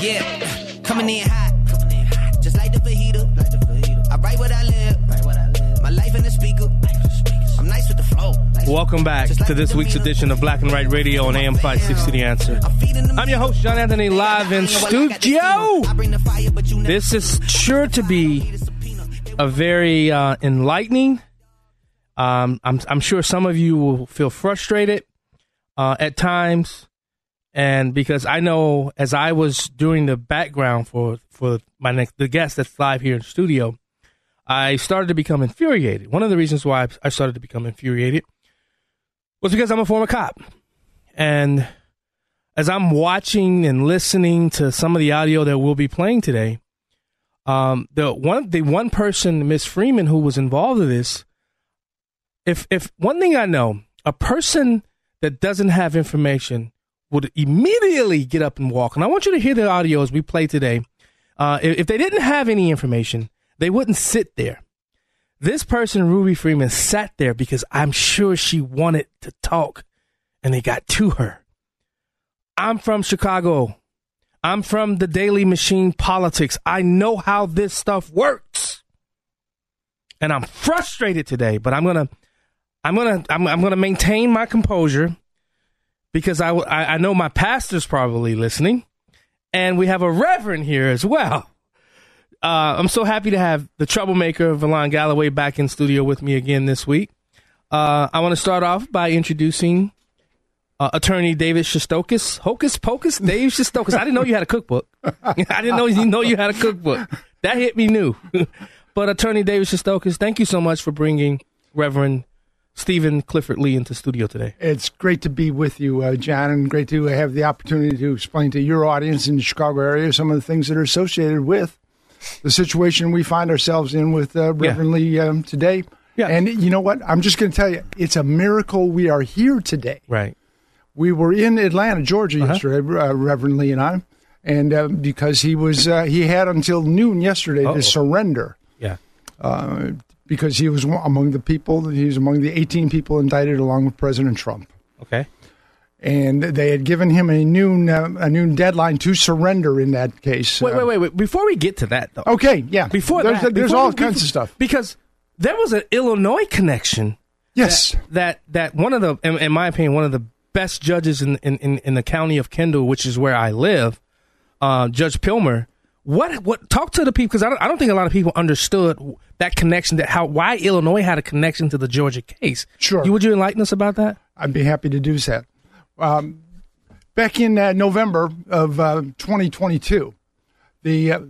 Yeah, coming in hot. Just like the fajita. I write what I live. My life in the speaker. I'm nice with the flow. Welcome back to this week's edition of Black and White Radio on AM 560 The Answer. I'm your host, John Anthony, live in studio. This is sure to be a very uh, enlightening. Um, I'm, I'm sure some of you will feel frustrated uh, at times, and because I know as I was doing the background for for my next the guest that's live here in studio, I started to become infuriated. One of the reasons why I started to become infuriated was because I'm a former cop. And as I'm watching and listening to some of the audio that we'll be playing today, um, the one the one person, Miss Freeman, who was involved in this, if if one thing I know, a person that doesn't have information would immediately get up and walk. And I want you to hear the audio as we play today. Uh, if, if they didn't have any information, they wouldn't sit there. This person, Ruby Freeman, sat there because I'm sure she wanted to talk and they got to her. I'm from Chicago. I'm from the Daley Machine politics. I know how this stuff works. And I'm frustrated today, but I'm going to I'm going to I'm, I'm going to maintain my composure because I, know my pastor's probably listening and we have a reverend here as well. Uh, I'm so happy to have the troublemaker, Valon Galloway, back in studio with me again this week. Uh, I want to start off by introducing uh, attorney David Shestokas. Hocus Pocus, Dave Shestokas. I didn't know you had a cookbook. I didn't know you know you had a cookbook. That hit me new. but attorney David Shestokas, thank you so much for bringing Reverend Stephen Cliffgard Lee into studio today. It's great to be with you, uh, John, and great to have the opportunity to explain to your audience in the Chicago area some of the things that are associated with the situation we find ourselves in with uh, Reverend Yeah. Lee um, today. Yeah. And you know what? I'm just going to tell you, it's a miracle we are here today. Right. We were in Atlanta, Georgia Uh-huh. yesterday, uh, Reverend Lee and I, and uh, because he was uh, he had until noon yesterday Uh-oh. to surrender Yeah. uh, because he was among the people. He was among the 18 people indicted along with President Trump Okay. and they had given him a noon uh, a noon deadline to surrender in that case. Wait, Uh, wait, wait, wait. Before we get to that, though. Okay, yeah. Before there's, that, there's before all we- kinds before- of stuff. because there was an Illinois connection. Yes, That that one of the, in, in my opinion, one of the best judges in, in, in, in the county of Kendall, which is where I live, uh, Judge Pilmer. What what talk to the people because I don't, I don't think a lot of people understood that connection that how why Illinois had a connection to the Georgia case. Sure. You would you enlighten us about that? I'd be happy to do that. Um, back in uh, November of uh, 2022, the uh,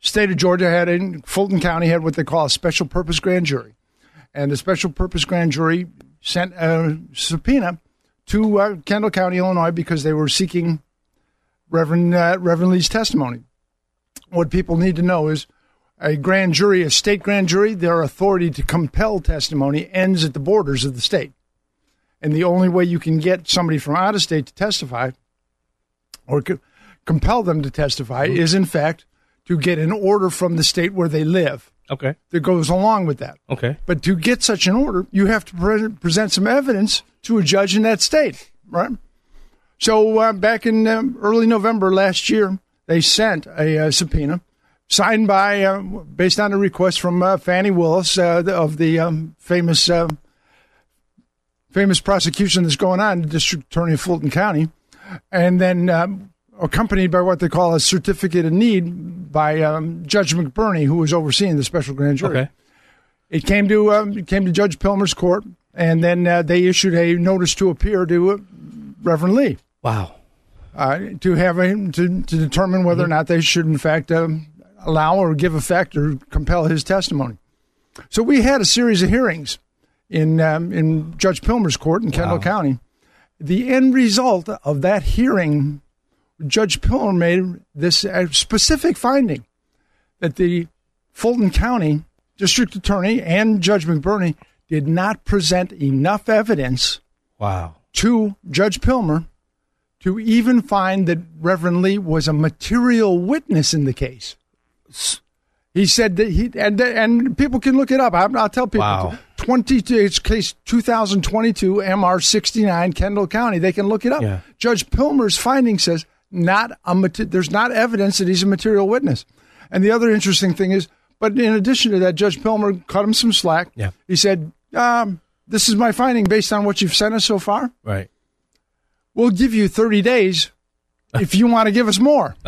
state of Georgia had in Fulton County had what they call a special purpose grand jury, and the special purpose grand jury sent a subpoena to uh, Kendall County, Illinois, because they were seeking Reverend uh, Reverend Lee's testimony. What people need to know is a grand jury, a state grand jury, their authority to compel testimony ends at the borders of the state. And the only way you can get somebody from out of state to testify or co- compel them to testify is, in fact, to get an order from the state where they live Okay. that goes along with that. Okay. But to get such an order, you have to pre- present some evidence to a judge in that state, right? So uh, back in um, early November last year, they sent a uh, subpoena signed by, uh, based on a request from uh, Fani Willis uh, of the um, famous uh, famous prosecution that's going on, District Attorney of Fulton County, and then um, accompanied by what they call a certificate of need by um, Judge McBurney, who was overseeing the special grand jury. Okay. It came to um, it came to Judge Pilmer's court, and then uh, they issued a notice to appear to uh, Reverend Lee Wow. Uh, to have a, to to determine whether or not they should in fact um, allow or give effect or compel his testimony. So we had a series of hearings in um, in Judge Pilmer's court in Kendall Wow. County. The end result of that hearing, Judge Pilmer made this uh, specific finding that the Fulton County District Attorney and Judge McBurney did not present enough evidence Wow. to Judge Pilmer to even find that Reverend Lee was a material witness in the case. He said that he and and people can look it up. I, I'll tell people. Wow. Twenty it's case 2022 MR 69 Kendall County. They can look it up. Yeah. Judge Pilmer's finding says not a there's not evidence that he's a material witness. And the other interesting thing is, but in addition to that, Judge Pilmer cut him some slack. Yeah. He said, um, "This is my finding based on what you've sent us so far." Right. We'll give you 30 days if you want to give us more.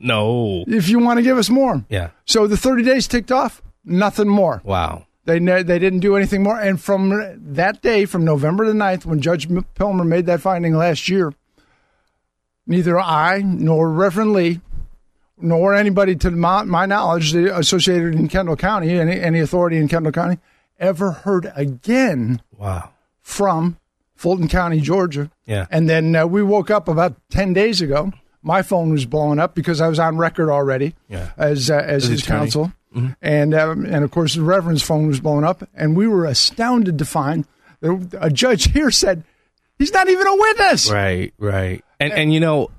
No. If you want to give us more. Yeah. So the 30 days ticked off, nothing more. Wow. They ne- they didn't do anything more. And from that day, from November the 9th, when Judge Pilmer made that finding last year, neither I nor Reverend Lee, nor anybody to my, my knowledge associated in Kendall County, any, any authority in Kendall County, ever heard again Wow. from Fulton County, Georgia. Yeah. And then uh, we woke up about 10 days ago. My phone was blowing up because I was on record already Yeah. as, uh, as, As his attorney. counsel. And, um, and of course, the Reverend's phone was blowing up. And we were astounded to find that a judge here said, he's not even a witness. Right, right. And and you know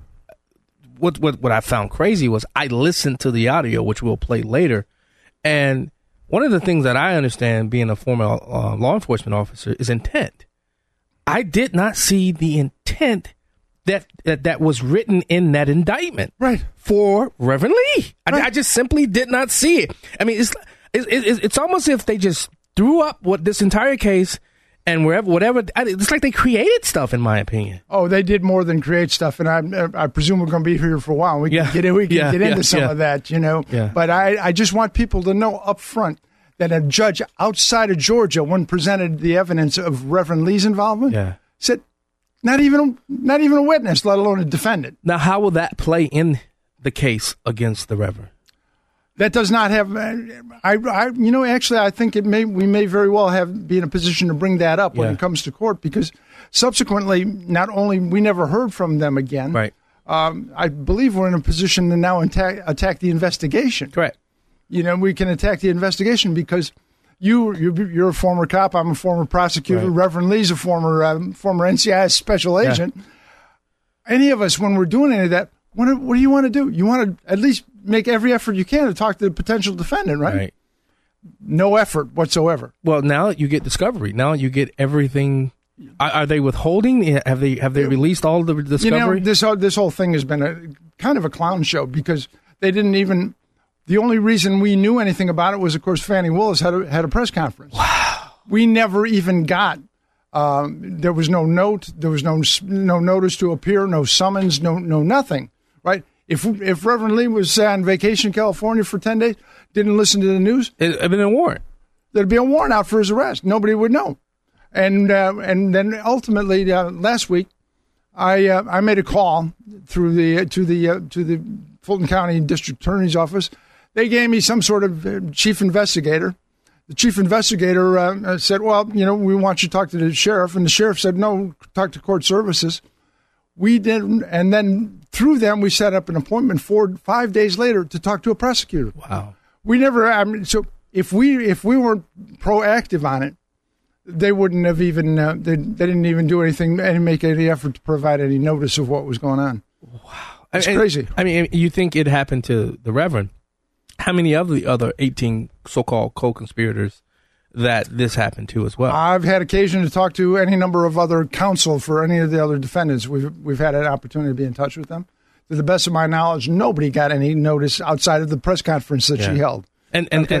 what what what I found crazy was I listened to the audio which we'll play later and one of the things that I understand being a former uh, law enforcement officer is intent. I did not see the intent that that, that was written in that indictment Right. for Reverend Lee. I, Right. I just simply did not see it. I mean, it's it's, it's it's almost if they just threw up what this entire case and wherever whatever. It's like they created stuff, in my opinion. Oh, they did more than create stuff, and I, I presume we're going to be here for a while. We can Yeah. get in, we can Yeah, get into yeah, some of that, you know. Yeah. But I, I just want people to know up front that a judge outside of Georgia, when presented the evidence of Reverend Lee's involvement, Yeah. said not even not even a witness, let alone a defendant. Now, how will that play in the case against the Reverend? That does not have. I, I, you know, actually, I think it may. We may very well have be in a position to bring that up when Yeah. it comes to court because subsequently, not only we never heard from them again, Right. Um, I believe we're in a position to now attack, attack the investigation. Correct. You know, we can attack the investigation because you you're, you're a former cop. I'm a former prosecutor. Right. Reverend Lee's a former um, former NCIS special agent. Any of us, when we're doing any of that, what do, what do you want to do? You want to at least make every effort you can to talk to the potential defendant, right? Right. No effort whatsoever. Well, now you get discovery. Now you get everything. Are, are they withholding? Have they have they released all the discovery? You know, this whole, this whole thing has been a kind of a clown show because they didn't even. The only reason we knew anything about it was, of course, Fani Willis had a, had a press conference. Wow. We never even got. Um, there was no note. There was no no notice to appear. No summons. No no nothing. Right. If if Reverend Lee was on vacation in California for ten days, didn't listen to the news, it, it been a warrant. there'd be a warrant out for his arrest. Nobody would know. And uh, and then ultimately uh, last week, I uh, I made a call through the to the uh, to the Fulton County District Attorney's office. They gave me some sort of uh, chief investigator. The chief investigator uh, said, "Well, you know, we want you to talk to the sheriff," and the sheriff said, "No, talk to court services." We didn't, and then through them, we set up an appointment four five days later to talk to a prosecutor Wow. we never I mean, so if we if we weren't proactive on it they wouldn't have even uh, they, they didn't even do anything and make any effort to provide any notice of what was going on Wow, It's And- crazy. I mean, you think it happened to the Reverend? How many of the other eighteen so-called co-conspirators that this happened to as well? i've had occasion to talk to any number of other counsel for any of the other defendants we've we've had an opportunity to be in touch with them to the best of my knowledge, nobody got any notice outside of the press conference that Yeah. she held. And and Okay.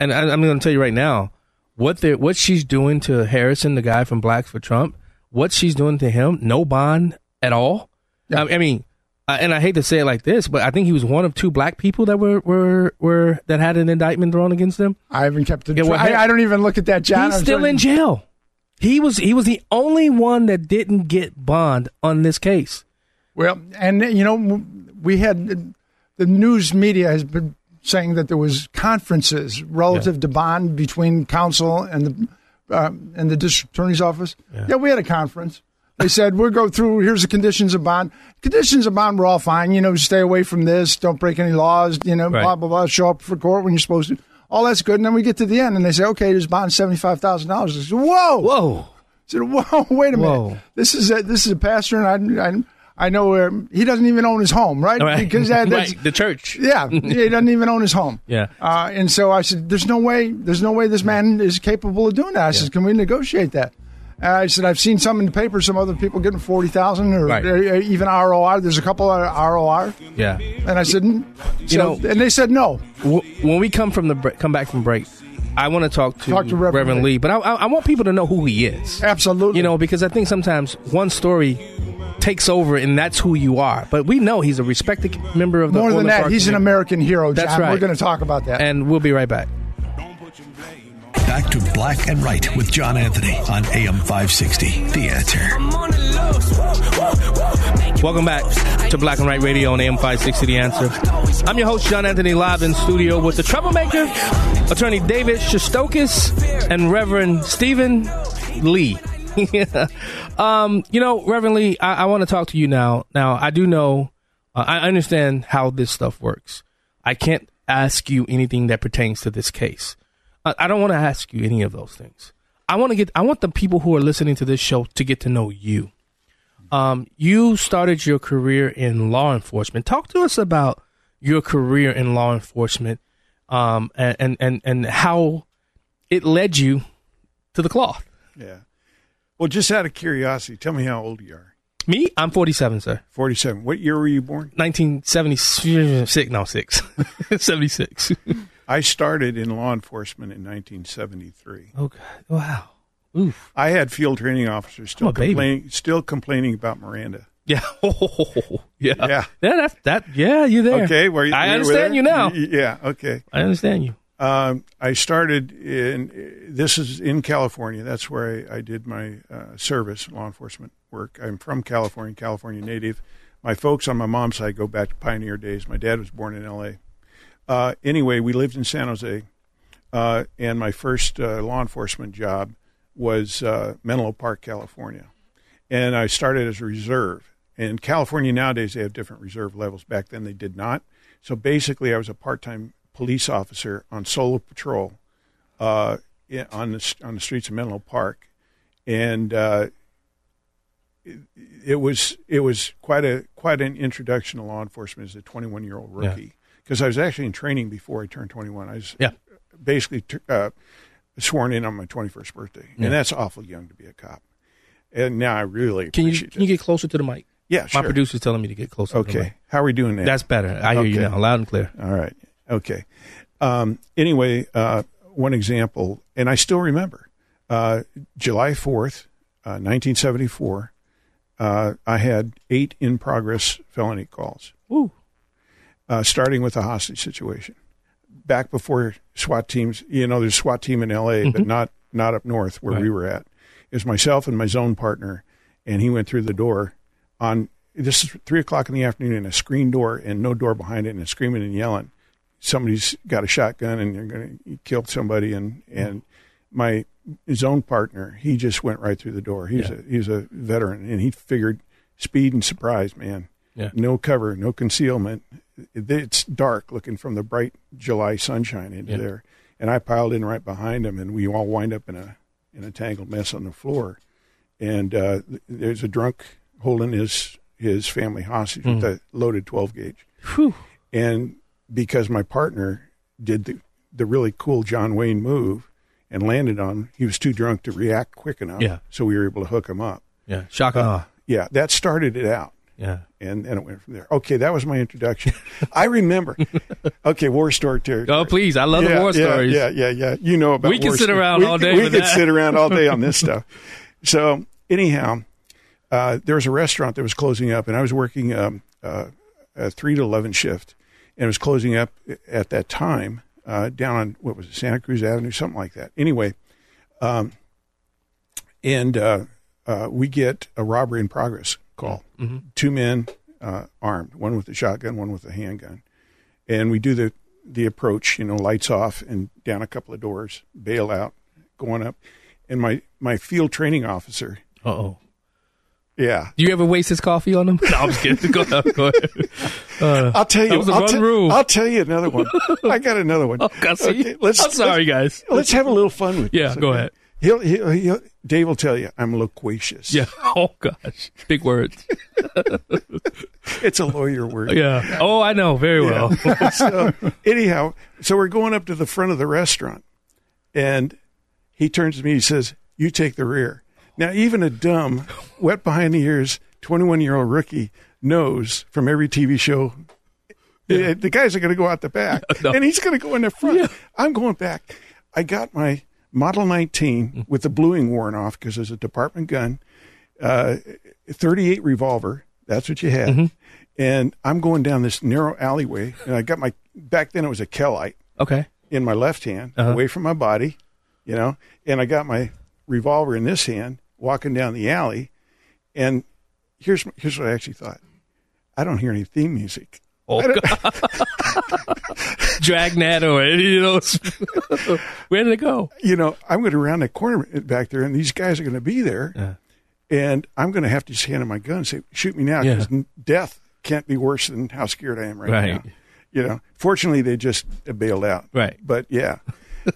and, and I'm going to tell you right now what they what she's doing to Harrison, the guy from Black for Trump. What she's doing to him, no bond at all. Yeah. I mean, uh, and I hate to say it like this, but I think he was one of two black people that were were were that had an indictment thrown against them. I haven't kept it. Yeah, well, I, I don't even look at that, John. He's still in jail. He was he was the only one that didn't get bond on this case. Well, and you know, we had the news media has been saying that there was conferences relative to bond between counsel and the uh, and the district attorney's office. Yeah. we had a conference. They said we'll go through. Here's the conditions of bond. Conditions of bond were all fine. You know, stay away from this. Don't break any laws. You know, Right. blah blah blah. Show up for court when you're supposed to. All that's good. And then we get to the end, and they say, okay, there's bond seventy five thousand dollars. I said, whoa, Whoa. I said, whoa, wait a minute. This is a, this is a pastor, and I, I, I know where he doesn't even own his home, right? Right. Because that, that's, right. the church. yeah, he doesn't even own his home. Yeah. Uh, and so I said, "There's no way. There's no way this man is capable of doing that." I said, "Can we negotiate that?" Uh, I said, "I've seen some in the paper. Some other people getting forty thousand or Right. uh, even ROR. There's a couple of ROR." Yeah. And I said, mm. You so, know- and they said no. W- when we come from the bre- come back from break, I want to talk to, Talk to Reverend Lee, Lee. but I, I, I want people to know who he is. Absolutely. You know, because I think sometimes one story takes over and that's who you are. But we know he's a respected member of the more than that, he's an. American hero. John. That's right. We're going to talk about that. And we'll be right back. Black and Right with John Anthony on AM 560. The answer. Welcome back to Black and White Radio on AM 560 The Answer. I'm your host, John Anthony, live in studio with the troublemaker, attorney David Shestokas, and Reverend Stephen Lee. um, you know, Reverend Lee, I, I want to talk to you now. Now, I do know, uh, I understand how this stuff works. I can't ask you anything that pertains to this case. I, don't want to ask you any of those things. I want to get, I want the people who are listening to this show to get to know you. Um, you started your career in law enforcement. Talk to us about your career in law enforcement, um, and, and, and, and how it led you to the cloth. Yeah. Well, just out of curiosity, tell me how old you are. Me, I'm 47, sir. 47. What year were you born? 1976, no, six. 76. I started in law enforcement in 1973. oh, God. Wow. Oof. I had field training officers still baby. complaining, still complaining about Miranda. Yeah. yeah. Yeah. Yeah. That, that, yeah, you there. Okay, Where you, I understand you now. Yeah. Okay. I understand you. Um, I started in this is in California. That's where I, I did my uh, service, law enforcement work. I'm from California, California native. My folks on my mom's side go back to pioneer days. My dad was born in L.A. Uh, anyway, we lived in San Jose, uh, and my first uh, law enforcement job was uh, Menlo Park, California, and I started as a reserve. In California nowadays, they have different reserve levels. Back then, they did not. So basically, I was a part-time police officer on solo patrol uh, on the on the streets of Menlo Park, and uh, it, it was it was quite a quite an introduction to law enforcement as a 21 year old rookie because I was actually in training before I turned 21. I was Yeah. basically uh, sworn in on my 21st birthday, Yeah. and that's awful young to be a cop. And now I really Can you, can you get closer to the mic? yeah, sure. My producer's telling me to get closer to the Okay, how are we doing now? That's better. I hear you now, loud and clear. All right. Okay. Um, anyway, uh, one example, and I still remember uh, July 4th, uh, 1974, uh, I had eight in progress felony calls, Ooh. Uh, starting with a hostage situation. Back before SWAT teams, you know, there's a SWAT team in LA, but not, not up north where Right. we were at. It was myself and my zone partner, and he went through the door on this is three o'clock in the afternoon and a screen door and no door behind it and screaming and yelling somebody's got a shotgun and they're going to kill somebody and and my own partner he just went right through the door he's Yeah. a he's a veteran and he figured speed and surprise man Yeah. no cover no concealment it's dark looking from the bright july sunshine into Yeah. there and i piled in right behind him and we all wind up in a in a tangled mess on the floor and uh, there's a drunk holding his his family hostage with a loaded 12 gauge Whew. and because my partner did the the really cool John Wayne move and landed on, he was too drunk to react quick enough. Yeah. So we were able to hook him up. Yeah. Shock awe. Yeah, that started it out. Yeah. And and it went from there. Okay, that was my introduction. I remember. Okay, war story territory. Oh, please. I love yeah, the war yeah, stories. Yeah, yeah, yeah. You know about We can sit around we, all day We with could sit around all day on this stuff. So anyhow, uh, there was a restaurant that was closing up, and I was working um, uh, a three to eleven shift, and it was closing up at that time uh, down on what was it, Santa Cruz Avenue, something like that. Anyway, um, and uh, uh, we get a robbery in progress call. Two men uh, armed, one with a shotgun, one with a handgun, and we do the the approach. You know, lights off and down a couple of doors, bail out, going up, and my my field training officer. Uh oh. Yeah, Do you ever waste his coffee on him? No, I'm just kidding. Go ahead. Go ahead. Uh, I'll tell you. That I'll wrong tell- rule. I'll tell you another one. I got another one. oh, God. Okay, let's- I'm sorry, guys. Let's have a little fun with Yeah, this. go okay? ahead. He'll, he'll, he'll, Dave will tell you I'm loquacious. Yeah. Oh, gosh. Big words. It's a lawyer word. Yeah. Oh, I know very well. so anyhow, so we're going up to the front of the restaurant, and he turns to me. He says, "You take the rear." Now, even a dumb, wet behind the ears, twenty-one-year-old rookie knows from every TV show. eh, The guys are going to go out the back, No. and he's going to go in the front. I'm going back. I got my Model 19 with the bluing worn off because it's a department gun, uh, 38 revolver. That's what you had. And I'm going down this narrow alleyway, and I got my back then it was a Kel-Lite okay. in my left hand, Uh-huh. away from my body, you know, and I got my revolver in this hand, walking down the alley, and here's here's what I actually thought. I don't hear any theme music. Oh, God. Dragnet or any of those. Where did it go? You know, I'm going to round that corner back there, and these guys are going to be there, Yeah. and I'm going to have to just hand them my gun and say, "Shoot me now," Yeah. because death can't be worse than how scared I am right, Right. now. You know, fortunately, they just bailed out. Right. But yeah,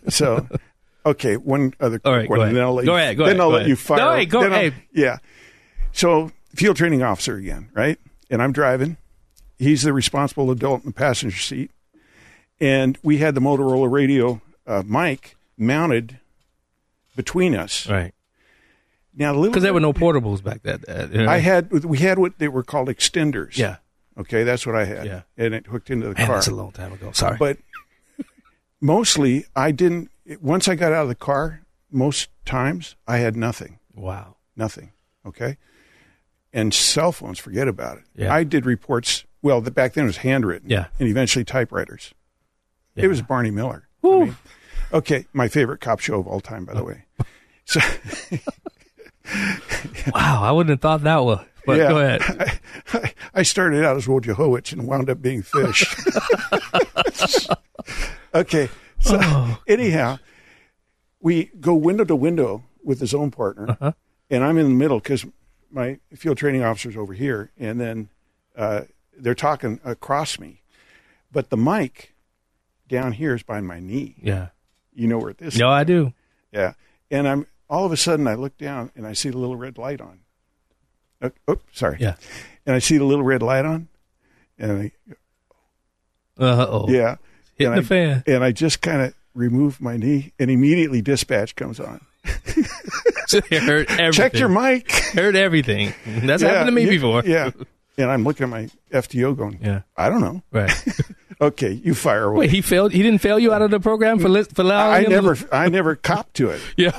so okay. One other quick All right, one, go and then ahead. I'll let Go you, ahead, go then ahead, I'll go let ahead. you fire. Ahead, go- hey. Yeah. So field training officer again, right? And I'm driving. He's the responsible adult in the passenger seat, and we had the Motorola radio uh, mic mounted between us. Right. Now, Because there were no portables back then. uh, you know? I had we had what they were called extenders. Yeah. Okay, that's what I had. Yeah. And it hooked into the Man, car. that's a long time ago. Sorry. But mostly, I didn't. Once I got out of the car, most times I had nothing, wow. nothing. Okay, and cell phones, forget about it. Yeah. I did reports. Well, the, back then it was handwritten. Yeah. and eventually typewriters. Yeah. It was Barney Miller. I mean, okay, my favorite cop show of all time, by the way. So Wow. I wouldn't have thought that was. But yeah, go ahead. I, I started out as Wojciehowicz and wound up being fish. okay, so Oh. anyhow, we go window to window with his own partner, Uh-huh. and I'm in the middle because my field training officer's over here, and then uh, they're talking across me, but the mic down here is by my knee. Yeah. You know where this? No, I do. Yeah, and I'm all of a sudden I look down and I see the little red light on. Uh, oh, sorry. Yeah. and I see the little red light on, and I Uh oh. yeah, Hitting and the I, fan. and I just kind of remove my knee, and immediately dispatch comes on. Heard everything. Check your mic. Heard everything. That's Yeah, happened to me yeah, before. Yeah, and I'm looking at my FTO going. Yeah. I don't know. Right. Okay, you fire away. Wait, he failed. He didn't fail you out of the program for li- for allowing I him to- never, I never copped to it. Yeah.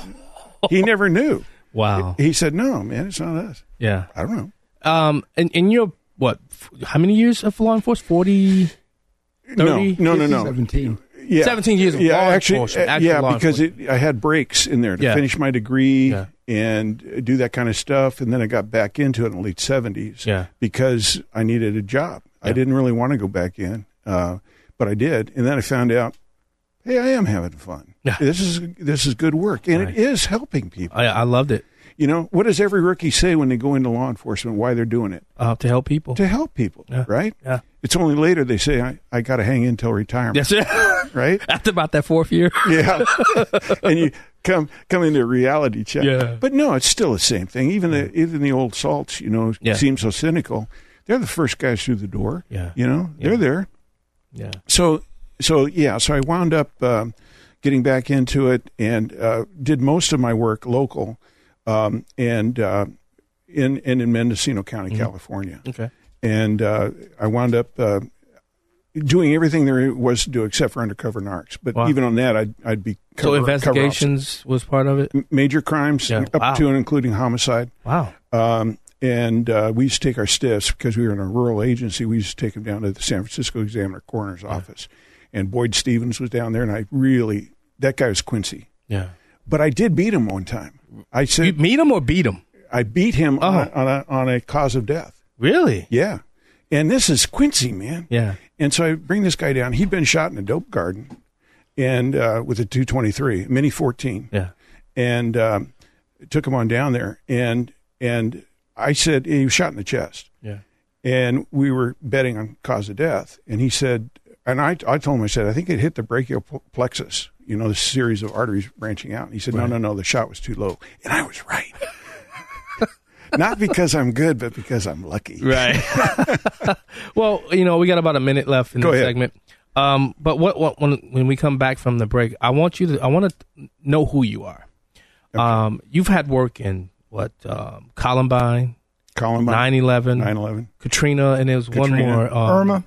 He never knew. Wow. He said, "No, man, it's not us." Yeah. I don't know. Um. And and you're what? f- How many years of law enforcement? Forty. 30, no, no, no, no. 17. Yeah, 17 years of yeah, law actually, enforcement, uh, actual yeah, law because it, I had breaks in there to Yeah. finish my degree Yeah. and do that kind of stuff, and then I got back into it in the late seventies. Yeah. because I needed a job. I didn't really want to go back in, uh, but I did, and then I found out, hey, I am having fun. Yeah. This is this is good work, and Right. it is helping people. I, I loved it. You know, what does every rookie say when they go into law enforcement? Why they're doing it? Uh, to help people. To help people, Yeah. right? Yeah. It's only later they say I, I got to hang in till retirement, it. right? After about that fourth year. yeah and you come come into reality check Yeah. but no it's still the same thing even the even the old salts you know Yeah. seem so cynical they're the first guys through the door Yeah. you know they're there Yeah. so so yeah so i wound up um, getting back into it and uh, did most of my work local um, and uh, in and in Mendocino County, California. Okay. And uh, I wound up uh, doing everything there was to do except for undercover narcs. But Wow. even on that, I'd, I'd be So cover- investigations was part of it. major crimes Yeah, up wow. to and including homicide. Wow. Um, and uh, we used to take our stiffs because we were in a rural agency. We used to take them down to the San Francisco Examiner coroner's office, and Boyd Stephens was down there. And I really that guy was Quincy, Yeah. but I did beat him one time. I You said meet him or beat him? I beat him on, Oh. a, on a on a cause of death. Really? Yeah, and this is Quincy, man. Yeah. And so I bring this guy down. He'd been shot in a dope garden, and uh, with a 223 Mini 14 Yeah. and um, took him on down there. And and I said he was shot in the chest, Yeah. and we were betting on cause of death. And he said, and I I told him I said I think it hit the brachial plexus, you know, the series of arteries branching out. And he said, no, no, no, the shot was too low, and I was right. Not because I'm good, but because I'm lucky. Right. well, you know, we got about a minute left in Go this ahead. segment. Um, but what, what when when we come back from the break, I want you to I want to know who you are. Um, you've had work in what um, Columbine, Columbine, 9/11, 9/11, Katrina, and there was one more. Um, Irma,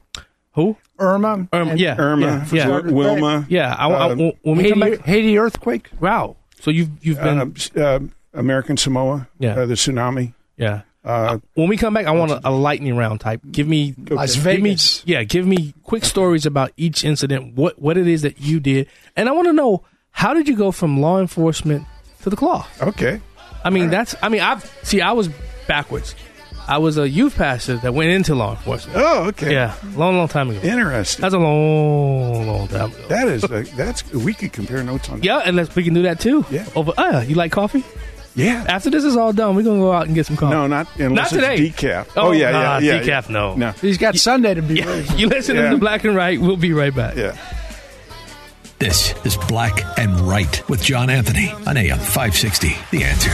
Who? Irma, Irma. Yeah. Irma, Yeah. yeah. Wil- Wilma, Yeah. I, I- Um, when we come Haiti, back, Haiti earthquake. wow. So you've you've been uh, uh, American Samoa, Yeah. uh, the tsunami. yeah. Uh, When we come back, I want a, a lightning round type. Give me Las Give me, yeah, give me quick stories about each incident. What what it is that you did, and I want to know how did you go from law enforcement to the cloth? okay. I mean, that's. I mean, I've see. I was backwards. I was a youth pastor that went into law enforcement. Oh, okay. Yeah, long, long time ago. Interesting. That's a long, long time ago. That is a, that's we could compare notes on. that. Yeah, and let's, we can do that too. Yeah. Over. Ah, you like coffee? Yeah. After this is all done, we're gonna go out and get some coffee. No, not unless Not today. it's decaf. Oh, Oh, yeah, nah, yeah, yeah. decaf, yeah. no. No. He's got Sunday to be Yeah, ready. you listen Yeah. to Black and Right. We'll be right back. Yeah. This is Black and Right with John Anthony on AM 560. The answer.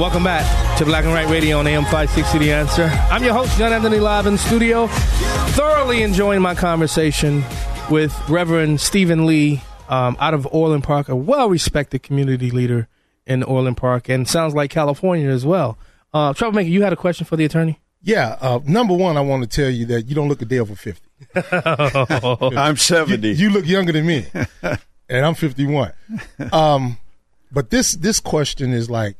Welcome back to Black and Right Radio on AM 560 The Answer. I'm your host, John Anthony, live in studio. Thoroughly enjoying my conversation with Reverend Stephen Lee um, out of Orland Park, a well respected community leader in Orland Park, and sounds like California as well. Uh, Troublemaker, you had a question for the attorney? Yeah. Uh, number one, I want to tell you that you don't look a day over 50. I'm 70. You look younger than me, and I'm 51. Um, but this this question is like,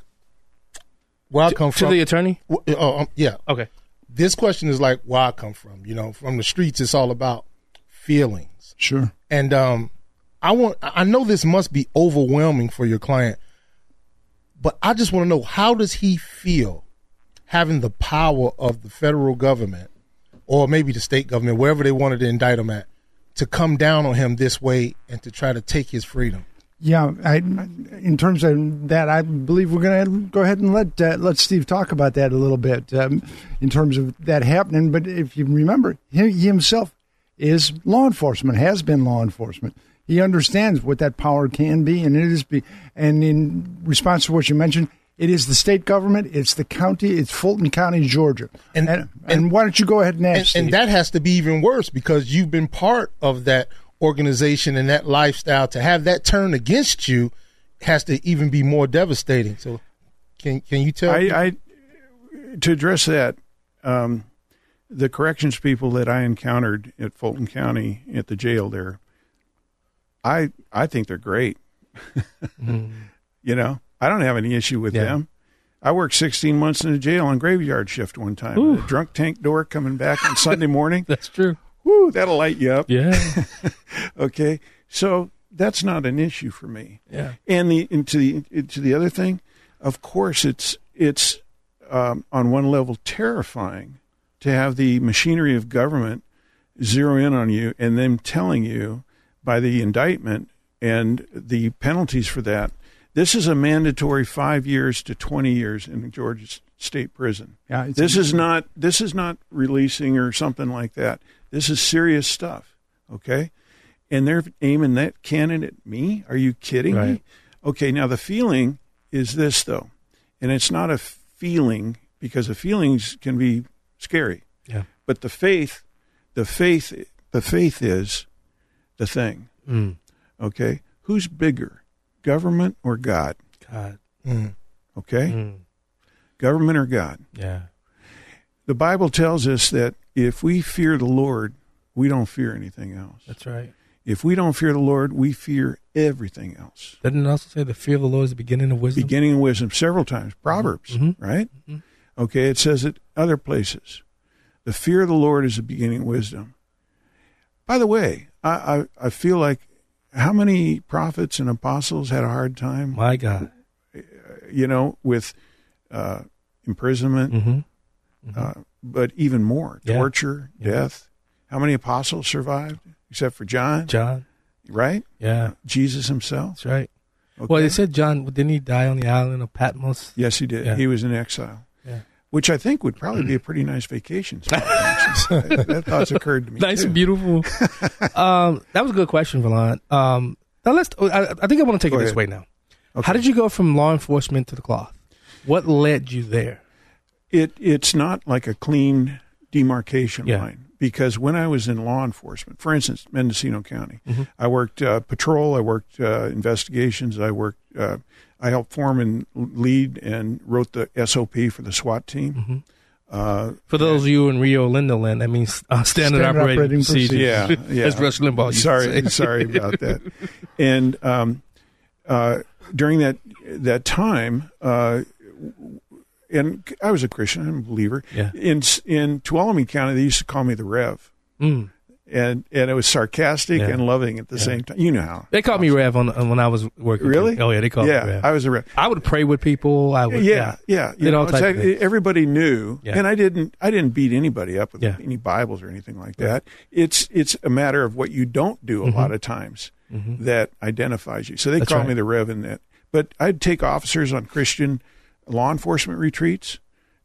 where I come to from. the attorney? w- oh, um, yeah. Okay. This question is like where I come from. You know, from the streets, it's all about feelings. Sure. And um, I want I know this must be overwhelming for your client, but I just want to know how does he feel having the power of the federal government or maybe the state government, wherever they wanted to indict him at, to come down on him this way and to try to take his freedom. Yeah, I, in terms of that, I believe we're going to go ahead and let uh, let Steve talk about that a little bit um, in terms of that happening. But if you remember, he, he himself is law enforcement, has been law enforcement. He understands what that power can be, and it is be. And in response to what you mentioned, it is the state government, it's the county, it's Fulton County, Georgia. And- And and, why don't you go ahead and ask? and, and that has to be even worse because you've been part of that organization and that lifestyle. To have that turn against you has to even be more devastating. So, can can you tell? me? I, I to address that, um, the corrections people that I encountered at Fulton County at the jail there, I I think they're great. You know, I don't have any issue with Yeah. them. I worked 16 months in a jail on graveyard shift one time. Ooh. A drunk tank door coming back on Sunday morning. That's true. Woo, that'll light you up. Yeah. Okay, so that's not an issue for me. Yeah. And the and to the to the other thing, of course, it's it's um, on one level terrifying to have the machinery of government zero in on you and then telling you by the indictment and the penalties for that. This is a mandatory five years to twenty years in Georgia State Prison. Yeah, this is not this is not releasing or something like that. This is serious stuff. Okay, and they're aiming that cannon at me. Are you kidding me? Okay, now the feeling is this though, and it's not a feeling because the feelings can be scary. Yeah. But the faith, the faith, the faith is the thing. Mm. Okay, who's bigger, government or God? God. Mm. Okay? Government or God? Yeah. The Bible tells us that if we fear the Lord, we don't fear anything else. That's right. If we don't fear the Lord, we fear everything else. Doesn't it also say the fear of the Lord is the beginning of wisdom? Beginning of wisdom several times. Proverbs, right? Okay, it says it other places. The fear of the Lord is the beginning of wisdom. By the way, I, I, I feel like how many prophets and apostles had a hard time, My God. you know, with uh, imprisonment, Mm-hmm. uh, but even more Yeah. torture, death. How many apostles survived except for John? John. Right? Yeah. Jesus himself. That's right. Okay. Well, they said John, didn't he die on the island of Patmos? Yes, he did. Yeah. He was in exile. Which I think would probably be a pretty nice vacation spot. that, that thought's occurred to me. nice too. and beautiful. um, that was a good question, Valon. Um, now let's. I, I think I want to take Go it this ahead. way now. Okay. How did you go from law enforcement to the cloth? What led you there? It it's not like a clean demarcation Yeah. line because when I was in law enforcement, for instance, Mendocino County, Mm-hmm. I worked uh, patrol, I worked uh, investigations, I worked, uh, I helped form and lead and wrote the SOP for the SWAT team. Mm-hmm. Uh, For those of you in Rio Linda land, that means uh, standard, Standard operating, operating procedure. yeah, yeah. As Rush Limbaugh used to sorry, say. sorry about that. And um, uh, during that that time, uh, and I was a Christian, I'm a believer. Yeah. In in Tuolumne County, they used to call me the Rev, Mm. And and it was sarcastic Yeah. and loving at the same time. You know how? They called me Rev on, on when I was working. Really? Oh yeah, they called yeah, me Rev. I was a Rev. I would pray with people. I would. yeah, yeah. You know, all it's types of everybody knew, Yeah. and I didn't. I didn't beat anybody up with Yeah. any Bibles or anything like that. It's it's a matter of what you don't do a lot of times that identifies you. So they Mm-hmm. That's call right. me the Rev in that. But I'd take officers on Christian law enforcement retreats,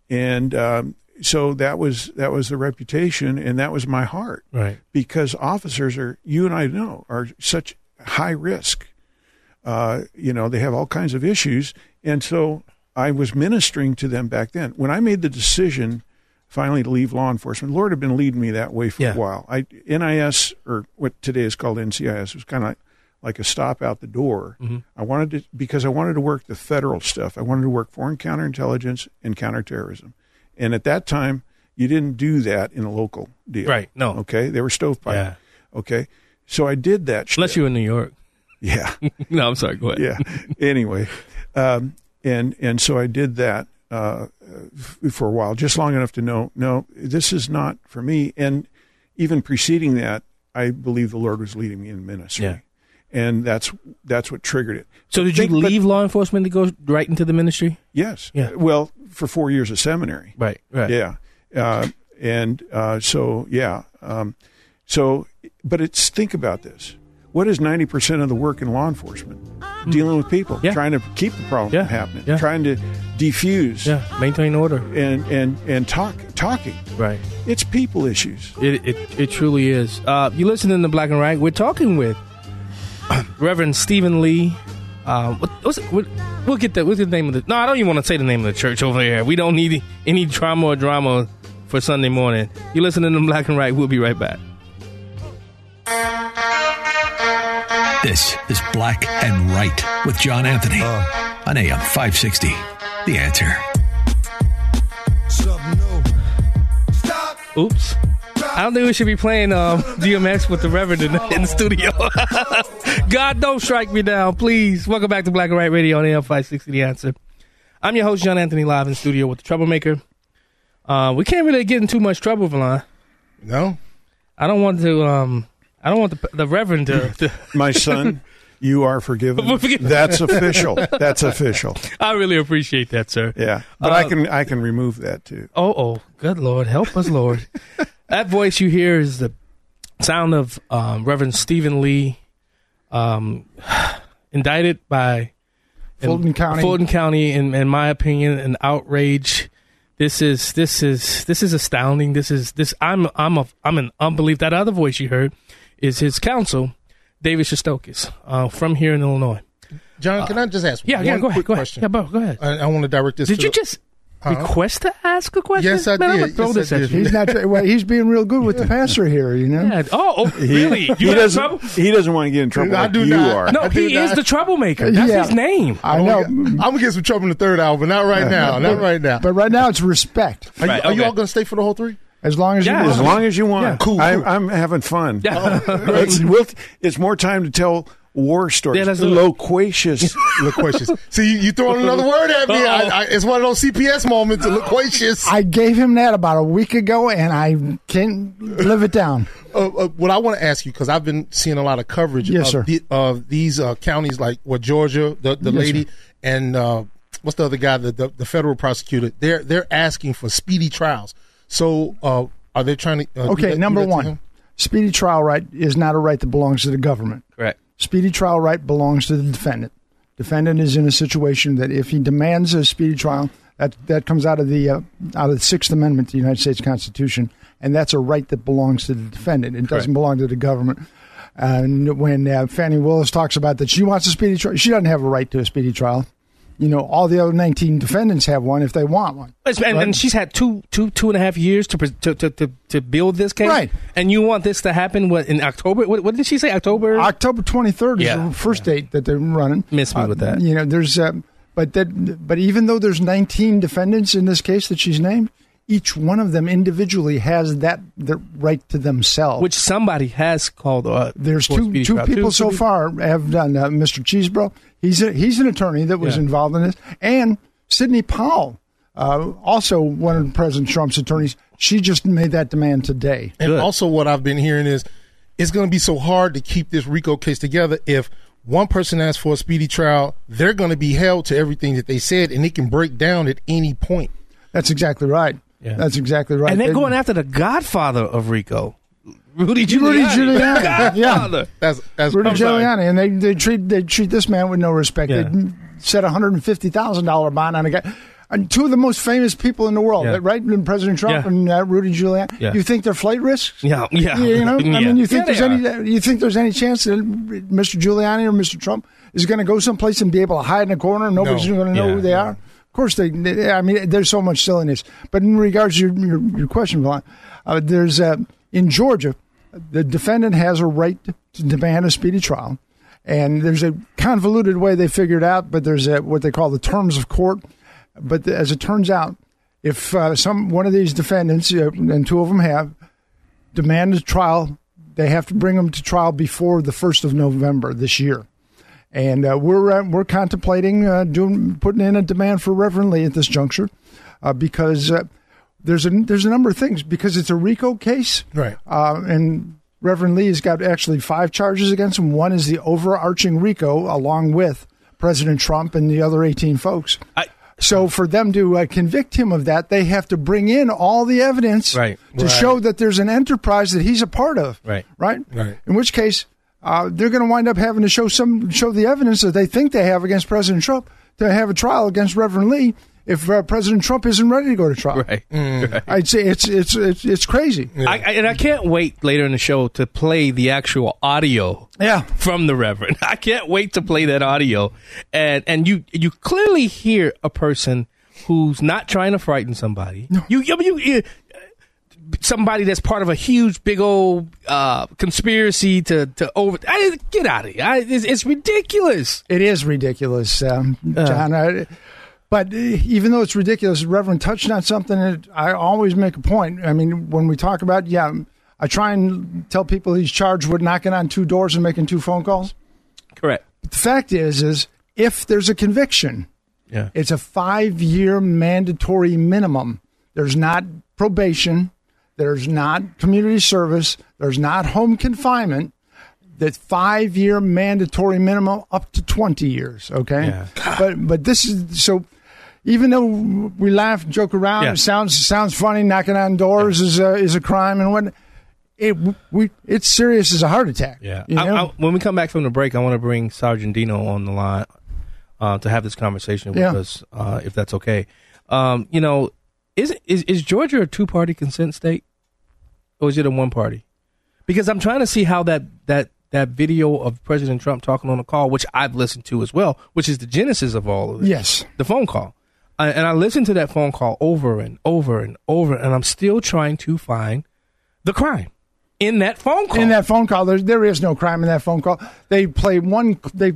and um, so that was that was the reputation, and that was my heart Right. because officers are you and I know are such high risk. Uh, you know, they have all kinds of issues, and so I was ministering to them back then. When I made the decision finally to leave law enforcement, Lord had been leading me that way for Yeah. a while. I NIS or what today is called NCIS was kind of like, like a stop out the door. Mm-hmm. I wanted to because I wanted to work the federal stuff. I wanted to work foreign counterintelligence and counterterrorism, and at that time. You didn't do that in a local deal, Right, no. Okay, they were stovepipe. Yeah. Okay, so I did that. Unless you were in New York. yeah, no, I'm sorry. Go ahead. yeah. Anyway, um, and and so I did that uh, for a while, just long enough to know, no, this is not for me. And even preceding that, I believe the Lord was leading me in ministry, Yeah. and that's that's what triggered it. So did you but- leave law enforcement to go right into the ministry? Yes. Yeah. Well, for four years of seminary. Right. Right. Yeah. Uh, and uh, so, yeah. Um, so, but it's think about this. What is 90% of the work in law enforcement? Dealing with people, Mm. Yeah. trying to keep the problem Yeah. from happening, Yeah. trying to defuse Yeah. Maintain order. and, and, and talk, talking. Right. It's people issues. It it, it truly is. Uh, you listening to Black and Right? We're talking with Reverend Stephen Lee. Uh, what, what's it, what, we'll get the what's the name of the? No, I don't even want to say the name of the church over here. We don't need any drama or drama for Sunday morning. You listening to them Black and Right? We'll be right back. This is Black and Right with John Anthony on AM 560. The answer. Oops. I don't think we should be playing um, DMX with the Reverend in, in the studio. God, don't strike me down, please. Welcome back to Black and White Radio on AM 560 The Answer. I'm your host, John Anthony, live in studio with the Troublemaker. Uh, we can't really get in too much trouble, Valon. No, I don't want to. Um, I don't want the, the Reverend to. to My son, you are forgiven. Forgiven. That's official. That's official. I really appreciate that, sir. Yeah. But I Uh, can I can remove that too. Oh, oh, good Lord, help us, Lord. that voice you hear is the sound of um, Reverend Stephen Lee, um, indicted by in Fulton County. Fulton County, in, in my opinion, an outrage. This is this is this is astounding. This is this. I'm I'm a I'm an unbelief. That other voice you heard is his counsel, David Shestokas, uh, from here in Illinois. John, can I just ask Yeah, one yeah. Go ahead. quick Go ahead. question? Yeah, bro, go ahead. I, I want to direct this. Did to you the- just Uh-huh. request to ask a question? Yes, I Man, I'm did. throw Yes, this I at you. He's not. Well, he's being real good with the passer here. You know. Yeah. Oh, oh, really? You he got doesn't. trouble? He doesn't want to get in trouble I like do you not. are. No, I he is not. the troublemaker. That's Yeah. his name. I I'm know. gonna, I'm gonna get some trouble in the third hour, but not right now. Not right now. But right now it's respect. are you, Right, are you all gonna stay for the whole three? As long as Yeah. you As long as you want. Yeah. Cool, I, I'm having fun. Yeah. Oh, it's, we'll, it's more time to tell war stories. Yeah, let's do it. Loquacious. Loquacious. See, you, you throwing another word at me. I, I, it's one of those CPS moments. Loquacious. I gave him that about a week ago, and I can't live it down. uh, uh, what I want to ask you because I've been seeing a lot of coverage Yes, of, sir. the, of these uh, counties, like what Georgia, the the Yes, lady, sir. and uh, what's the other guy, the, the the federal prosecutor. They're they're asking for speedy trials. So uh, are they trying to? Uh, Okay, that- number one, speedy trial right is not a right that belongs to the government. Correct. Speedy trial right belongs to the defendant. Defendant is in a situation that if he demands a speedy trial, that that comes out of the uh, out of the Sixth Amendment to the United States Constitution, and that's a right that belongs to the defendant. It doesn't belong to the government. And when uh, Fani Willis talks about that she wants a speedy trial, she doesn't have a right to a speedy trial. You know, all the other 19 defendants have one if they want one. And, and she's had two, two, two and a half years to, to, to, to, build this case. Right. And you want this to happen what in October? What, what did she say? October? October 23rd Yeah. is the first date that they're running. Miss me Uh, with that. You know, there's, uh, but that, but even though there's 19 defendants in this case that she's named, each one of them individually has that the right to themselves. Which somebody has called. Uh, there's two two trial. people Two- so two far have done. Uh, Mr. Chesebro, he's a, he's an attorney that was Yeah. involved in this, and Sidney Powell, uh, also one of President Trump's attorneys. She just made that demand today. And Good. also, what I've been hearing is it's going to be so hard to keep this RICO case together if one person asks for a speedy trial, they're going to be held to everything that they said, and it can break down at any point. That's exactly right. Yeah. That's exactly right. And they're They- going after the godfather of RICO, Rudy Giuliani. Rudy Giuliani, yeah. That's that's Rudy I'm sorry. Giuliani, and they, they treat they treat this man with no respect. Yeah. They set a hundred and fifty thousand dollar bond on a guy. And two of the most famous people in the world, Yeah. right? President Trump Yeah. and uh, Rudy Giuliani. Yeah. You think they're flight risks? Yeah, yeah. You know, I mean, you think Yeah, there's they any you think there's any chance that Mr. Giuliani or Mr. Trump is going to go someplace and be able to hide in a corner and nobody's No. going to know Yeah. who they are? Course, they, they- I mean, there's so much silliness. But in regards to your your, your question, Vaughn, uh, there's uh, in Georgia, the defendant has a right to demand a speedy trial, and there's a convoluted way they figured out. But there's a, what they call the terms of court. But the, as it turns out, if uh, some one of these defendants, uh, and two of them have, demand a trial, they have to bring them to trial before the first of November this year. And uh, we're uh, we're contemplating uh, doing putting in a demand for Reverend Lee at this juncture uh, because uh, there's a there's a number of things because it's a RICO case, Right. Uh, and Reverend Lee has got actually five charges against him. One is the overarching RICO, along with President Trump and the other 18 folks. I- so for them to uh, convict him of that, they have to bring in all the evidence Right. to Right. show that there's an enterprise that he's a part of. Right. Right. Right. In which case, uh, they're going to wind up having to show some show the evidence that they think they have against President Trump to have a trial against Reverend Lee if uh, President Trump isn't ready to go to trial. Right. right. I'd say it's it's it's, it's crazy. I, I, and I can't wait later in the show to play the actual audio Yeah. from the Reverend. I can't wait to play that audio, and and you you clearly hear a person who's not trying to frighten somebody. You you, you, you somebody that's part of a huge big old uh, conspiracy to to over. I, get out of here! I, it's, it's ridiculous. It is ridiculous, um, John. I, but uh, even though it's ridiculous, Reverend touched on something that I always make a point. I mean, when we talk about, yeah, I try and tell people he's charged with knocking on two doors and making two phone calls. Correct. But the fact is, is if there's a conviction, Yeah. it's a five year mandatory minimum. There's not probation. There's not community service. There's not home confinement. That five year mandatory minimum up to 20 years. Okay. Yeah. But, but this is so even though we laugh and joke around, Yeah. it sounds, sounds funny. Knocking on doors is a, is a crime and what it, we, it's serious as a heart attack. Yeah. You I- know? I- when we come back from the break, I want to bring Sergeant Dino on the line uh, to have this conversation with Yeah. us, uh, if that's okay. Um, you know, is, is is Georgia a two party consent state, or is it a one party? Because I'm trying to see how that that that video of President Trump talking on a call, which I've listened to as well, which is the genesis of all of this, yes. the phone call. I, and I listened to that phone call over and over and over, and I'm still trying to find the crime in that phone call. In that phone call, there, there is no crime in that phone call. They play one they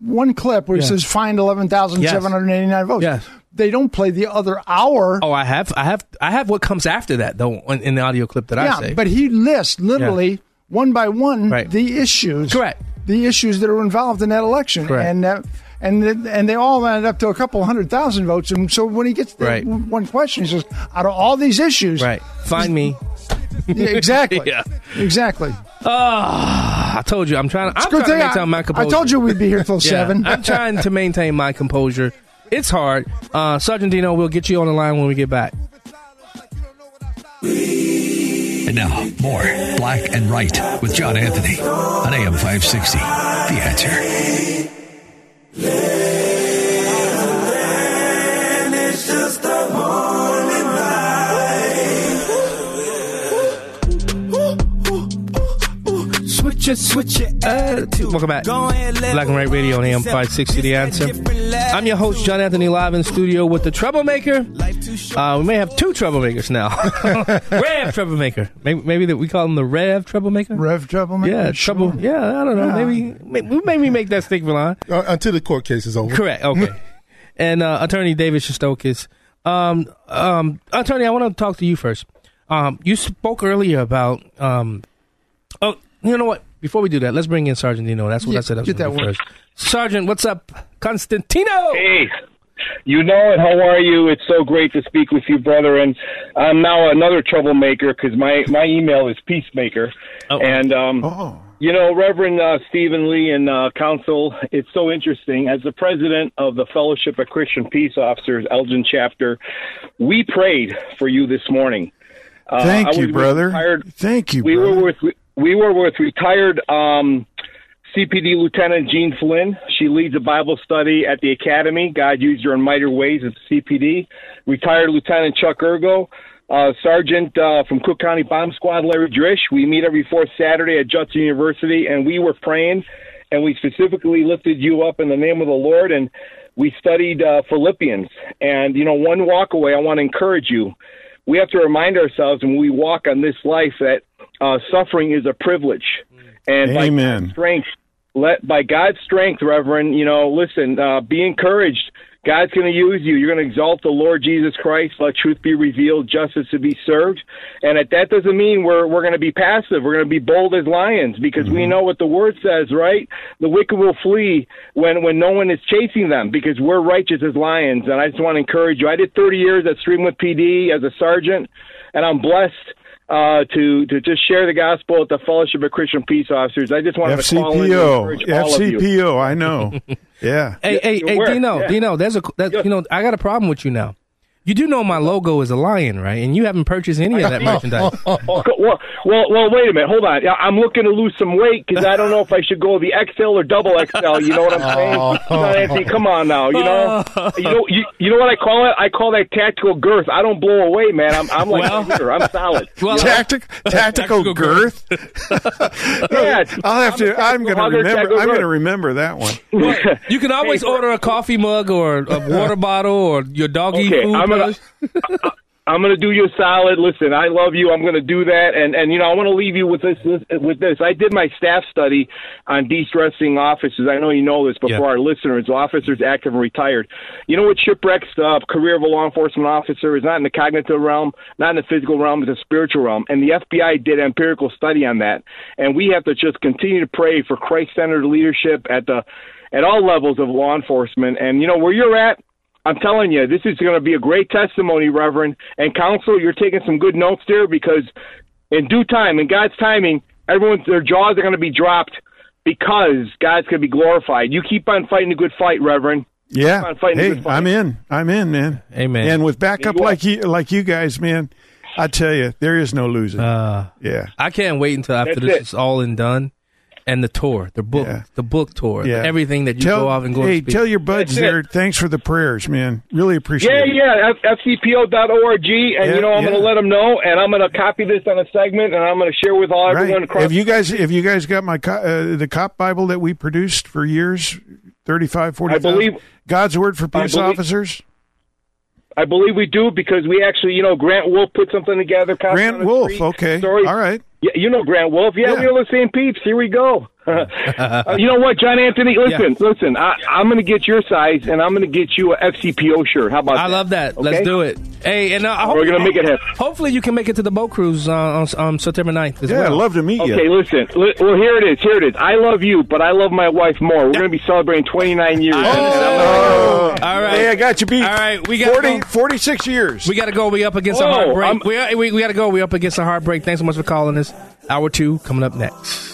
one clip where Yeah. says find eleven thousand seven hundred eighty nine votes. Yes. They don't play the other hour. oh, I have, I have, I have what comes after that though in, in the audio clip that I say. but he lists literally one by one Right. the issues. Correct. The issues that are involved in that election, Correct. and uh, and th- and they all added up to a couple hundred thousand votes. And so when he gets Right. one question, he says, out of all these issues, right, find me. Yeah, exactly, Yeah. exactly. Ah, I told you, I'm trying. I'm trying to thing maintain my I, I told you we'd be here till Yeah, seven. I'm trying to maintain my composure. It's hard. Uh, Sergeant Dino, we'll get you on the line when we get back. And now, more Black and Right with John Anthony on AM 560. The answer. Switch it, switch it. attitude. Welcome back. Black and White Radio on AM 560 The Answer. I'm your host, John Anthony, live in studio with the Troublemaker. Uh, we may have two Troublemakers now. Rev Troublemaker. Maybe, maybe that we call him the Rev Troublemaker. Rev troublemaker. Yeah, Sure. trouble. Yeah, I don't know. Yeah. Maybe, maybe, maybe make that stick for line. Uh, until the court case is over. Correct. Okay. and uh, Attorney David Shestokas. Um, um, attorney, I want to talk to you first. Um, you spoke earlier about. Um, oh, you know what? Before we do that, let's bring in Sergeant Dino. That's what Yeah, I said. I was get that one. first. Sergeant, what's up, Constantino? Hey, you know it. How are you? It's so great to speak with you, brother. And I'm now another troublemaker because my my email is peacemaker. Oh. And um, Oh, you know, Reverend uh, Stephen Lee and uh, Council, it's so interesting. As the president of the Fellowship of Christian Peace Officers, Elgin chapter, we prayed for you this morning. Uh, thank you, brother. retired- Thank you, we brother. were with we were with retired um, CPD Lieutenant Jean Flynn. She leads a Bible study at the academy. God used her in mighty ways at the CPD. Retired Lieutenant Chuck Ergo. Uh, Sergeant uh, from Cook County Bomb Squad Larry Drish. We meet every fourth Saturday at Judson University, and we were praying, and we specifically lifted you up in the name of the Lord, and we studied uh, Philippians. And you know, one walk away, I want to encourage you we have to remind ourselves when we walk on this life that uh, suffering is a privilege, and by Amen. God's strength, let by God's strength, Reverend, you know, listen, uh, be encouraged. God's going to use you. You're going to exalt the Lord Jesus Christ. Let truth be revealed, justice to be served. And that, that doesn't mean we're we're going to be passive. We're going to be bold as lions because we know what the word says, right? The wicked will flee when when no one is chasing them because we're righteous as lions. And I just want to encourage you. I did 30 years at Streamwood PD as a sergeant, and I'm blessed uh, to to just share the gospel at the Fellowship of Christian Peace Officers. I just wanted to call in and FCPO. all of you. FCPO. I know. Yeah. Hey, hey, you're hey, aware. Dino, Yeah. Dino. There's a, that, Yeah. you know, I got a problem with you now. You do know my logo is a lion, right? And you haven't purchased any of that merchandise. Oh, well, well, well, wait a minute. Hold on. I'm looking to lose some weight because I don't know if I should go the XL or double XL. You know what I'm saying? Oh. Come on, Anthony, come on now. You know, you know, you, you know what I call it? I call that tactical girth. I don't blow away, man. I'm, I'm like Well- Peter. I'm solid. Well, Tactic, tactical Tactical girth. yeah, I'll have to. I'm going to remember. I'm going to remember that one. you can always Hey, order a coffee mug or a water bottle or your doggy Okay, food. I'm gonna- brush. I'm going to do you a solid. Listen, I love you. I'm going to do that, and and you know I want to leave you with this, this with this. I did my staff study on de-stressing officers. I know you know this, but Yeah. for our listeners, officers active and retired. You know what shipwrecks the uh, career of a law enforcement officer is not in the cognitive realm, not in the physical realm, it's the spiritual realm. And the FBI did an empirical study on that, and we have to just continue to pray for Christ-centered leadership at the at all levels of law enforcement. And you know where you're at. I'm telling you, this is going to be a great testimony, Reverend. And Counsel, you're taking some good notes there because in due time, in God's timing, everyone's their jaws are going to be dropped because God's going to be glorified. You keep on fighting a good fight, Reverend. Yeah. on, fighting a Hey, good fight. I'm in. I'm in, man. Amen. And with backup You like you, like you guys, man, I tell you, there is no losing. Uh, yeah. I can't wait until after That's this it. is all and done, and the tour, the book, Yeah. the book tour, Yeah. everything that you tell, go off and go. Hey, and speak. tell your buds That's it. there. Thanks for the prayers, man. Really appreciate Yeah, it. yeah, F- fcpo.org, and Yeah, you know I'm yeah. going to let them know, and I'm going to copy this on a segment, and I'm going to share with all everyone Right. across. Have you guys have you guys got my co- uh, the cop Bible that we produced for years 35 40 I believe- God's word for I peace believe- officers? I believe we do because we actually, you know, Grant Wolf put something together. Grant Wolf, okay. Story. All right. Yeah, you know Grant Wolf. Yeah, Yeah. we are the same peeps. Here we go. Uh, you know what, John Anthony? Listen, listen. I, I'm going to get your size, and I'm going to get you a FCPO shirt. How about that? I that? love that. Let's do it. Hey, and uh, I hope, We're gonna make it happen. Hopefully, you can make it to the boat cruise uh, on, on September 9th as Yeah, well. I'd love to meet Okay, you. Okay, listen. Li- well, here it is. Here it is. I love you, but I love my wife more. We're going to be celebrating 29 years. Oh, All right. Hey, I got you beat. All right, we gotta 40, go. 46 years. We got to go. We up against a Oh, hard break. I'm- We, we, we got to go. We up against a heartbreak. Thanks so much for calling us. Hour two coming up next.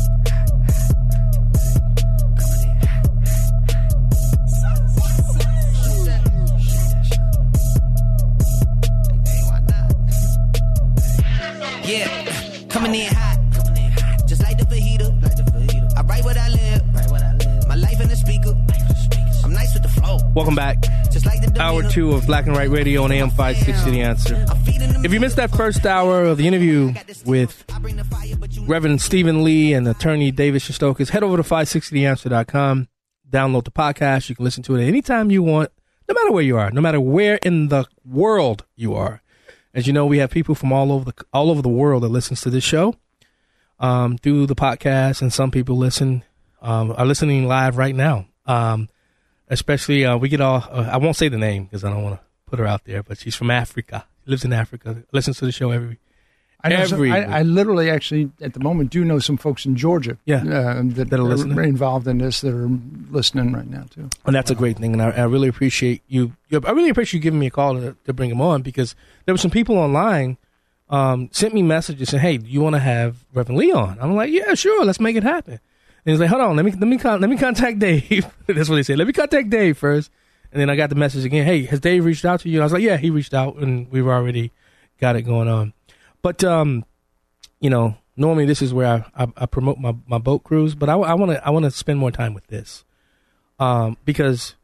Yeah, coming in hot. Just like the fajita. I write what I live. My life in the speaker. I'm nice with the flow. Welcome back. Just like the Hour two of Black and White Radio on AM 560 The Answer. I'm feeding them If you missed that first hour of the interview with I bring the fire, but you Reverend Stephen Lee and attorney David Shestokas, head over to 560theanswer.com. Download the podcast. You can listen to it anytime you want, no matter where you are, no matter where in the world you are. As you know, we have people from all over the all over the world that listens to this show um, through the podcast, and some people listen um, are listening live right now. Um, especially, uh, we get all. Uh, I won't say the name because I don't want to put her out there, but she's from Africa. Lives in Africa. Listens to the show every I, know some- I. I literally actually at the moment do know some folks in Georgia Yeah. uh, that, That are listening. involved in this that are listening right now too. And that's a great thing, and I, I really appreciate you, you. I really appreciate you giving me a call to, to bring him on because there were some people online um, sent me messages saying, "Hey, do you want to have Reverend Lee on?" I'm like, "Yeah, sure, let's make it happen." And he's like, "Hold on, let me let me con- let me contact Dave." that's what he said. Let me contact Dave first, and then I got the message again. Hey, has Dave reached out to you? I was like, "Yeah, he reached out, and we've already got it going on." But um, you know, normally this is where I, I, I promote my, my boat cruise, but I want to I want to spend more time with this, um, because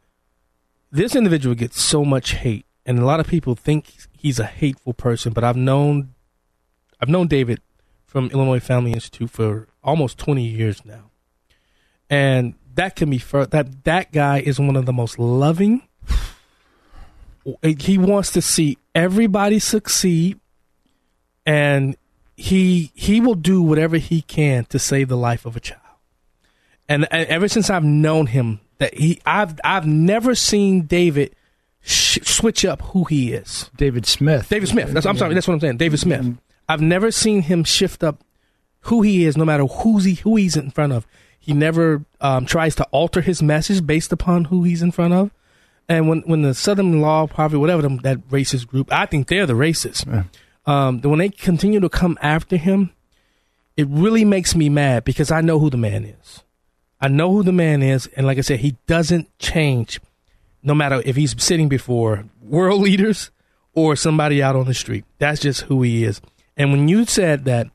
this individual gets so much hate, and a lot of people think he's a hateful person. But I've known I've known David from Illinois Family Institute for almost twenty years now, and that can be fur- that that guy is one of the most loving. He wants to see everybody succeed, and he he will do whatever he can to save the life of a child. And, and ever since I've known him, that he I've I've never seen David sh- switch up who he is. David Smith. David Smith. That's I'm sorry. That's what I'm saying. David Smith. I've never seen him shift up who he is, no matter who's he who he's in front of. He never um, tries to alter his message based upon who he's in front of. And when when the Southern Law Party, whatever them, that racist group, I think they're the racists. Um, when they continue to come after him, it really makes me mad because I know who the man is. I know who the man is, and like I said, he doesn't change, no matter if he's sitting before world leaders or somebody out on the street. That's just who he is. And when you said that,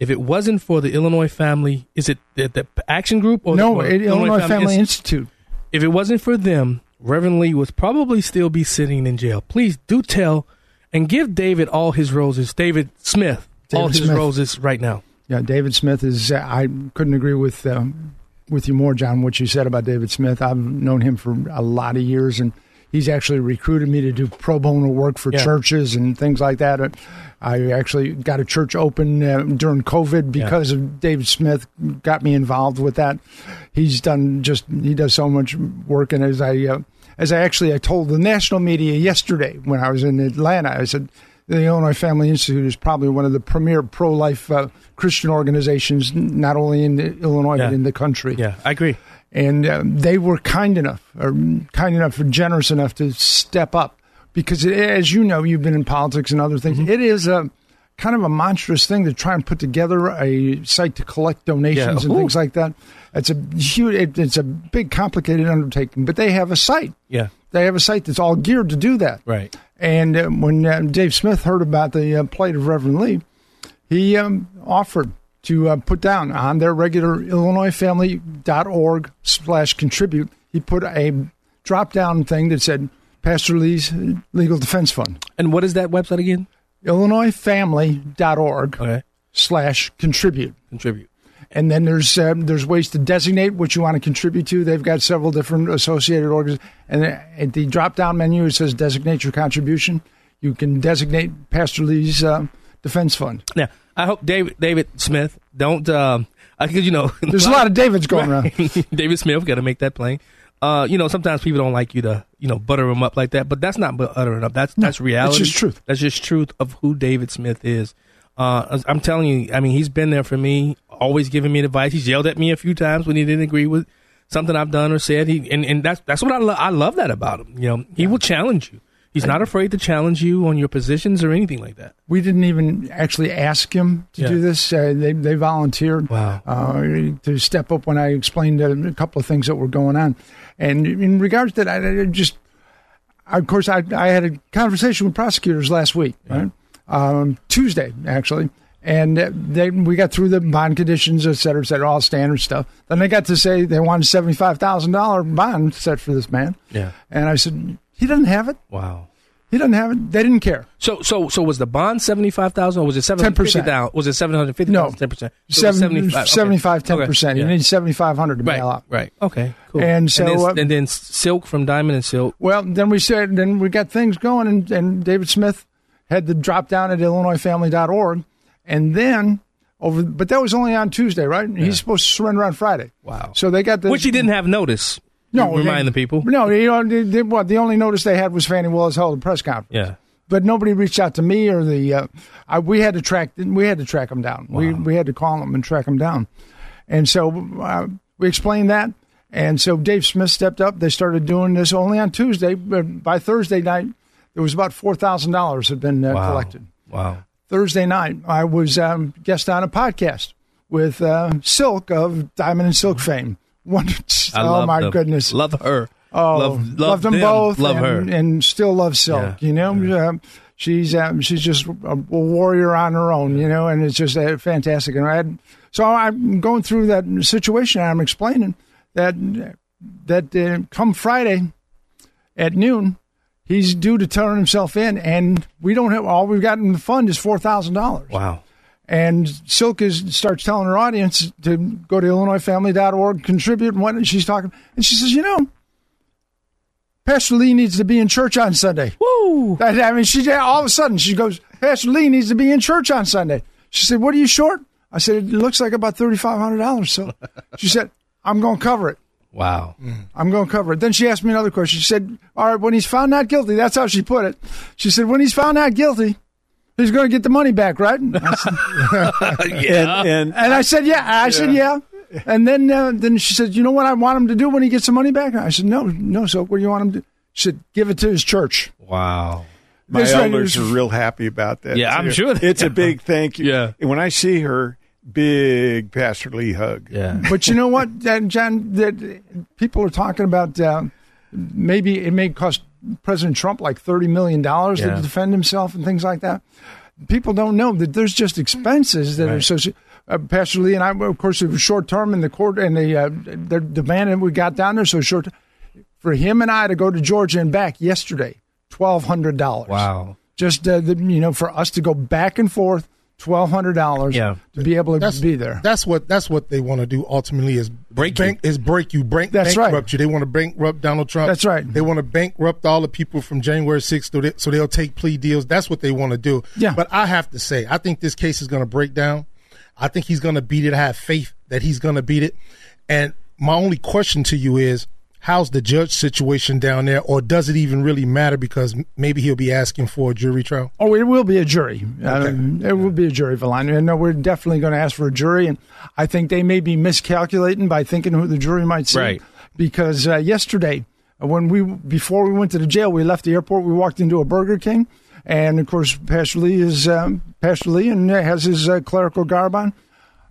if it wasn't for the Illinois Family, is it the, the Action Group or no, the, or it, Illinois Family Inst- Institute. if it wasn't for them, Reverend Lee would probably still be sitting in jail. Please do tell and give David all his roses. David Smith, all his Smith. roses right now. Yeah, David Smith is. Uh, I couldn't agree with um, with you more, John. What you said about David Smith. I've known him for a lot of years, and he's actually recruited me to do pro bono work for Yeah. churches and things like that. I actually got a church open uh, during COVID because of David Smith. Got me involved with that. He's done just. He does so much work, and as I uh, as I actually I told the national media yesterday when I was in Atlanta, I said the Illinois Family Institute is probably one of the premier pro life uh, Christian organizations, not only in Illinois Yeah. but in the country. Yeah, I agree. And uh, they were kind enough, or kind enough, or generous enough to step up because, it, as you know, you've been in politics and other things. Mm-hmm. It is a kind of a monstrous thing to try and put together a site to collect donations Yeah. and things like that. It's a huge, it, it's a big, complicated undertaking, but they have a site. Yeah, They have a site that's all geared to do that. right. And uh, when uh, Dave Smith heard about the uh, plight of Reverend Lee, he um, offered to uh, put down on their regular IllinoisFamily.org slash contribute. He put a drop down thing that said Pastor Lee's Legal Defense Fund. And what is that website again? IllinoisFamily.org Okay. slash contribute. Contribute. And then there's um, there's ways to designate what you want to contribute to. They've got several different associated organizations. And at the drop down menu, it says designate your contribution. You can designate Pastor Lee's uh, defense fund. Now, I hope David David Smith don't. Um, I because you know There's a lot of Davids going around. David Smith got to make that plain. Uh, you know, sometimes people don't like you to, you know, butter them up like that, but that's not buttering up. That's that's reality. That's just truth. That's just truth of who David Smith is. Uh, I'm telling you, I mean, he's been there for me, always giving me advice. He's yelled at me a few times when he didn't agree with something I've done or said. He and, and that's that's what I love. I love that about him. You know, he will challenge you. He's not afraid to challenge you on your positions or anything like that. We didn't even actually ask him to Yeah. do this. Uh, they they volunteered Wow. uh, to step up when I explained a couple of things that were going on. And in regards to that, I I just, of course, I, I had a conversation with prosecutors last week, right? Um, Tuesday actually, and they we got through the bond conditions, et cetera, et cetera, all standard stuff. Then they got to say they wanted seventy five thousand dollar bond set for this man, Yeah. and I said he doesn't have it. Wow. He doesn't have it. They didn't care. So so so was the bond seventy five thousand or was it seven hundred fifty 10%. thousand? Was it seven hundred fifty No. Ten percent. Seven, 75, 10%. You Yeah. need 7,500 to Right, bail out. right. Okay, cool. And so, and then, uh, and then Silk from Diamond and Silk. Well, then we said, then we got things going, and, and David Smith had the drop down at IllinoisFamily.org. And then over, but that was only on Tuesday, right? He's supposed to surrender on Friday. Wow. So they got the. Which he didn't have notice. No, remind they- the people. No, you know, they, they- what, the only notice they had was Fani Willis held a press conference. Yeah. But nobody reached out to me or the. Uh, I, we had to track. We had to track him down. We we had to call them and track them down, and so uh, we explained that. And so Dave Smith stepped up. They started doing this only on Tuesday. But by Thursday night, there was about four thousand dollars had been uh, Wow. collected. Wow. Thursday night, I was um, guest on a podcast with uh, Silk of Diamond and Silk fame. One, I oh my them. goodness! Love her. Oh, love, love them, both. Love and, her. and still love Silk. Yeah, You know, Um, she's um, she's just a, a warrior on her own. You know, and it's just uh, fantastic. And I had, so I'm going through that situation. And I'm explaining that that uh, come Friday at noon, he's due to turn himself in, and we don't have all we've got in the fund is four thousand dollars. wow. And Silk is starts telling her audience to go to IllinoisFamily.org, contribute, and what she's talking. And she says, you know, Pastor Lee needs to be in church on Sunday. Woo. That- I mean, she all of a sudden she goes, Pastor Lee needs to be in church on Sunday. She said, "What are you short?" I said, "It looks like about thirty five hundred dollars." So she said, "I'm going to cover it. Wow. Mm. I'm going to cover it." Then she asked me another question. She said, "All right, when he's found not guilty, that's how she put it." She said, "When he's found not guilty." He's going to get the money back, right? I said, Yeah. And And I said, yeah. I said, yeah. And then uh, then she said, you know what I want him to do when he gets the money back? I said, no, no. So what do you want him to do? She said, give it to his church. wow. my This elders is- are real happy about that. Yeah, I'm too. sure they it's are. a big thank you. Yeah. And when I see her, big Pastor Lee hug. Yeah. But you know what, John? That people are talking about uh, maybe it may cost President Trump like thirty million dollars Yeah. to defend himself and things like that. People don't know that there's just expenses that are Right. associated. Uh, Pastor Lee and I, of course, it was short term in the court and the uh, the demand that we got down there. So short for him and I to go to Georgia and back yesterday, twelve hundred dollars. Wow. Just uh, the, you know, for us to go back and forth, twelve hundred dollars. Yeah. to be able to That's be there. That's what that's what they want to do ultimately is Break you. bank, is break you, break That's right. you. They want to bankrupt Donald Trump. That's right. They want to bankrupt all the people from January 6th so, they, so they'll take plea deals. That's what they want to do. Yeah. But I have to say, I think this case is going to break down. I think he's going to beat it. I have faith that he's going to beat it. And my only question to you is, how's the judge situation down there, or does it even really matter? Because maybe he'll be asking for a jury trial. Oh, it will be a jury. Um, it will be a jury, Valani. No, we're definitely going to ask for a jury, and I think they may be miscalculating by thinking who the jury might see. Right. Because uh, yesterday, uh, when we before we went to the jail, we left the airport. We walked into a Burger King, and of course, Pastor Lee is um, Pastor Lee and has his uh, clerical garb on.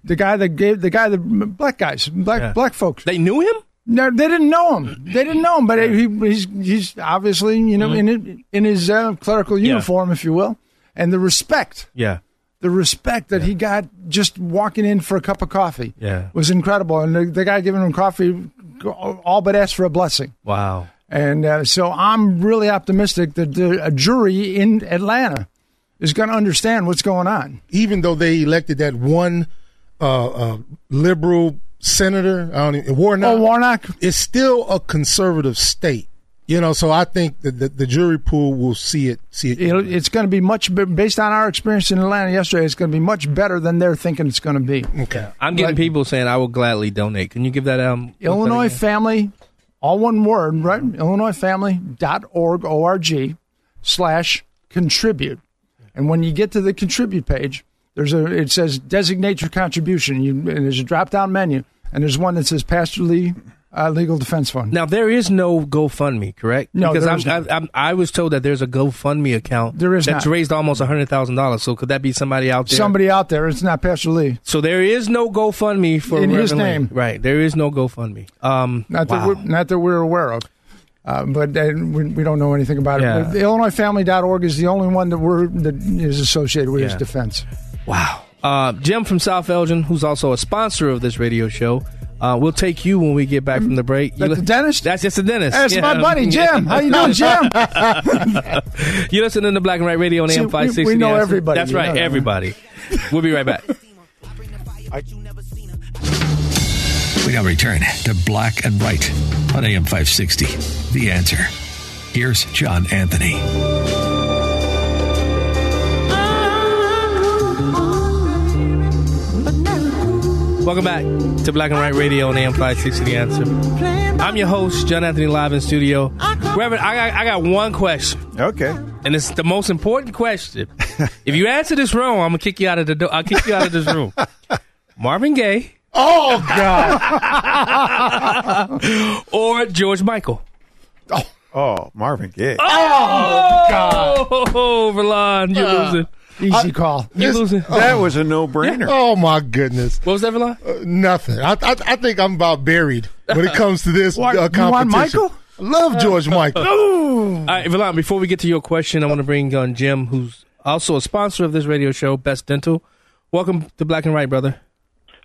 The guy that gave the guy the black guys, black Yeah. black folks. They knew him? No, they didn't know him. They didn't know him, but he, he's he's obviously you know in it- in his uh, clerical uniform, if you will, and the respect Yeah. the respect that he got just walking in for a cup of coffee Yeah. was incredible. And the, the guy giving him coffee all but asked for a blessing. Wow. And uh, so I'm really optimistic that the, a jury in Atlanta is going to understand what's going on. Even though they elected that one uh, uh, liberal senator, I don't even, Warnock, Oh, Warnock? it's still a conservative state. You know, so I think that the, the jury pool will see it. See it. It'll, it's going to be much be- based on our experience in Atlanta yesterday. It's going to be much better than they're thinking it's going to be. okay. I'm getting people saying I will gladly donate. Can you give that um Illinois again? Family, all one word, right? IllinoisFamily.org, O-R-G, slash contribute. And when you get to the contribute page, there's a it says designate your contribution. You, and there's a drop down menu, and there's one that says Pastor Lee uh, Legal Defense Fund. Now there is no GoFundMe, correct? No, because I'm, is I, not. I'm, I was told that there's a GoFundMe account. There is that's not. raised almost hundred thousand dollars. So could that be somebody out there? Somebody out there, it's not Pastor Lee. So there is no GoFundMe for In his Reverend name. right? There is no GoFundMe. Um, Not wow. that we're, not that we're aware of. Uh, but uh, we, we don't know anything about Yeah. it. But IllinoisFamily.org is the only one that we're that is associated with his defense. Wow. Uh, Jim from South Elgin, who's also a sponsor of this radio show. Uh, we'll take you when we get back from the break. That You the dentist? That's just a dentist. That's Yeah. my buddy Jim. How you doing, Jim? you listen to Black and White Radio on AM five sixty. we know everybody. That's You right, know that. everybody. We'll be right back. We now return to Black and White on AM 560. The answer. Here's John Anthony. Welcome back to Black and White Radio on AM 560 The Answer. I'm your host, John Anthony, live in studio. Reverend, I got, I got one question, Okay. and it's the most important question. if you answer this wrong, I'm gonna kick you out of the door. I'll kick you out of this room. Marvin Gaye Oh God! or George Michael? Oh, oh Marvin Gaye. Oh, oh God. Oh, Verlon, you're losing. Easy call. You're losing. that was a no-brainer. oh my goodness! What was that, Verlon? Nothing. I, I I think I'm about buried when it comes to this What, uh, you competition. want Michael? I love George Michael. All right, Verlon, before we get to your question, I want to bring on Jim, who's also a sponsor of this radio show, Best Dental. Welcome to Black and White, brother.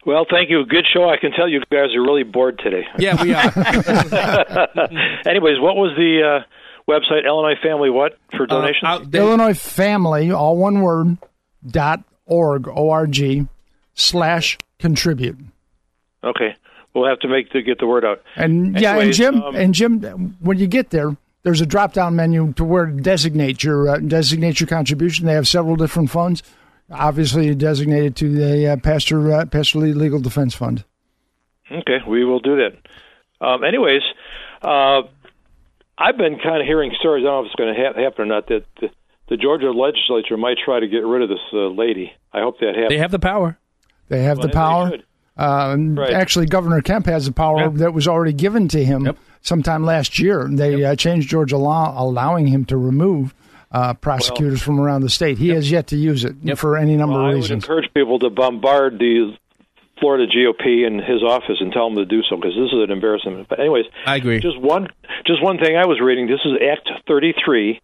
Well, thank you. Good show. I can tell you guys are really bored today. Yeah, we are. Anyways, what was the uh, website? Illinois Family what for donations? Uh, out there- Illinois Family, all one word, dot org, O-R-G, slash contribute. okay, we'll have to make to get the word out. And yeah, and Jim, um, and Jim, when you get there, there's a drop down menu to where to designate your uh, designate your contribution. They have several different funds. Obviously, designated to the uh, Pastor uh, Pastor Lee Legal Defense Fund. Okay, we will do that. Um, anyways, uh, I've been kind of hearing stories. I don't know if it's going to ha- happen or not. That the, the Georgia legislature might try to get rid of this uh, lady. I hope that happens. they have the power. They have Well, the power. should. Uh, Right. Actually, Governor Kemp has the power Yeah. that was already given to him Yep. sometime last year. They uh, changed Georgia law, allowing him to remove uh, prosecutors from around the state. He has yet to use it Yep. for any number Well, of I would reasons. encourage people to bombard the Florida GOP and his office and tell them to do so because this is an embarrassment. But anyways, I agree. Just one, just one thing I was reading. This is Act 33.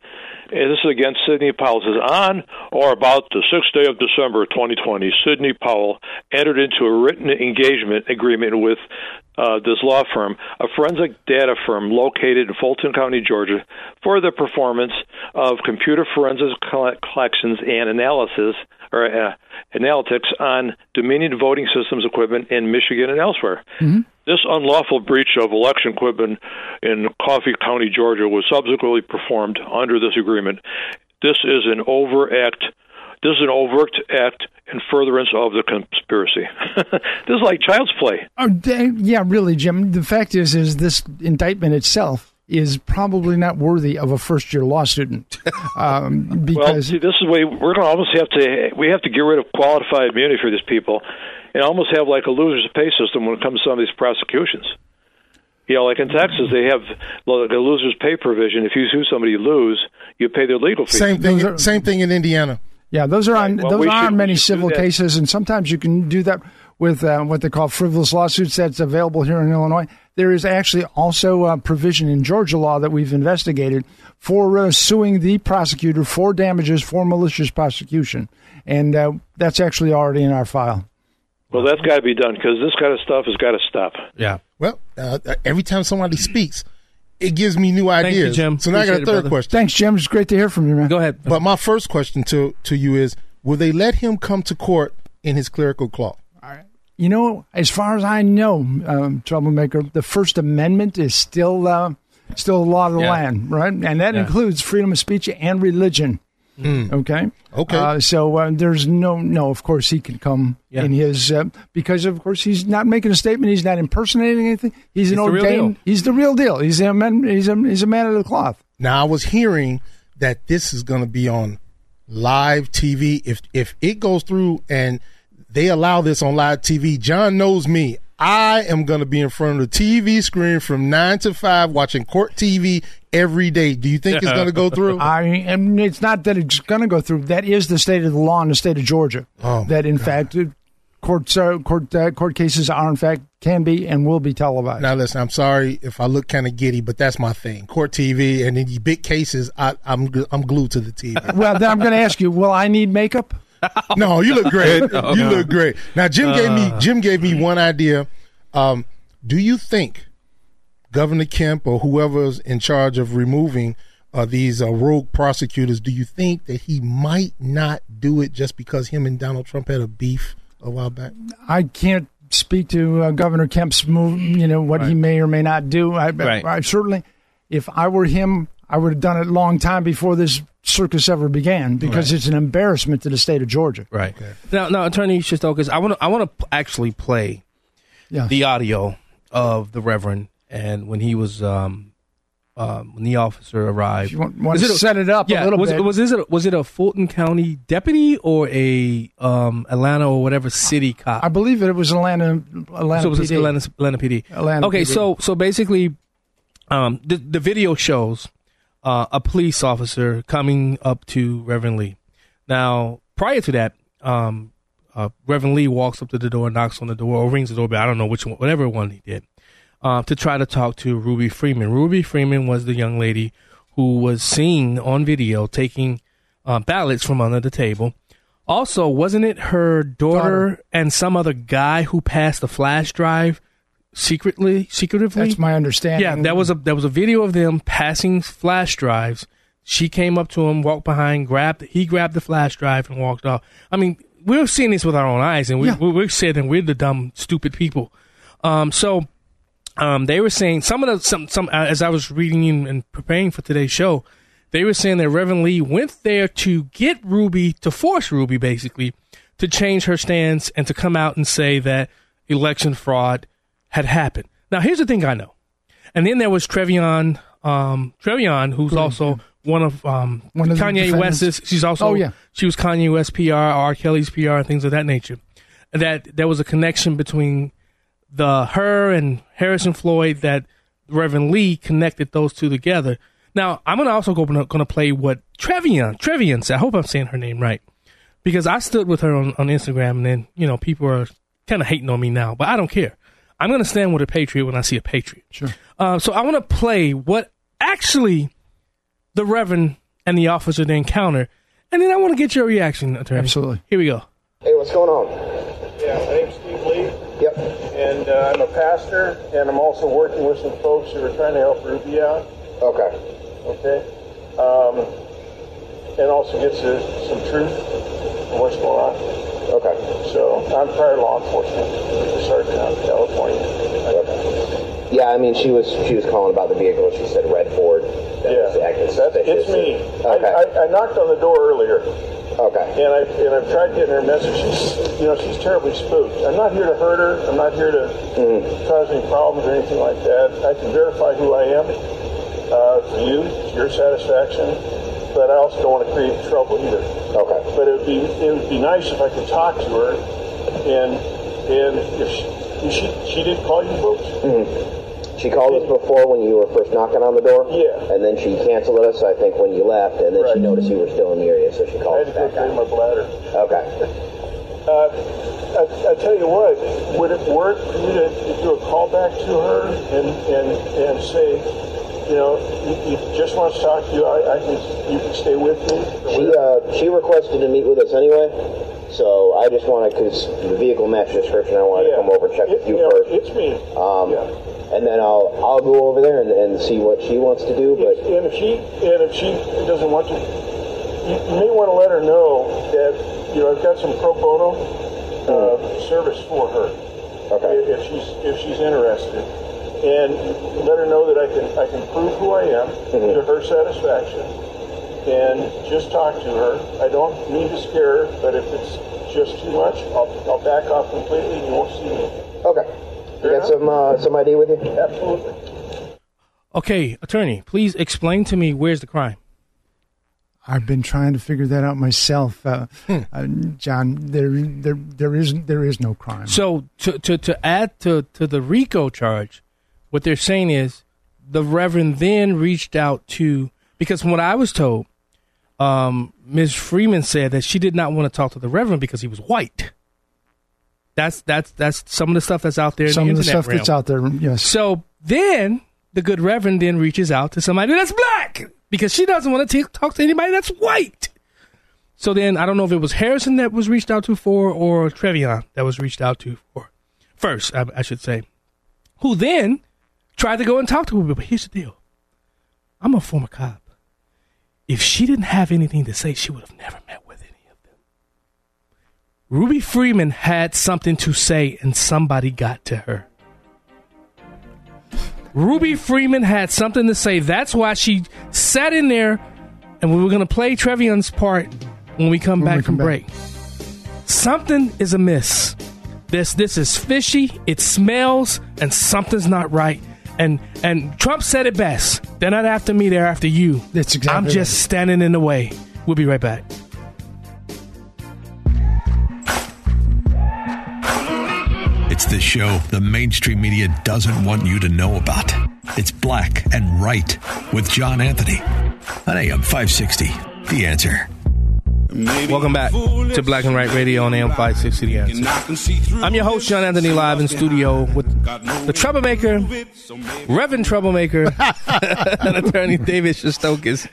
and This is against Sidney Powell. It says on or about the sixth day of December 2020, Sidney Powell entered into a written engagement agreement with uh, this law firm, a forensic data firm located in Fulton County, Georgia, for the performance of computer forensics collections and analysis or uh, analytics on Dominion voting systems equipment in Michigan and elsewhere. This unlawful breach of election equipment in Coffee County, Georgia, was subsequently performed under this agreement. This is an overact. This is an overt act in furtherance of the conspiracy. this is like child's play. Oh, yeah, really, Jim. The fact is, is this indictment itself is probably not worthy of a first year law student um, Well, because see, this is the way we're going to almost have to. We have to get rid of qualified immunity for these people, and almost have like a losers pay system when it comes to some of these prosecutions. You know, like in Texas, they have like a losers pay provision. If you sue somebody, you lose. You pay their legal fees. Same thing. Same thing in Indiana. Yeah, those are on Right. Well, those we are should- many civil cases, and sometimes you can do that with uh, what they call frivolous lawsuits. That's available here in Illinois. There is actually also a provision in Georgia law that we've investigated for uh, suing the prosecutor for damages for malicious prosecution, and uh, that's actually already in our file. Well, that's got to be done because this kind of stuff has got to stop. Yeah. Well, uh, every time somebody speaks, it gives me new Thank you, ideas. Jim. So now I got a Appreciate it, third question. Thanks, Jim. It's great to hear from you, man. Go ahead. But my first question to to you is: Will they let him come to court in his clerical cloth? All right. You know, as far as I know, um, troublemaker, the First Amendment is still uh, still a law of the Yeah. land, right? And that Yeah. includes freedom of speech and religion. Okay. Okay. Uh, so uh, there's no no. Of course, he can come Yeah. in his uh, because of course he's not making a statement. He's not impersonating anything. He's, an He's the ordained. He's the real deal. He's a man. He's a he's a man of the cloth. Now I was hearing that this is going to be on live TV. If if it goes through and they allow this on live TV, John knows me. I am going to be in front of the TV screen from nine to five, watching court TV every day. Do you think it's going to go through? I and it's not that it's going to go through. That is the state of the law in the state of Georgia. Oh, that in fact, uh, court uh, court uh, court cases are in fact can be and will be televised. Now listen, I'm sorry if I look kind of giddy, but that's my thing. Court TV and in big cases, I, I'm I'm glued to the TV. well, then I'm going to ask you: Will I need makeup? no, you look great. You look great. Now Jim gave me Uh. Jim gave me one idea. Um, do you think Governor Kemp or whoever's in charge of removing uh, these uh, rogue prosecutors, do you think that he might not do it just because him and Donald Trump had a beef a while back? I can't speak to uh, Governor Kemp's move. You know what he may or may not do. I, Right. I certainly, if I were him, I would have done it a long time before this circus ever began because it's an embarrassment to the state of Georgia. Right. Now, now, Attorney Shestokas, I want to I want to actually play Yeah. the audio of the Reverend and when he was um, um when the officer arrived. If you want, want to it a- set it up yeah, a little was, bit. was this a, was it a Fulton County deputy or a um, Atlanta or whatever city cop? I believe it was Atlanta. Atlanta so it was PD. Atlanta, Atlanta PD. Atlanta okay, PD. so so basically, um, the the video shows uh, a police officer coming up to Reverend Lee. Now, prior to that, um, uh, Reverend Lee walks up to the door, knocks on the door, or rings the doorbell. I don't know which one, whatever one he did, uh, to try to talk to Ruby Freeman. Ruby Freeman was the young lady who was seen on video taking uh, ballots from under the table. Also, wasn't it her daughter, Daughter. and some other guy who passed a flash drive secretly, secretively? That's my understanding. Yeah, that was a that was a video of them passing flash drives. She came up to him, walked behind, grabbed he grabbed the flash drive and walked off. I mean, we're seeing this with our own eyes, and we, Yeah. we we're saying we're the dumb, stupid people. Um, so um, they were saying some of the some some uh, as I was reading and, and preparing for today's show, they were saying that Reverend Lee went there to get Ruby to force Ruby basically to change her stance and to come out and say that election fraud had happened. Now here's the thing I know, and then there was Trevian, um, Trevian, who's also one of um, One of Kanye. West's. She's also Oh, yeah. she was Kanye West PR, R. Kelly's PR, and things of that nature. That there was a connection between the her and Harrison Floyd that Reverend Lee connected those two together. Now I'm gonna also go going to play what Trevian Trevian said. I hope I'm saying her name right because I stood with her on, on Instagram, and then you know people are kind of hating on me now, but I don't care. I'm gonna stand with a patriot when I see a patriot. Sure. Uh, so I want to play what actually the Reverend and the officer they encounter, and then I want to get your reaction, attorney. Absolutely. Here we go. Hey, what's going on? Yeah, my name's Steve Lee, Yep. and uh, I'm a pastor, and I'm also working with some folks who are trying to help Ruby out. Okay. Okay, um, and also gets to some truth on what's going on. Okay. So I'm prior law enforcement, sergeant out in California. Okay. Yeah, I mean, she was she was calling about the vehicle. She said red Ford. That Yeah, was acting that's, suspicious. it's me. Okay. I, I, I knocked on the door earlier, okay. and I and I've tried getting her message. She's you know she's terribly spooked. I'm not here to hurt her. I'm not here to cause any problems or anything like that. I can verify who I am uh, for you, to your satisfaction. But I also don't want to create trouble either. Okay. But it would be it would be nice if I could talk to her, and and if she if she, she did call you folks. She called us before when you were first knocking on the door. Yeah. And then she canceled us, I think, when you left, and then she noticed you were still in the area, so she I called had us to go back clear on. my bladder. Okay. Uh, I, I tell you what, would it work for you to, to do a call back to her and, and, and say, you know, he, he just want to talk to you. I, I can, you can stay with me. She uh, she requested to meet with us anyway, so I just wanted because the vehicle matched description. I wanted to come over and check with you you know, first. It's me. Um, and then I'll I'll go over there and, and see what she wants to do. But And if she and if she doesn't want to, you, you may want to let her know that you know I've got some pro bono uh, service for her. Okay. If she's if she's interested, and let her know that I can I can prove who I am to her satisfaction, and just talk to her. I don't mean to scare her, but if it's just too much, I'll I'll back off completely. and You won't see me. Okay. You got some uh, some ID with you? Absolutely. Okay, attorney, please explain to me where's the crime. I've been trying to figure that out myself, uh, uh, John. There, there, there is, there is no crime. So to to to add to to the RICO charge, what they're saying is the Reverend then reached out to because from what I was told, um, Ms. Freeman said that she did not want to talk to the Reverend because he was white. That's that's that's some of the stuff that's out there. In Some the of the stuff that's out there, yes. So then the good Reverend then reaches out to somebody that's black because she doesn't want to talk to anybody that's white. So then I don't know if it was Harrison that was reached out to for or Trevian that was reached out to for first, I, I should say, who then tried to go and talk to her. But here's the deal: I'm a former cop. If she didn't have anything to say, she would have never met with any of them. Ruby Freeman had something to say, and somebody got to her. Ruby Freeman had something to say. That's why she sat in there, and we were going to play Trevian's part when we come When back we come from back. break. Something is amiss. This this is fishy. It smells, and something's not right. And and Trump said it best. They're not after me. They're after you. That's exactly I'm just right. standing in the way. We'll be right back. It's the show the mainstream media doesn't want you to know about. It's Black and Right with John Anthony on AM 560. The answer. Welcome back to Black and White Radio on AM 560 The Answer. I'm your host, John Anthony, live in studio with the troublemaker, Reverend Troublemaker, and attorney David Shestokas.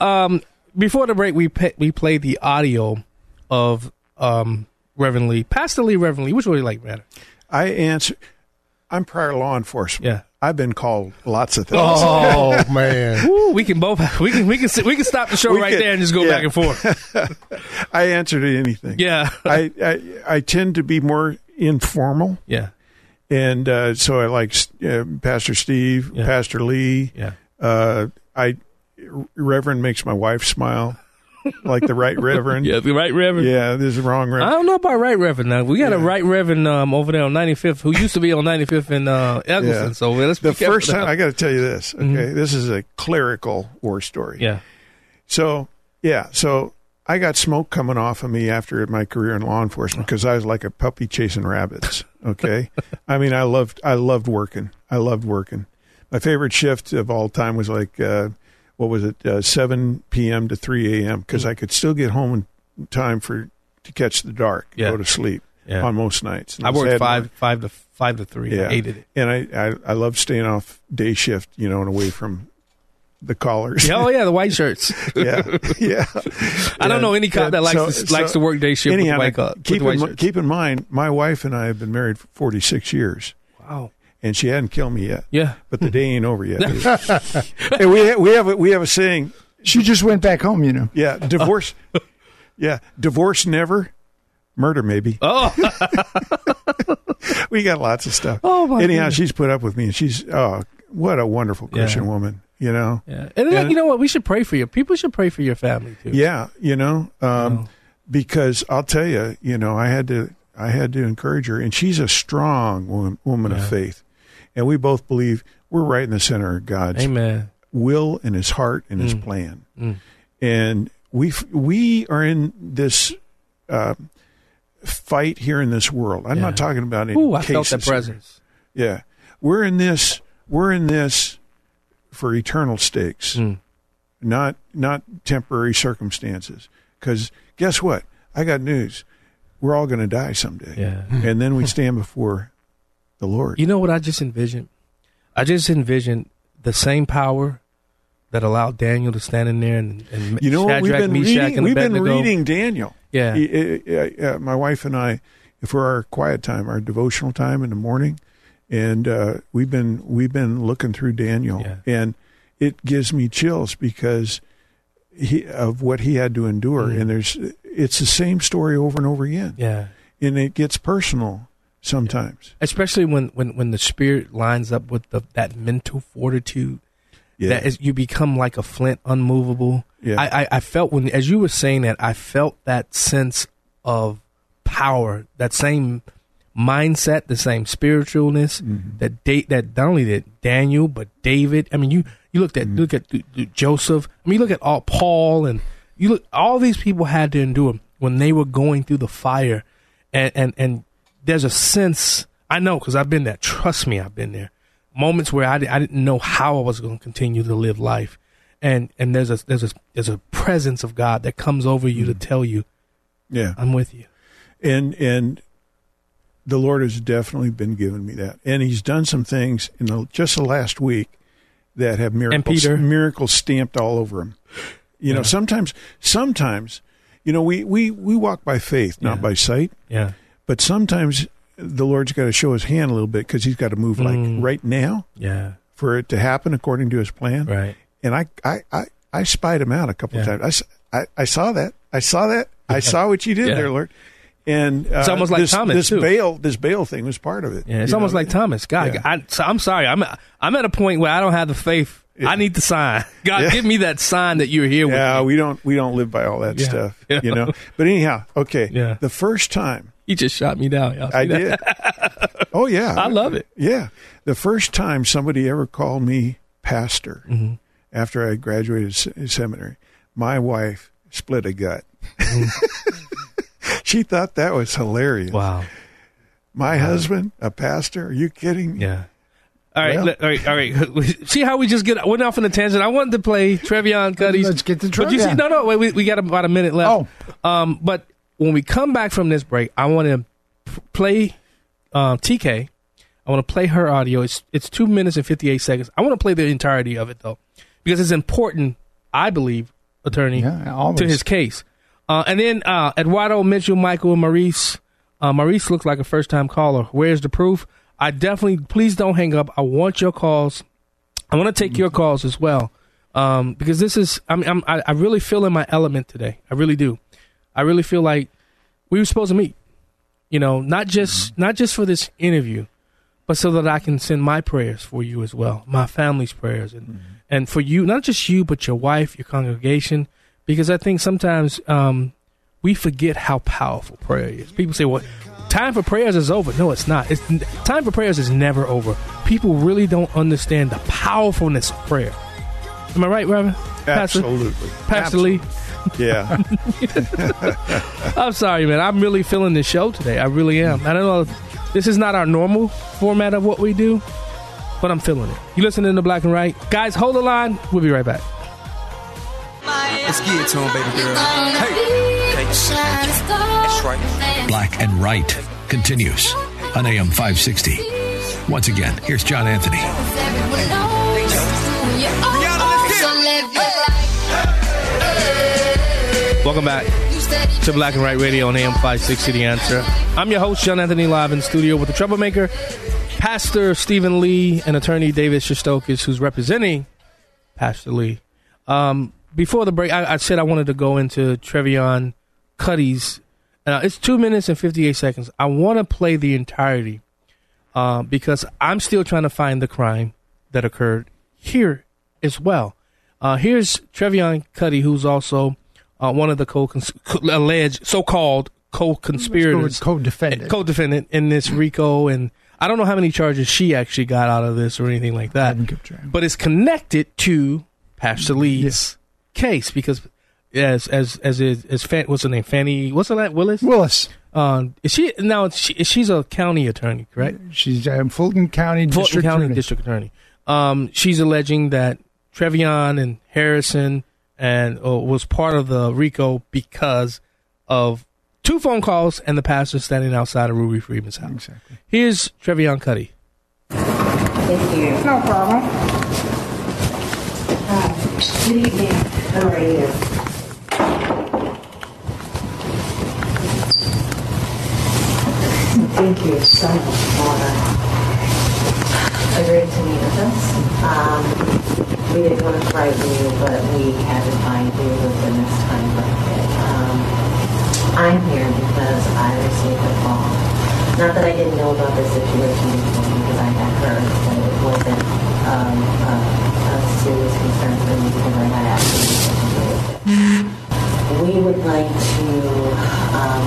Um, before the break, we pe- we played the audio of um, Reverend Lee, Pastor Lee, Reverend Lee. Which one do you like better? I answer. I'm prior law enforcement. Yeah. I've been called lots of things. Oh man, Woo, we can both we can we can sit, we can stop the show We right could- there and just go yeah. back and forth. I answer to anything. Yeah. I, I I tend to be more informal, Yeah, and uh, so I like uh, Pastor Steve, Yeah. Pastor Lee. yeah. Uh, I Reverend makes my wife smile, like the right Reverend. Yeah, the right Reverend. Yeah, this is wrong reverend. I don't know about right Reverend now. We got a right Reverend um, over there on 95th who used to be on 95th in uh, Eggleston. Yeah. So let's the first time now. I got to tell you this. Okay, this is a clerical war story. Yeah. So yeah, so I got smoke coming off of me after my career in law enforcement because I was like a puppy chasing rabbits. Okay, I mean I loved I loved working. I loved working. My favorite shift of all time was like uh, what was it, uh, seven p.m. to three a.m. because Mm. I could still get home in time for to catch the dark, Yeah. go to sleep Yeah. on most nights. And I worked five five to five to three. yeah, I hated it. and I, I I loved staying off day shift, you know, and away from the callers. Yeah, oh yeah, the white shirts. yeah, yeah. I don't know any cop that likes so- to, likes to work day shift anyhow, with the white, co- with keep, white in, keep in mind, my wife and I have been married for 46 years, Wow. And she hadn't killed me yet. Yeah. But the day ain't over yet. and we we have a, we have a saying. She just went back home, you know. Yeah, divorce. yeah, divorce never, murder maybe. Oh, We got lots of stuff. Oh, my Anyhow, goodness. she's put up with me, and she's oh, what a wonderful Christian Yeah. woman. You know. yeah. And then, And- you know what? We should pray for you. People should pray for your family too. Yeah, you know, um, because I'll tell you, you know, I had to, I had to encourage her, and she's a strong woman, woman of faith, and we both believe we're right in the center of God's Amen. will and His heart and Mm. His plan, and we we are in this uh, fight here in this world. I'm Yeah. not talking about any Ooh, I cases. felt here. presence. Yeah, we're in this. We're in this for eternal stakes, Mm. not not temporary circumstances. Because guess what? I got news. We're all going to die someday, Yeah. and then we stand before the Lord. You know what I just envisioned? I just envisioned the same power that allowed Daniel to stand in there and, and You know what? We've been Meshach, reading. We've been reading Daniel. Yeah. Y- y- uh, my wife and I, for our quiet time, our devotional time in the morning, and uh, we've been we've been looking through Daniel, and it gives me chills because he of what he had to endure, Mm. and there's it's the same story over and over again. Yeah. and it gets personal sometimes. especially when, when, when the spirit lines up with the, that mental fortitude. Yeah. That is, you become like a flint, unmovable. Yeah. I, I, I felt when, as you were saying that, I felt that sense of power, that same mindset, the same spiritualness Mm-hmm. that da- that not only that Daniel but David. I mean, you you looked at Mm-hmm. look at Joseph. I mean, you look at all Paul and you look. All these people had to endure when they were going through the fire, and and and there's a sense I know because I've been there. Trust me, I've been there. Moments where I, I didn't know how I was going to continue to live life, and and there's a there's a there's a presence of God that comes over you to mm. tell you, Yeah, I'm with you. and and the Lord has definitely been giving me that, and He's done some things in the, just the last week that have miracles miracles stamped all over Him. You know, Yeah. sometimes sometimes you know we we we walk by faith, not by sight. Yeah. But sometimes the Lord's got to show His hand a little bit because He's got to move like Mm. right now Yeah. for it to happen according to His plan. Right. And I I I, I spied Him out a couple of Yeah. times. I, saw that. I saw that. I saw what you did Yeah. there, Lord. And uh, It's almost like this, Thomas, This too. bail, this bail thing was part of it. Yeah, it's almost know? like Thomas. God, Yeah. I, so I'm sorry. I'm I'm at a point where I don't have the faith. I need the sign. God, Yeah. give me that sign that you're here with Yeah, we don't we don't live by all that Yeah. stuff, Yeah. you know. But anyhow, okay. Yeah. The first time You just shot me down. Y'all I did. oh yeah, I love it. Yeah, the first time somebody ever called me pastor Mm-hmm. after I graduated seminary, my wife split a gut. she thought that was hilarious. Wow. My husband, a pastor? Are you kidding? Yeah. All right, Well- all right, all right. See how we just get went off on a tangent. I wanted to play Trevian Kutti's. Let's get to But you see, Trevian. no, no, wait, we, we got about a minute left. Oh. Um, but when we come back from this break, I want to p- play uh, TK. I want to play her audio. It's it's two minutes and fifty eight seconds. I want to play the entirety of it though, because it's important. I believe, attorney, Yeah, to his case. Uh, and then uh, Eduardo, Mitchell, Michael, and Maurice. Uh, Maurice looks like a first time caller. Where's the proof? I definitely, please don't hang up. I want your calls. I want to take your calls as well. Um, because this is, I mean, I'm, I, I really feel in my element today. I really do. I really feel like we were supposed to meet, you know, not just, not just for this interview, but so that I can send my prayers for you as well, my family's prayers, and and for you, not just you, but your wife, your congregation, because I think sometimes um, we forget how powerful prayer is. People say, "Well, time for prayers is over." No, it's not. It's time for prayers is never over. People really don't understand the powerfulness of prayer. Am I right, Reverend? Pastor? Absolutely. Pastor Lee. Yeah. I'm sorry, man. I'm really feeling the show today. I really am. I don't know. This is not our normal format of what we do, but I'm feeling it. You listening to Black and Right, guys? Hold the line. We'll be right back. Let's get it to him, baby girl. Hey. That's right. Black and Right continues on AM 560. Once again, here's John Anthony. Welcome back to Black and White Radio on AM 560 The Answer. I'm your host, John Anthony, live in studio with the troublemaker, Pastor Stephen Lee, and attorney David Shestokas, who's representing Pastor Lee. Um, before the break, I, I said I wanted to go into Trevian Kutti's. Uh, it's two minutes and 58 seconds. I want to play the entirety uh, because I'm still trying to find the crime that occurred here as well. Uh, here's Trevian Kutti, who's also uh, one of the co alleged so-called co-conspirators, co-defendant, co-defendant in this RICO, and I don't know how many charges she actually got out of this or anything like that. But it's connected to Pastor Lee's case because as as as is as Fan, what's her name Fani what's her name Willis Willis. Um, is she now? She, she's a county attorney, correct? She's um, Fulton County Fulton District County Attorney. District Attorney. Um, she's alleging that Trevian and Harrison and uh, was part of the RICO because of two phone calls and the pastor standing outside of Ruby Freeman's house. Exactly. Here's Trevian Kutti. Thank you. No problem. Good evening. How are you? Thank you so much for agreeing to meet with us. Um, we didn't want to frighten you, but we had to find you within this time bracket. Um, I'm here because I received a call. Not that I didn't know about this situation before because I had heard that it wasn't um, a, a serious concern for me because I had actually. We would like to um,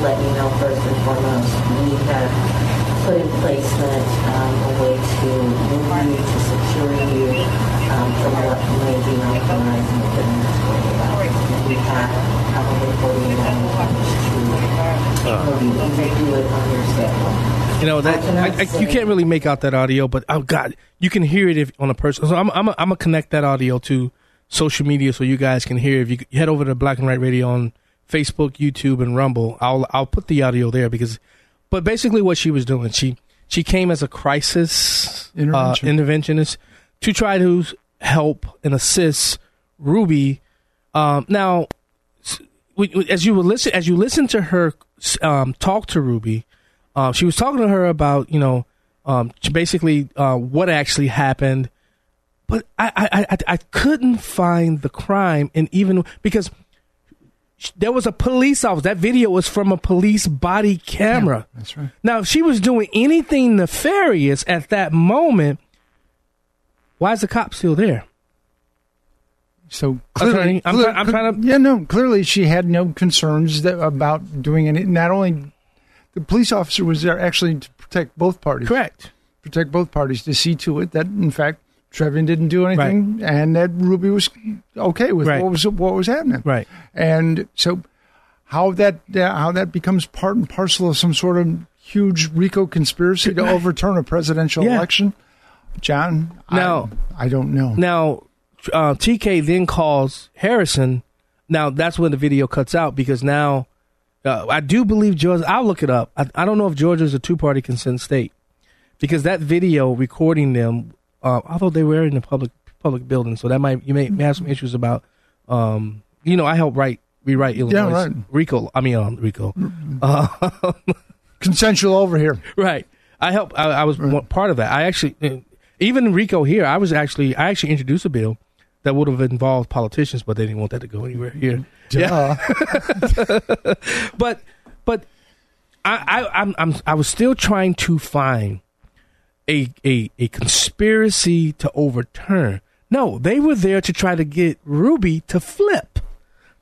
let you know first and foremost, we have put in place that um, a way to move you, to secure you um, from what may be within the next 48 hours. And we have probably 48 hours to move you. May do it on your schedule. You know that cannot I, I, you can't really make out that audio, but oh god, you can hear it if on a person. So I'm I'm I'm gonna connect that audio to social media so you guys can hear. If you, you head over to Black and White Radio on Facebook, YouTube, and Rumble, I'll I'll put the audio there because. But basically, what she was doing, she she came as a crisis Intervention. Uh, interventionist to try to help and assist Ruby. Um, now, s- we- we- as you listen, as you listen to her um, talk to Ruby, uh, she was talking to her about you know um, basically uh, what actually happened, but I, I I I couldn't find the crime, and even because there was a police officer. That video was from a police body camera. That's right. Now, if she was doing anything nefarious at that moment, why is the cop still there? So Attorney, clearly, I'm clear- I'm trying yeah, no, clearly she had no concerns that, about doing any. Not only the police officer was there actually to protect both parties. Correct. Protect both parties to see to it that, in fact, Trevian didn't do anything, and that Ruby was okay with Right. what was what was happening. Right. And so, how that uh, how that becomes part and parcel of some sort of huge RICO conspiracy to overturn a presidential Yeah. election, John. Now- I, I don't know. Now, uh, TK then calls Harrison. Now that's when the video cuts out because now uh, I do believe Georgia. I'll look it up. I, I don't know if Georgia is a two-party consent state because that video recording them, uh, although they were in the public public building, so that might you may, may have some issues about. Um, you know, I help write rewrite Illinois right. RICO. I mean, um, RICO. Uh, Consensual over here. Right. I help. I, I was one part of that. I actually, uh, even Rico here, I was actually, I actually introduced a bill that would have involved politicians, but they didn't want that to go anywhere here. Yeah. but, but I, I, I'm, I'm, I was still trying to find a, a, a conspiracy to overturn. No, they were there to try to get Ruby to flip,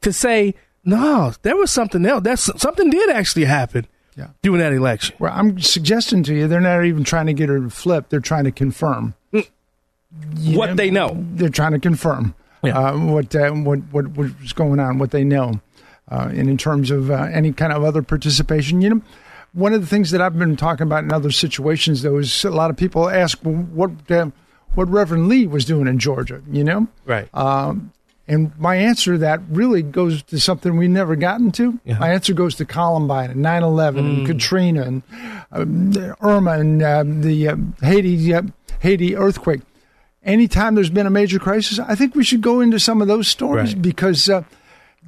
to say, no, there was something else. That's something did actually happen Yeah. during that election. Well, I'm suggesting to you, they're not even trying to get her to flip. They're trying to confirm You what they know. They're trying to confirm uh, what, uh, what what what's going on, what they know, uh, and in terms of uh, any kind of other participation, you know. One of the things that I've been talking about in other situations, though, is a lot of people ask well, what uh, what Reverend Lee was doing in Georgia. You know, Right. um, and my answer to that really goes to something we never gotten to. My answer goes to Columbine and 9 11 and Katrina and um, Irma and um, the um Haiti, uh, Haiti earthquake. Anytime there's been a major crisis, I think we should go into some of those stories Right. because uh,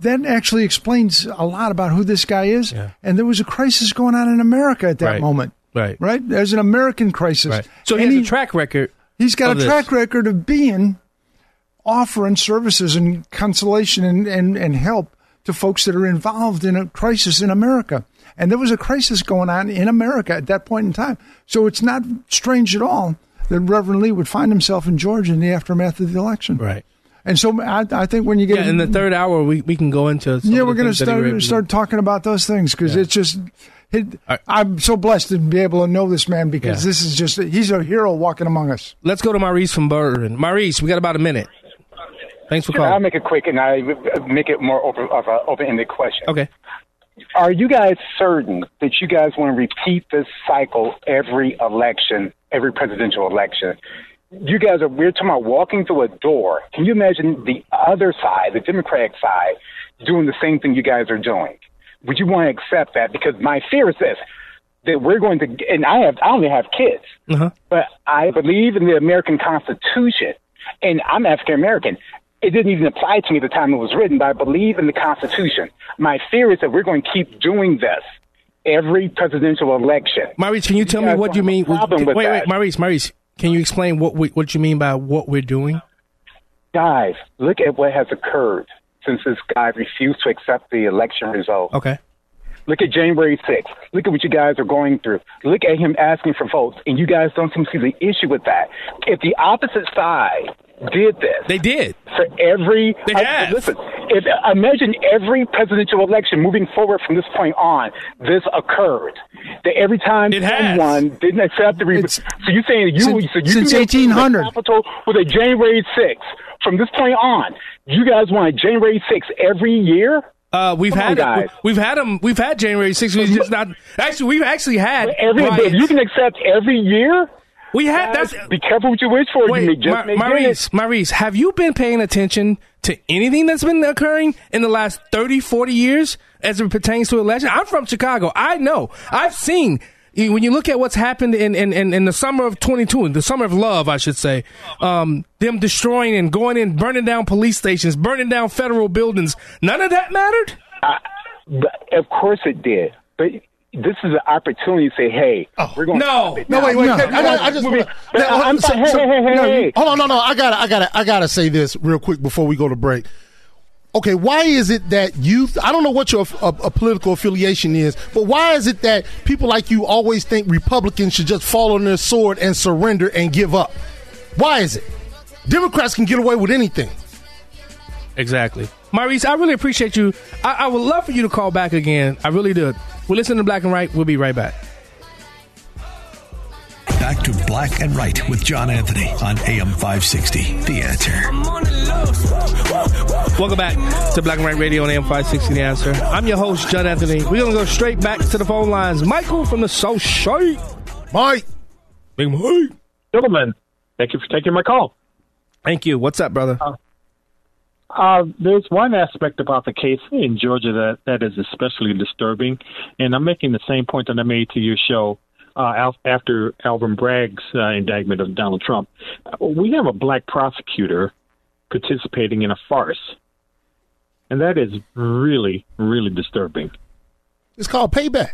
that actually explains a lot about who this guy is. And there was a crisis going on in America at that Right. moment. Right. Right? There's an American crisis. Right. So he And has a track record. He's got a this. track record of being offering services and consolation and, and, and help to folks that are involved in a crisis in America. And there was a crisis going on in America at that point in time. So it's not strange at all that Reverend Lee would find himself in Georgia in the aftermath of the election. Right. And so I, I think when you get Yeah, in the third hour, we, we can go into. some yeah, we're going to things that he start start talking about those things because it's just. It, I'm so blessed to be able to know this man because Yeah. this is just he's a hero walking among us. Let's go to Maurice from Burton. Maurice, we got about a minute. Thanks for Sure, I'll make it quick and I make it more open, of an open-ended question. Okay. Are you guys certain that you guys want to repeat this cycle every election, every presidential election? You guys are, we're talking about walking through a door. Can you imagine the other side, the Democratic side, doing the same thing you guys are doing? Would you want to accept that? Because my fear is this, that we're going to, and I have, I only have kids, Uh-huh. but I believe in the American Constitution. and I'm African American. It didn't even apply to me at the time it was written, but I believe in the Constitution. My fear is that we're going to keep doing this every presidential election. Maurice, can you tell me what you don't have a mean? problem wait, with wait, that. Maurice, Maurice, can you explain what we, what you mean by what we're doing? Guys, look at what has occurred since this guy refused to accept the election result. Okay. Look at January 6th. Look at what you guys are going through. Look at him asking for votes, and you guys don't seem to see the issue with that. If the opposite side did this, they did for every. They I- have. Listen, if imagine every presidential election moving forward from this point on, this occurred. That every time someone didn't accept the. Re- so you're saying you Since- so you since can go to the 1800. Capitol with a January 6th. From this point on, you guys want a January 6th every year? Uh, we've Come had guys. we've had them. We've had January 6th. We've just not actually. We've actually had Every, if you can accept every year. We had that's be careful what you wish for. you may just Ma- may it. Maurice, Maurice, have you been paying attention to anything that's been occurring in the last 30, 40 years as it pertains to election? I'm from Chicago. I know. I've seen. When you look at what's happened in, in, in, in the summer of 22, in the summer of love, I should say, um, them destroying and going in, burning down police stations, burning down federal buildings, none of that mattered? But of course it did. But this is an opportunity to say, hey, we're going no. to. No, wait, wait. I, got, I just wanna, I- I'm so- so- Hey, hey, hey, no, hey. Hold on, no, no. I gotta, I gotta, I gotta say this real quick before we go to break. Okay, why is it that you? I don't know what your uh, uh, political affiliation is, but why is it that people like you always think Republicans should just fall on their sword and surrender and give up? Why is it? Democrats can get away with anything. Exactly. Maurice, I really appreciate you. I, I would love for you to call back again. I really do. We're listening to Black and Right. We'll be right back. Back to Black and Right with John Anthony on AM 560. The answer. Welcome back to Black and White Radio on AM 560 The Answer. I'm your host, John Anthony. We're going to go straight back to the phone lines. Michael from the South Side. Mike. Big Mike. Gentlemen, thank you for taking my call. Thank you. What's up, brother? Uh, there's one aspect about the case in Georgia that, that is especially disturbing, and I'm making the same point that I made to your show uh, al- after Alvin Bragg's uh, indictment of Donald Trump. Uh, We have a black prosecutor participating in a farce, and that is really, really disturbing. It's called payback.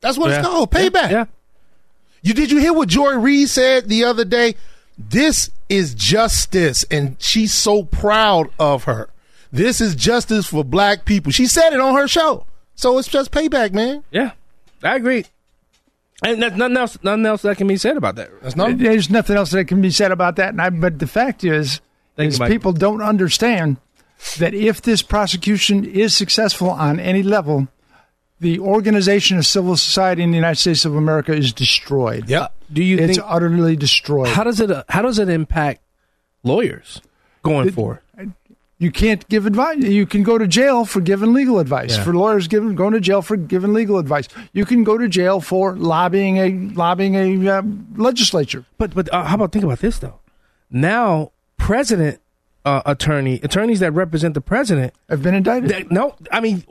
That's what Yeah. it's called, payback. Yeah. You did you hear what Joy Reid said the other day? This is justice, and she's so proud of her. This is justice for black people. She said it on her show. So it's just payback, man. Yeah, I agree. And there's nothing else, nothing else that can be said about that. That's not. There's nothing else that can be said about that. And I, but the fact is, Thank is people don't understand that if this prosecution is successful on any level, the organization of civil society in the United States of America is destroyed. Yeah. Do you think it's think utterly destroyed? how does it uh, how does it impact lawyers going for? You can't give advice. You can go to jail for giving legal advice. Yeah. For lawyers giving going to jail for giving legal advice. You can go to jail for lobbying a lobbying a uh, legislature. But but uh, how about think about this though? Now, president uh, attorney attorneys that represent the president have been indicted. That, no, I mean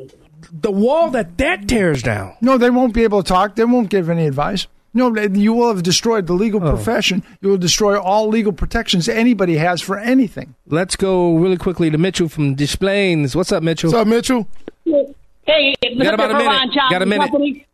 the wall that that tears down. No, they won't be able to talk. They won't give any advice. No, you will have destroyed the legal Oh. profession. You will destroy all legal protections anybody has for anything. Let's go really quickly to Mitchell from Des Plaines. What's up, Mitchell? What's up, Mitchell? Hey, Got about a minute. Ron Johnson Got a minute. Company.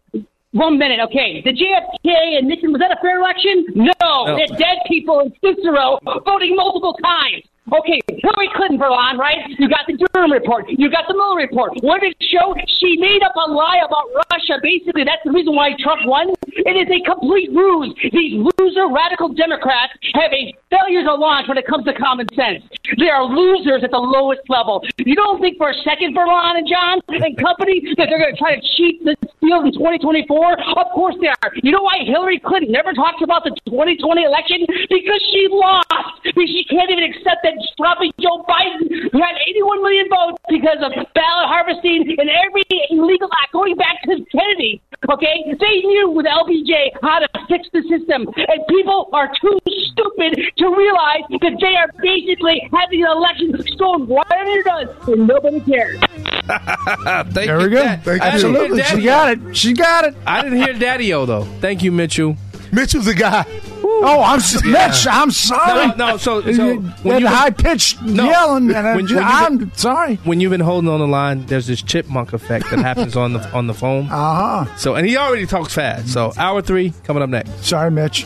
One minute, okay. The JFK and Nixon, was that a fair election? No. No. They're dead people in Cicero voting multiple times. Okay, Hillary Clinton, for Verlon, right? You got the Durham report. You got the Mueller report. What did it show? She made up a lie about Russia. Basically, that's the reason why Trump won. It is a complete ruse. These loser radical Democrats have a failure are launched when it comes to common sense. They are losers at the lowest level. You don't think for a second, Verlon and John and company, that they're going to try to cheat this field in 2024? Of course they are. You know why Hillary Clinton never talks about the 2020 election? Because she lost. Because she can't even accept that probably Joe Biden had 81 million votes because of ballot harvesting and every illegal act going back to Kennedy. Okay, they knew with LBJ how to fix the system, and people are too stupid to realize that they are basically having an election stolen right under us, and nobody cares. Thank There you, we go. Thank I you. Absolutely. She got it. She got it. I didn't hear Daddy O though. Thank you, Mitchell. Mitchell's a guy. Woo. Oh, I'm s- Mitch. I'm sorry. No, no, so, so when you- high pitched No. yelling, and I, When when I'm sorry. when you've been holding on the line, there's this chipmunk effect that happens on the on the phone. Uh huh. So, and he already talks fast. So, hour three coming up next. Sorry, Mitch.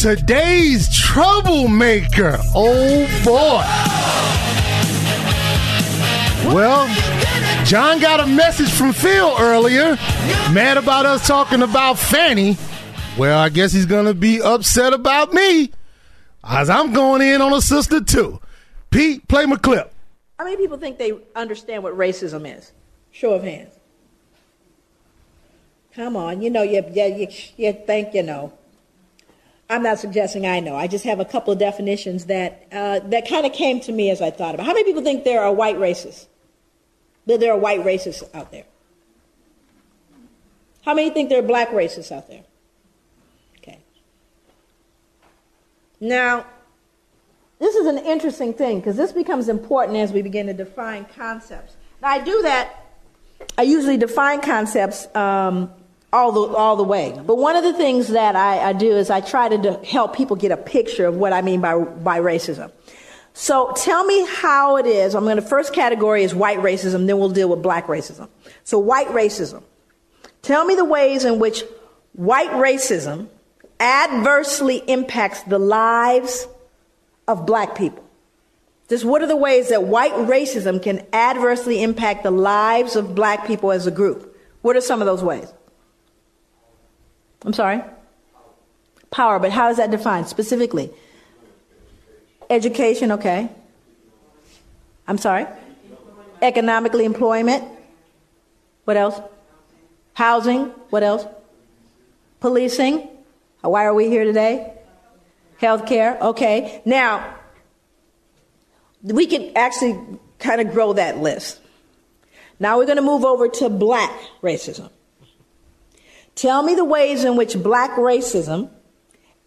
Today's troublemaker. Oh boy. Well, John got a message from Phil earlier, mad about us talking about Fani. Well, I guess he's gonna be upset about me, as I'm going in on a sister too. Pete, play my clip. How many people think they understand what racism is? Show of hands. Come on, you know, you, you, you, you think you know. I'm not suggesting I know. I just have a couple of definitions that uh, that kind of came to me as I thought about. How many people think there are white racists? That there are white racists out there? How many think there are black racists out there? Okay. Now, this is an interesting thing because this becomes important as we begin to define concepts. Now, I do that. I usually define concepts um, all the all the way. But one of the things that I, I do is I try to help people get a picture of what I mean by by racism. So tell me how it is. I'm going to first category is white racism, then we'll deal with black racism. So white racism. Tell me the ways in which white racism adversely impacts the lives of black people. Just what are the ways that white racism can adversely impact the lives of black people as a group? What are some of those ways? I'm sorry? Power, but how is that defined specifically? Education, okay. I'm sorry? Economically, employment. What else? Housing. What else? Policing. Why are we here today? Healthcare. Okay. Now, we can actually kind of grow that list. Now we're going to move over to black racism. Tell me the ways in which black racism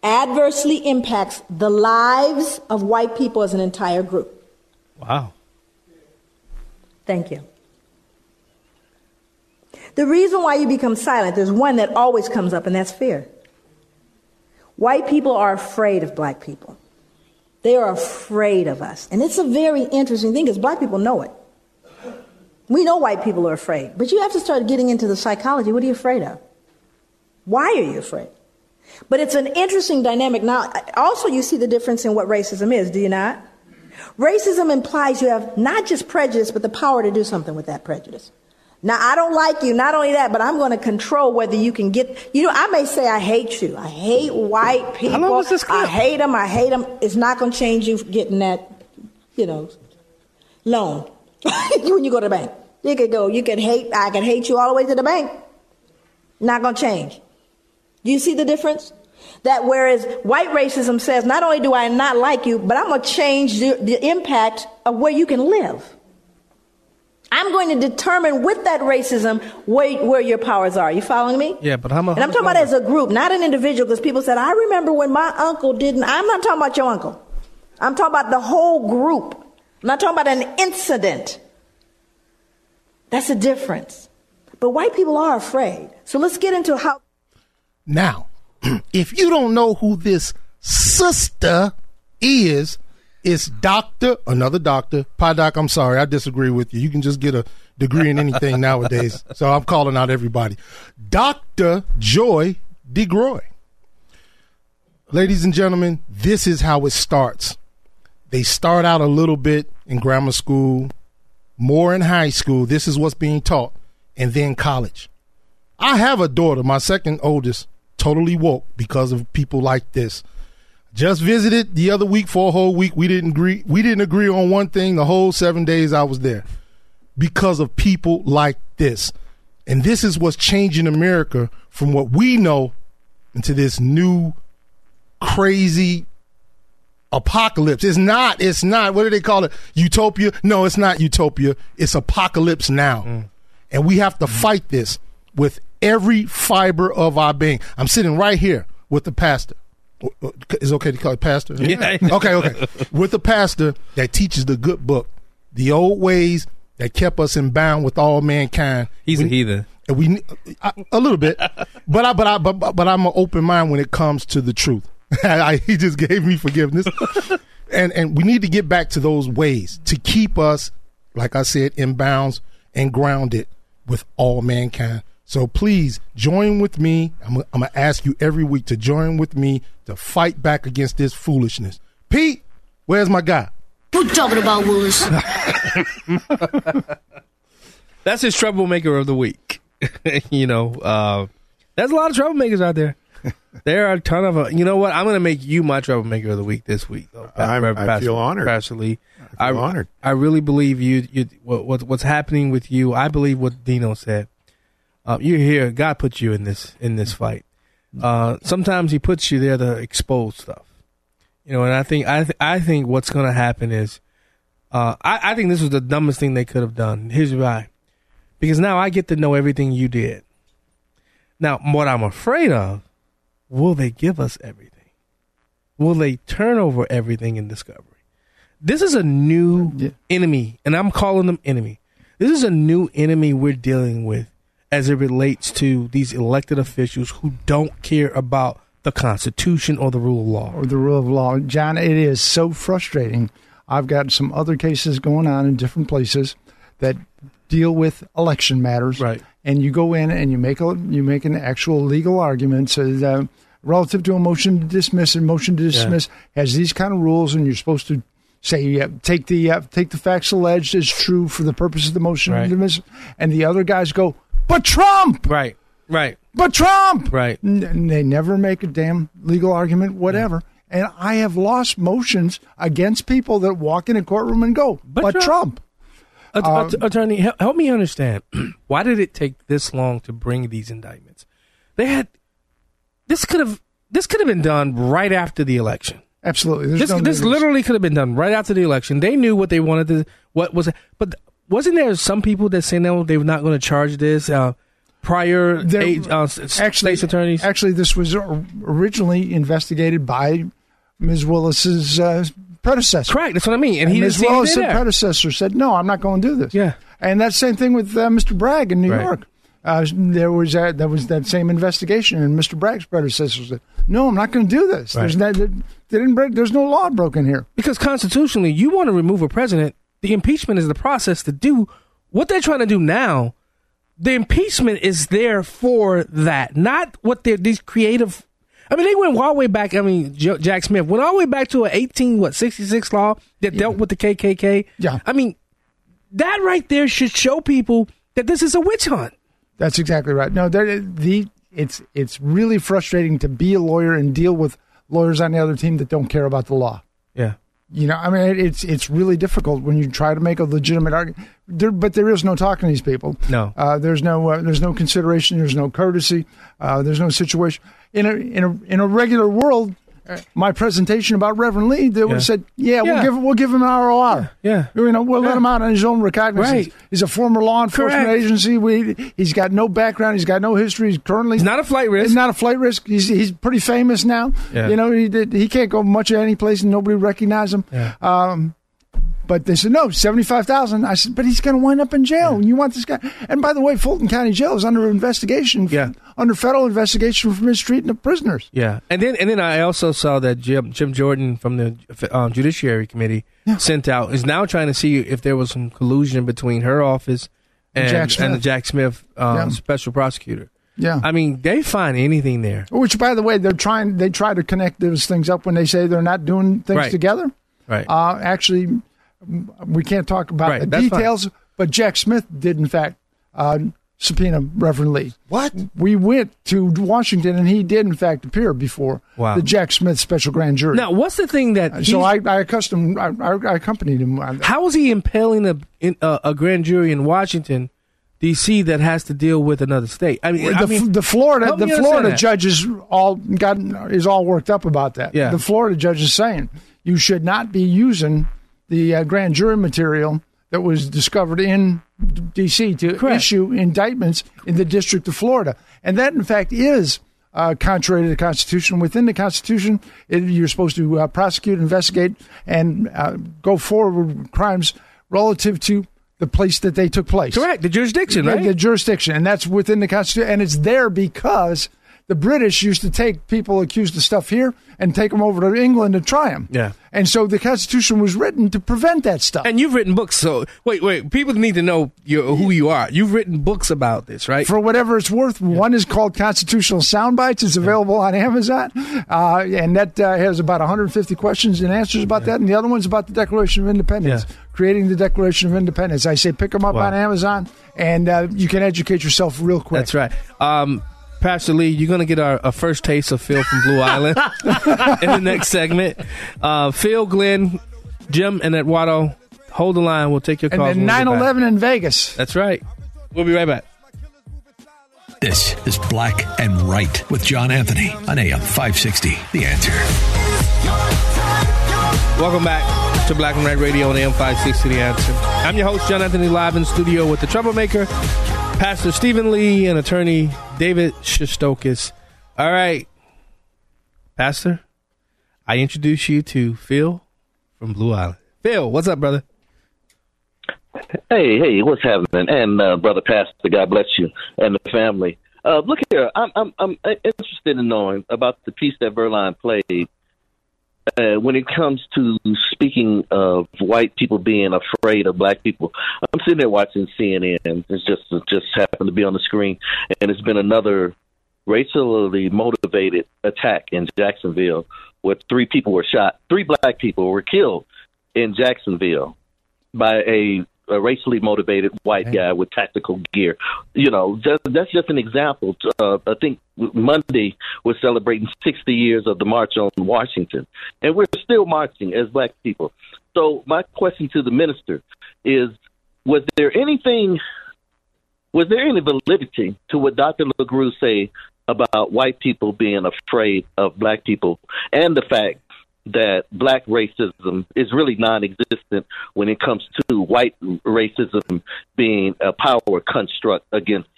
adversely impacts the lives of white people as an entire group. Wow. Thank you. The reason why you become silent, there's one that always comes up, and that's fear. White people are afraid of black people. They are afraid of us. And it's a very interesting thing because black people know it. We know white people are afraid, but you have to start getting into the psychology. What are you afraid of? Why are you afraid? But it's an interesting dynamic. Now, also, you see the difference in what racism is, do you not? Racism implies you have not just prejudice, but the power to do something with that prejudice. Now, I don't like you, not only that, but I'm going to control whether you can get, you know, I may say I hate you. I hate white people. How long was this I hate them. I hate them. It's not going to change you getting that, you know, loan when you go to the bank. You could go, you could hate, I could hate you all the way to the bank. Not going to change. Do you see the difference? That whereas white racism says, not only do I not like you, but I'm going to change the, the impact of where you can live. I'm going to determine with that racism where, where your powers are. You following me? Yeah, but I'm a, And I'm talking about as a group, not an individual, because people said, I remember when my uncle didn't. I'm not talking about your uncle. I'm talking about the whole group. I'm not talking about an incident. That's a difference. But white people are afraid. So let's get into how. Now, if you don't know who this sister is, it's Doctor, another doctor, Doc. I'm sorry, I disagree with you. You can just get a degree in anything nowadays. So I'm calling out everybody. Dr. Joy DeGruy. Ladies and gentlemen, this is how it starts. They start out a little bit in grammar school, more in high school. This is what's being taught, and then college. I have a daughter, my second oldest, totally woke because of people like this. Just visited the other week for a whole week. We didn't agree. We didn't agree on one thing the whole seven days I was there because of people like this. And this is what's changing America from what we know into this new crazy apocalypse. It's not. It's not. What do they call it? Utopia? No, it's not utopia. It's apocalypse now, mm. and we have to fight this with every fiber of our being. I'm sitting right here with the pastor. Is it okay to call it pastor? Yeah. okay. Okay. With the pastor that teaches the good book, the old ways that kept us in bound with all mankind. He's a heathen. and we I, a little bit, but I but I but, but I'm an open mind when it comes to the truth. I, he just gave me forgiveness, and and we need to get back to those ways to keep us, like I said, in bounds and grounded with all mankind. So please join with me. I'm I'm gonna ask you every week to join with me to fight back against this foolishness. Pete, where's my guy? What you talking about, Willis? That's his troublemaker of the week. you know, uh, there's a lot of troublemakers out there. There are a ton of. Uh, you know what? I'm going to make you my troublemaker of the week this week. Though, Pa- I'm- Pa- I Pastor- feel honored. Pastor Lee. I feel honored. I really believe you. You what, what what's happening with you? I believe what Dino said. Uh, you're here. God put you in this in this fight. Uh, sometimes He puts you there to expose stuff. You know, and I think I th- I think what's going to happen is, uh, I, I think this was the dumbest thing they could have done. Here's why, because now I get to know everything you did. Now, what I'm afraid of, will they give us everything? Will they turn over everything in discovery? This is a new enemy, and I'm calling them enemy. This is a new enemy we're dealing with as it relates to these elected officials who don't care about the Constitution or the rule of law. or the rule of law. John, it is so frustrating. I've got some other cases going on in different places that deal with election matters. Right. And you go in and you make a you make an actual legal argument so that, uh, relative to a motion to dismiss. And motion to dismiss has these kind of rules, and you're supposed to say yeah, take the uh, take the facts alleged as true for the purpose of the motion Right. to dismiss. And the other guys go, but Trump. Right. Right. But Trump. Right. N- they never make a damn legal argument, whatever. And I have lost motions against people that walk in a courtroom and go, but, Trump." Trump. Att- Um, att- attorney, help, help me understand. Why did it take this long to bring these indictments? They had this could have this could have been done right after the election. Absolutely. There's This no this literally could have been done right after the election. They knew what they wanted to. What was but wasn't there some people that say no they were not going to charge this uh, prior There- age, uh, actually, state's attorneys? Actually, this was originally investigated by Ms. Willis's uh, predecessor. Correct. That's what I mean. And he Ms. Willis's there. predecessor said, "No, I'm not going to do this." Yeah. And that same thing with uh, Mr. Bragg in New Right. York. Uh, there was that, that was that same investigation, and Mr. Bragg's predecessor said, "No, I'm not going to do this. There's Right. no, they didn't break. There's no law broken here." Because constitutionally, you want to remove a president, the impeachment is the process to do what they're trying to do now. The impeachment is there for that, not what they're these creative. I mean, they went all the way back. I mean, Jo- Jack Smith went all the way back to an eighteen what sixty six law that dealt with the KKK. Yeah, I mean, that right there should show people that this is a witch hunt. That's exactly right. No, there, the it's it's really frustrating to be a lawyer and deal with lawyers on the other team that don't care about the law. You know, I mean, it's it's really difficult when you try to make a legitimate argument. There, but there is no talking to these people. No. Uh, there's no uh, there's no consideration. There's no courtesy. Uh, there's no situation in a in a in a regular world. My presentation about Reverend Lee, they would Yeah. have said, "Yeah, we'll give we'll give him an ROR. Yeah, you know, we'll let him out on his own recognizance. Right. He's a former law enforcement Correct. agency. We he's got no background. He's got no history. He's currently He's not a flight risk. He's not a flight risk. He's he's pretty famous now. Yeah. You know, he did, he can't go much of any place and nobody recognize him. Yeah. Um, but they said no, seventy five thousand. I said, but he's going to wind up in jail. And you want this guy? And by the way, Fulton County Jail is under investigation. Yeah. under federal investigation for mistreating of prisoners. Yeah, and then and then I also saw that Jim Jim Jordan from the um, Judiciary Committee sent out is now trying to see if there was some collusion between her office and Jack Smith. and the Jack Smith um, Yeah. special prosecutor. Yeah. I mean they find anything there. Which, by the way, they're trying. They try to connect those things up when they say they're not doing things Right. together. Right. Uh, actually, we can't talk about Right, the that's fine. details, but Jack Smith did, in fact, uh, subpoena Reverend Lee. What? We went to Washington, and he did, in fact, appear before Wow. the Jack Smith special grand jury. Now, what's the thing that so he's- I, I accustomed, I, I, accompanied him. How is he impelling a in, uh, a grand jury in Washington? D.C. that has to deal with another state. I mean, the, I mean the Florida the Florida judges all got is all worked up about that. Yeah. The Florida judge is saying you should not be using the uh, grand jury material that was discovered in D.C. to issue indictments in the District of Florida, and that in fact is. Uh, contrary to the Constitution, within the Constitution, it, you're supposed to uh, prosecute, investigate, and uh, go forward with crimes relative to the place that they took place. Correct, the jurisdiction, The- right? The jurisdiction, and that's within the Constitution, and it's there because the British used to take people accused of stuff here and take them over to England to try them. Yeah. And so the Constitution was written to prevent that stuff. And you've written books, so wait, wait. People need to know you, who you are. You've written books about this, right? For whatever it's worth, one is called Constitutional Soundbites. It's available on Amazon, uh, and that uh, has about 150 questions and answers about that. And the other one's about the Declaration of Independence, creating the Declaration of Independence. I say pick them up Wow. on Amazon, and uh, you can educate yourself real quick. That's right. Um, Pastor Lee, you're going to get our, a first taste of Phil from Blue Island in the next segment. Uh, Phil, Glenn, Jim, and Eduardo, hold the line. We'll take your And calls. then when we get 9 back. 11 in Vegas. That's right. We'll be right back. This is Black and Right with John Anthony on AM 560. The answer. Welcome back to Black and Red Radio on AM 560 The Answer. I'm your host, John Anthony, live in studio with the troublemaker, Pastor Stephen Lee, and attorney David Shestokas. All right, Pastor, I introduce you to Phil from Blue Island. Phil, what's up, brother? Hey, hey, what's happening? And uh, brother pastor, God bless you and the family. Uh, look here, I'm I'm I'm interested in knowing about the piece that Verline played uh, when it comes to speaking of white people being afraid of black people. I'm sitting there watching CNN. It's just it just happened to be on the screen, and it's been another racially motivated attack in Jacksonville, where three people were shot, three black people were killed in Jacksonville by a, a racially motivated white guy with tactical gear. You know, just, that's just an example. Uh, I think Monday we're celebrating 60 years of the March on Washington, and we're still marching as black people. So my question to the minister is: Was there anything? Was there any validity to what Dr. DeGruy say about white people being afraid of black people, and the fact that black racism is really non-existent when it comes to white racism being a power construct against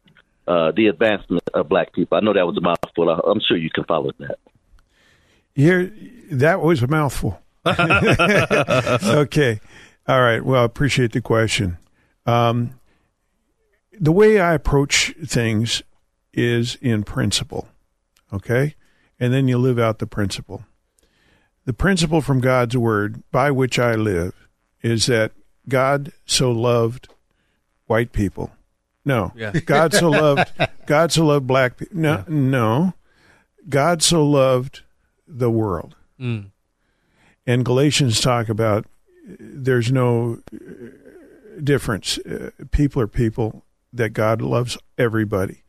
uh, the advancement of black people. I know that was a mouthful. I'm sure you can follow that. Here, that was a mouthful. okay. All right. Well, I appreciate the question. Um, the way I approach things is in principle. Okay. And then you live out the principle. The principle from God's word by which I live is that God so loved white people. No. Yeah. God so loved God so loved black people. No, no. God so loved the world. Mm. And Galatians talk about there's no uh, difference. Uh, people are people that God loves everybody.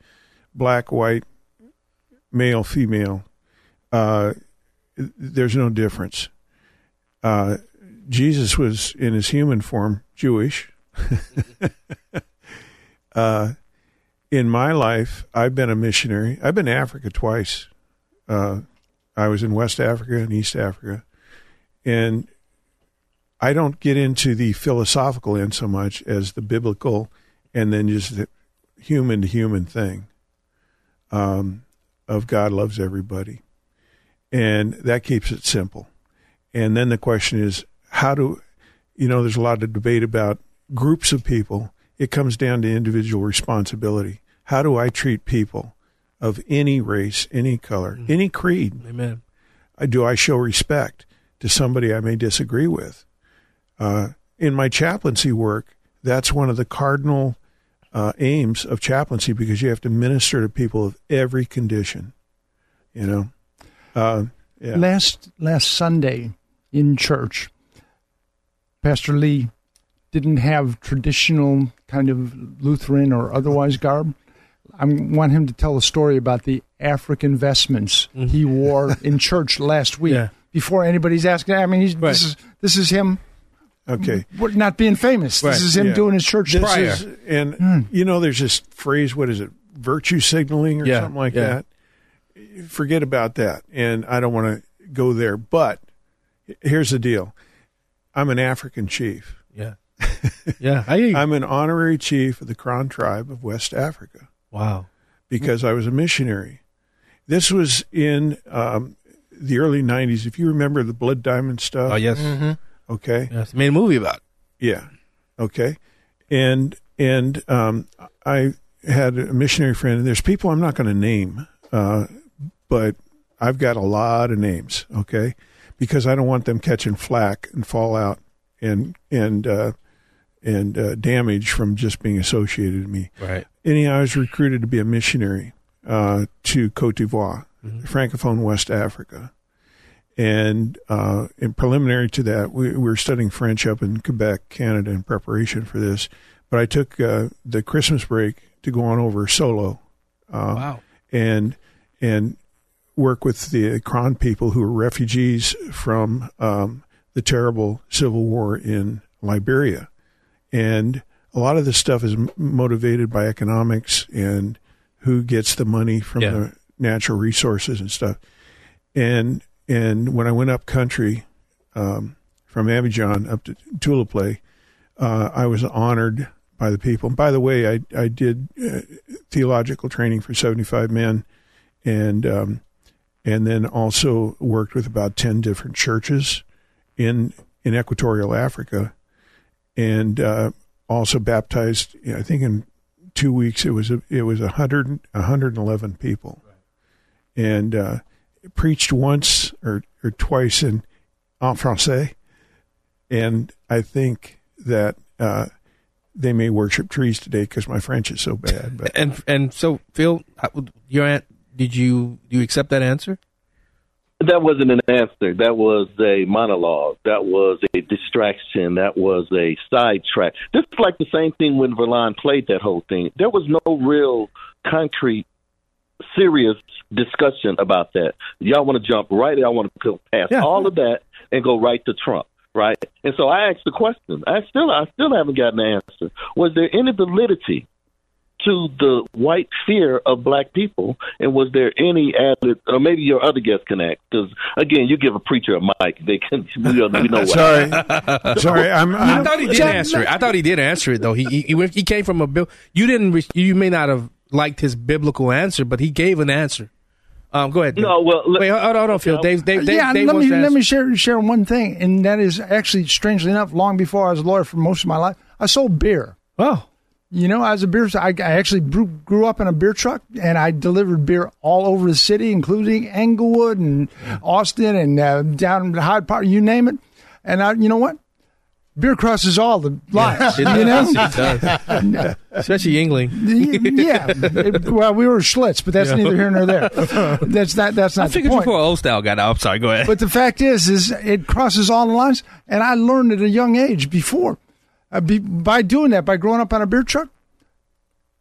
Black, white, male, female. Uh, there's no difference. Uh, Jesus was in his human form Jewish. uh, in my life, I've been a missionary. I've been to Africa twice. Uh, I was in West Africa and East Africa. And I don't get into the philosophical end so much as the biblical and then just the human to human thing um, of God loves everybody. And that keeps it simple. And then the question is how do, you know, there's a lot of debate about groups of people. It comes down to individual responsibility. How do I treat people of any race, any color, any creed? Amen. Uh, Do I show respect to somebody I may disagree with? Uh, in my chaplaincy work, that's one of the cardinal uh, aims of chaplaincy because you have to minister to people of every condition. You know, uh, yeah. Last last Sunday in church, Pastor Lee didn't have traditional kind of Lutheran or otherwise garb. I want him to tell a story about the African vestments he wore in church last week Yeah. before anybody's asking. I mean, he's, this is this is him Okay. Not being famous. This is him Yeah. doing his church This prior. is- and you know, there's this phrase. What is it? Virtue signaling or Yeah, something like yeah. that. Forget about that. And I don't want to go there. But here's the deal. I'm an African chief. Yeah. Yeah. I, I'm an honorary chief of the Krahn tribe of West Africa Wow. because I was a missionary. This was in um, the early '90s. If you remember the Blood Diamond stuff. Oh yes. Okay. Yes. Made a movie about. it. Yeah. Okay. And and um, I had a missionary friend, and there's people I'm not going to name, uh, but I've got a lot of names. Okay, because I don't want them catching flack and fallout and and uh, and uh, damage from just being associated with me. Right. Anyhow, I was recruited to be a missionary uh, to Cote d'Ivoire, Francophone West Africa. And uh, in preliminary to that, we, we were studying French up in Quebec, Canada, in preparation for this. But I took uh, the Christmas break to go on over solo. Uh, Wow. And and work with the Krahn people who were refugees from um, the terrible civil war in Liberia. And a lot of this stuff is motivated by economics and who gets the money from Yeah. the natural resources and stuff. And and when I went up country um, from Abidjan up to Toulepleu, uh, I was honored by the people. And by the way, I I did uh, theological training for seventy five men, and um, and then also worked with about ten different churches in in Equatorial Africa, and uh, also baptized. I think in two weeks it was a, it was a hundred a hundred and eleven people, and uh, preached once or or twice in en français, and I think that. Uh, they may worship trees today because my French is so bad. But And and so Phil, your aunt, did you do you accept that answer? That wasn't an answer. That was a monologue. That was a distraction. That was a sidetrack. This is like the same thing when Verlon played that whole thing. There was no real concrete, serious discussion about that. Y'all want to jump right? Y'all want to go past all of that and go right to Trump, right? And so I asked the question. I still, I still haven't gotten an answer. Was there any validity to the white fear of black people, and was there any added, or maybe your other guest can act? Because again, you give a preacher a mic, they can. We know, we know what. Sorry. Sorry, I'm- I thought he did answer it. I thought he did answer it though. He he, he he came from a bill. You didn't. re- You may not have liked his biblical answer, but he gave an answer. Um, go ahead. Dave. No, well, wait, hold on, hold on, Phil. Dave, Dave, Dave, yeah, Dave let me let me share share one thing, and that is actually strangely enough, long before I was a lawyer for most of my life, I sold beer. Oh, you know, I was a beer. I, I actually grew, grew up in a beer truck, and I delivered beer all over the city, including Englewood and Austin and uh, down in Hyde Park, you name it. And I, you know what? Beer crosses all the lines. it you know. It does. Especially Yuengling. yeah. It- well, we were Schlitz, but that's Yeah. neither here nor there. That's not. That's not I the figured before old style got out. I'm sorry. Go ahead. But the fact is, is it crosses all the lines, and I learned at a young age before, Uh, be, by doing that, by growing up on a beer truck.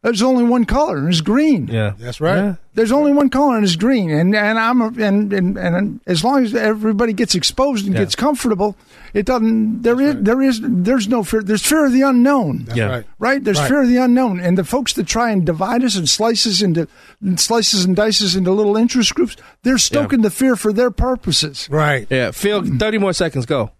There's only one color, and it's green. Yeah, that's right. There's only one color, and it's green. And and I'm a, and, and and as long as everybody gets exposed and Yeah. gets comfortable, it doesn't. There is there is there's no fear. There's fear of the unknown. That's Yeah. right. Right. There's Right. fear of the unknown, and the folks that try and divide us and slice us into and slices and dices into little interest groups, they're stoking the fear for their purposes. Right. Yeah, Phil. Mm. Thirty more seconds. Go.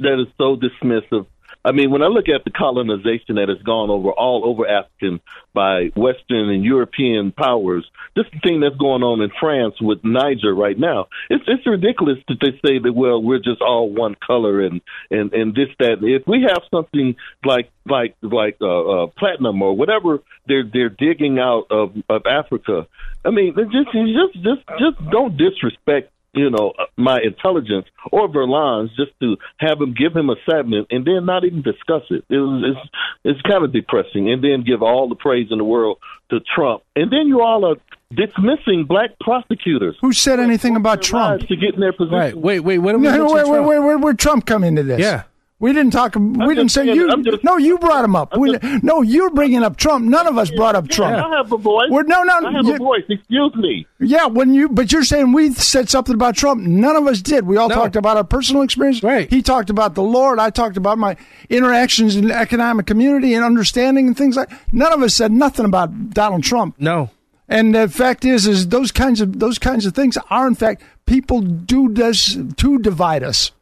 that is so dismissive. I mean, when I look at the colonization that has gone over all over African by Western and European powers, this thing that's going on in France with Niger right now. It's it's ridiculous that they say that well we're just all one color and and and this that. If we have something like like like uh, uh, platinum or whatever they're they're digging out of of Africa, I mean just just just just don't disrespect you know, uh, my intelligence or Verlon's just to have him give him a segment and then not even discuss it. it was, it's it's kind of depressing. And then give all the praise in the world to Trump. And then you all are dismissing black prosecutors. Who said anything about Trump? To get in their position. Right. Wait, wait. What are we No, mentioning where, where, Trump? where, where, where'd Trump come into this? Yeah. We didn't talk. We didn't say you. Just- no, you brought him up. We, no, you're bringing up Trump. None of us brought up Trump. I have a voice. We're- no, no, I have you- a voice. Excuse me. Yeah, when you but you're saying we said something about Trump. None of us did. We all talked about our personal experience. Right. He talked about the Lord. I talked about my interactions in the economic community and understanding and things like. None of us said nothing about Donald Trump. No. And the fact is, is those kinds of those kinds of things are in fact people do this to divide us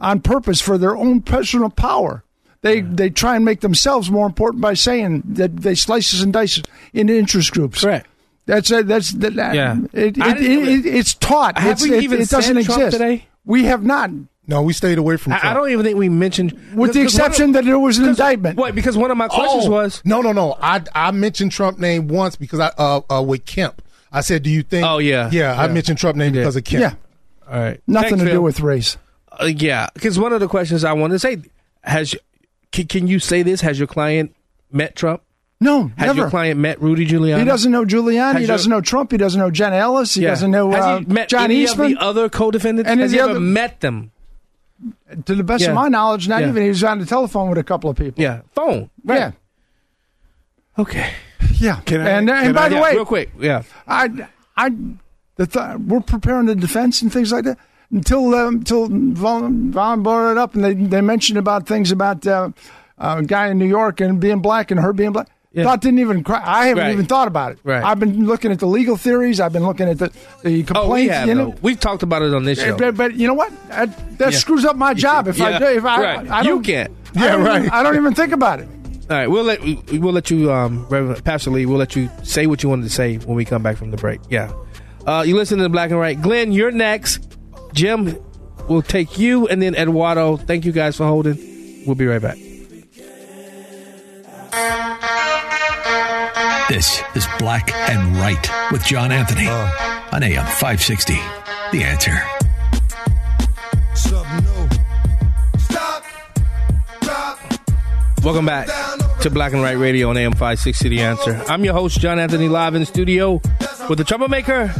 on purpose for their own personal power. They they try and make themselves more important by saying that they slice us and dice us into interest groups. Correct. That's a, that's that. Yeah. It, it, it, it, it's taught. Have it's, we it, even it doesn't Trump exist today? We have not. No, we stayed away from. Trump. I, I don't even think we mentioned, With the because one of- exception that there was an indictment. What? Because one of my questions Oh, was no, no, no. I I mentioned Trump name once because I uh, uh with Kemp. I said, "Do you think?" Oh, yeah. yeah. I mentioned Trump name because of Kemp. Yeah. All right. Nothing Thanks, to do with race. Uh, yeah, because one of the questions I want to say has can, can you say this? Has your client met Trump? No, Has never. your client met Rudy Giuliani? He doesn't know Giuliani. Has he your- doesn't know Trump. He doesn't know Jenna Ellis. He Yeah. doesn't know Has uh, he met John any Eastman. of the other co-defendants? Any Has he the ever met them? to the best Yeah. of my knowledge, not Yeah. even. He was on the telephone with a couple of people. Yeah, phone. Right. Yeah. Okay. Yeah. Can I- and and can by I- the yeah, way, real quick, yeah. I I the th- we're preparing the defense and things like that until um, until Vaughn, Vaughn brought it up and they they mentioned about things about uh, uh, a guy in New York and being black and her being black. Yeah. Thought didn't even cry. I haven't Right. even thought about it. Right. I've been looking at the legal theories. I've been looking at the the complaints. Oh, we have. you know? We've talked about it on this show. But, but you know what? That, that Yeah. screws up my job if I do. If I, right. I You can't. Yeah, don't right. Even, I don't even think about it. All right, we'll let we- we'll let you, um, Reverend Pastor Lee. We'll let you say what you wanted to say when we come back from the break. Yeah, uh, you listen to the Black and White. Glenn, you're next. Jim we'll take you, and then Eduardo. Thank you guys for holding. We'll be right back. This is Black and Right with John Anthony on AM 560. The answer. Welcome back to Black and White Radio on AM 560 The Answer. I'm your host, John Anthony, live in the studio with the troublemaker,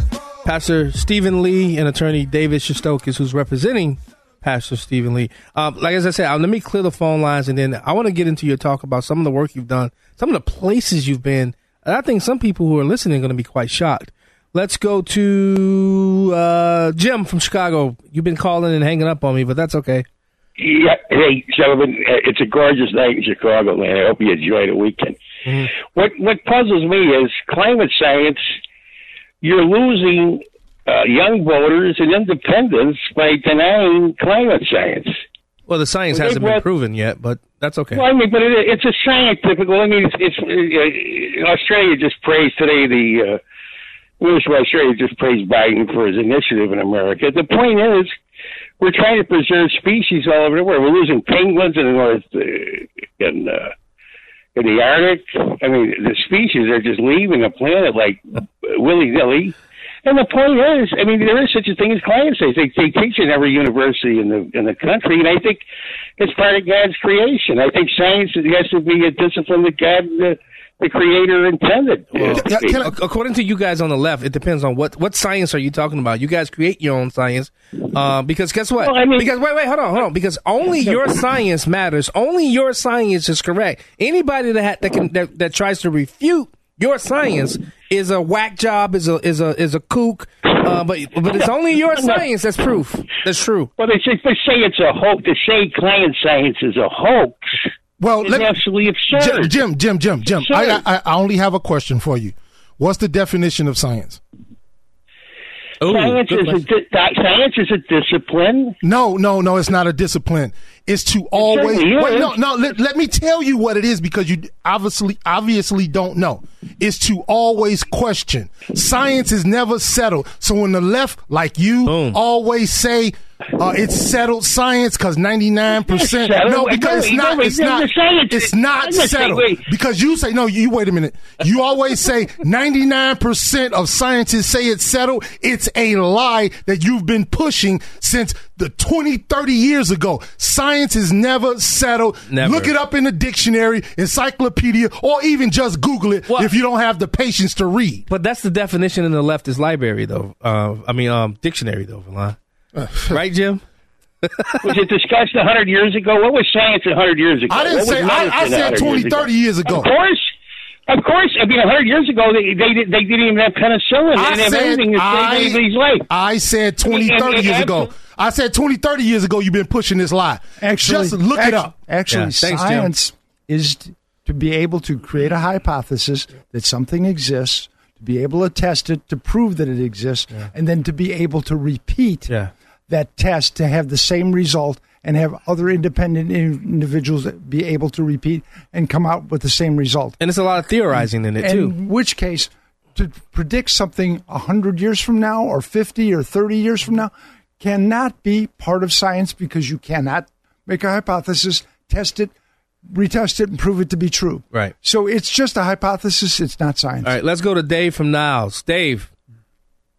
Pastor Stephen Lee, and attorney David Shestokas, who's representing Pastor Stephen Lee. Um, like as I said, uh, let me clear the phone lines, and then I want to get into your talk about some of the work you've done, some of the places you've been. And I think some people who are listening are going to be quite shocked. Let's go to uh, Jim from Chicago. You've been calling and hanging up on me, but that's okay. Yeah, hey, gentlemen, uh, it's a gorgeous night in Chicago, man. I hope you enjoy the weekend. What what puzzles me is climate science. You're losing uh, young voters and independents by denying climate science. Well, the science Well, hasn't been brought- proven yet, but that's okay. Well, I mean, but it, it's a scientific. Well, I mean, it's, it's uh, Australia just praised today the. Uh, Australia just praised Biden for his initiative in America. The point is, we're trying to preserve species all over the world. We're losing penguins in the north, uh, in uh, in the Arctic. I mean, the species are just leaving the planet like willy nilly. And the point is, I mean, there is such a thing as climate change. They, they teach it in every university in the in the country, and I think it's part of God's creation. I think science has to be a discipline that God, the, the Creator, intended. Ac- According to you guys on the left, it depends on what what science are you talking about. You guys create your own science, uh, because guess what? because wait, wait, hold on, hold on. Because only your science matters. Only your science is correct. Anybody that ha- that can that, that tries to refute your science is a whack job, is a is a is a kook. Uh, but but it's only your science that's proof. That's true. Well, they say, they say it's a hoax. To say climate science is a hoax. Well, is let- absolutely absurd. Jim, Jim, Jim, Jim, Jim. I, I, I only have a question for you. What's the definition of science? science is a di- di- science is a discipline. No, no, no. It's not a discipline. It's to always. certainly Wait, is. no, no. Let, let me tell you what it is because you obviously, obviously don't know. It's to always question. Science is never settled. So when the left, like you, always say uh, it's settled science because ninety nine percent. No, No, because it's not. no, It's not. It's not I'm just saying, settled because you say no. You wait a minute. You always say ninety nine percent of scientists say it's settled. It's a lie that you've been pushing since the 20, 30 years ago. Science is never settled. Never. Look it up in the dictionary, encyclopedia, or even just Google it if you don't have the patience to read. But that's the definition in the leftist library, though. Uh, I mean, um, dictionary, though, Valon. right, Jim? was it discussed a hundred years ago? What was science a hundred years ago? I didn't say- I- I said 100 20, years 30 years ago. Of course. Of course, I mean, a hundred years ago, they they, did- they didn't even have penicillin. I didn't have said, anything to save I, anybody's life. I said 20, 30 and- years ago. I said 20, 30 years ago you've been pushing this lie. Actually, Just look it up. Actually, Yeah. Thanks, Jim. science is to be able to create a hypothesis that something exists, to be able to test it, to prove that it exists, and then to be able to repeat that test to have the same result and have other independent individuals be able to repeat and come out with the same result. And it's a lot of theorizing in it In too. In which case, to predict something 100 years from now or 50 or 30 years from now cannot be part of science because you cannot make a hypothesis, test it, retest it, and prove it to be true. Right. So it's just a hypothesis, it's not science. All right, let's go to Dave from Niles. Dave,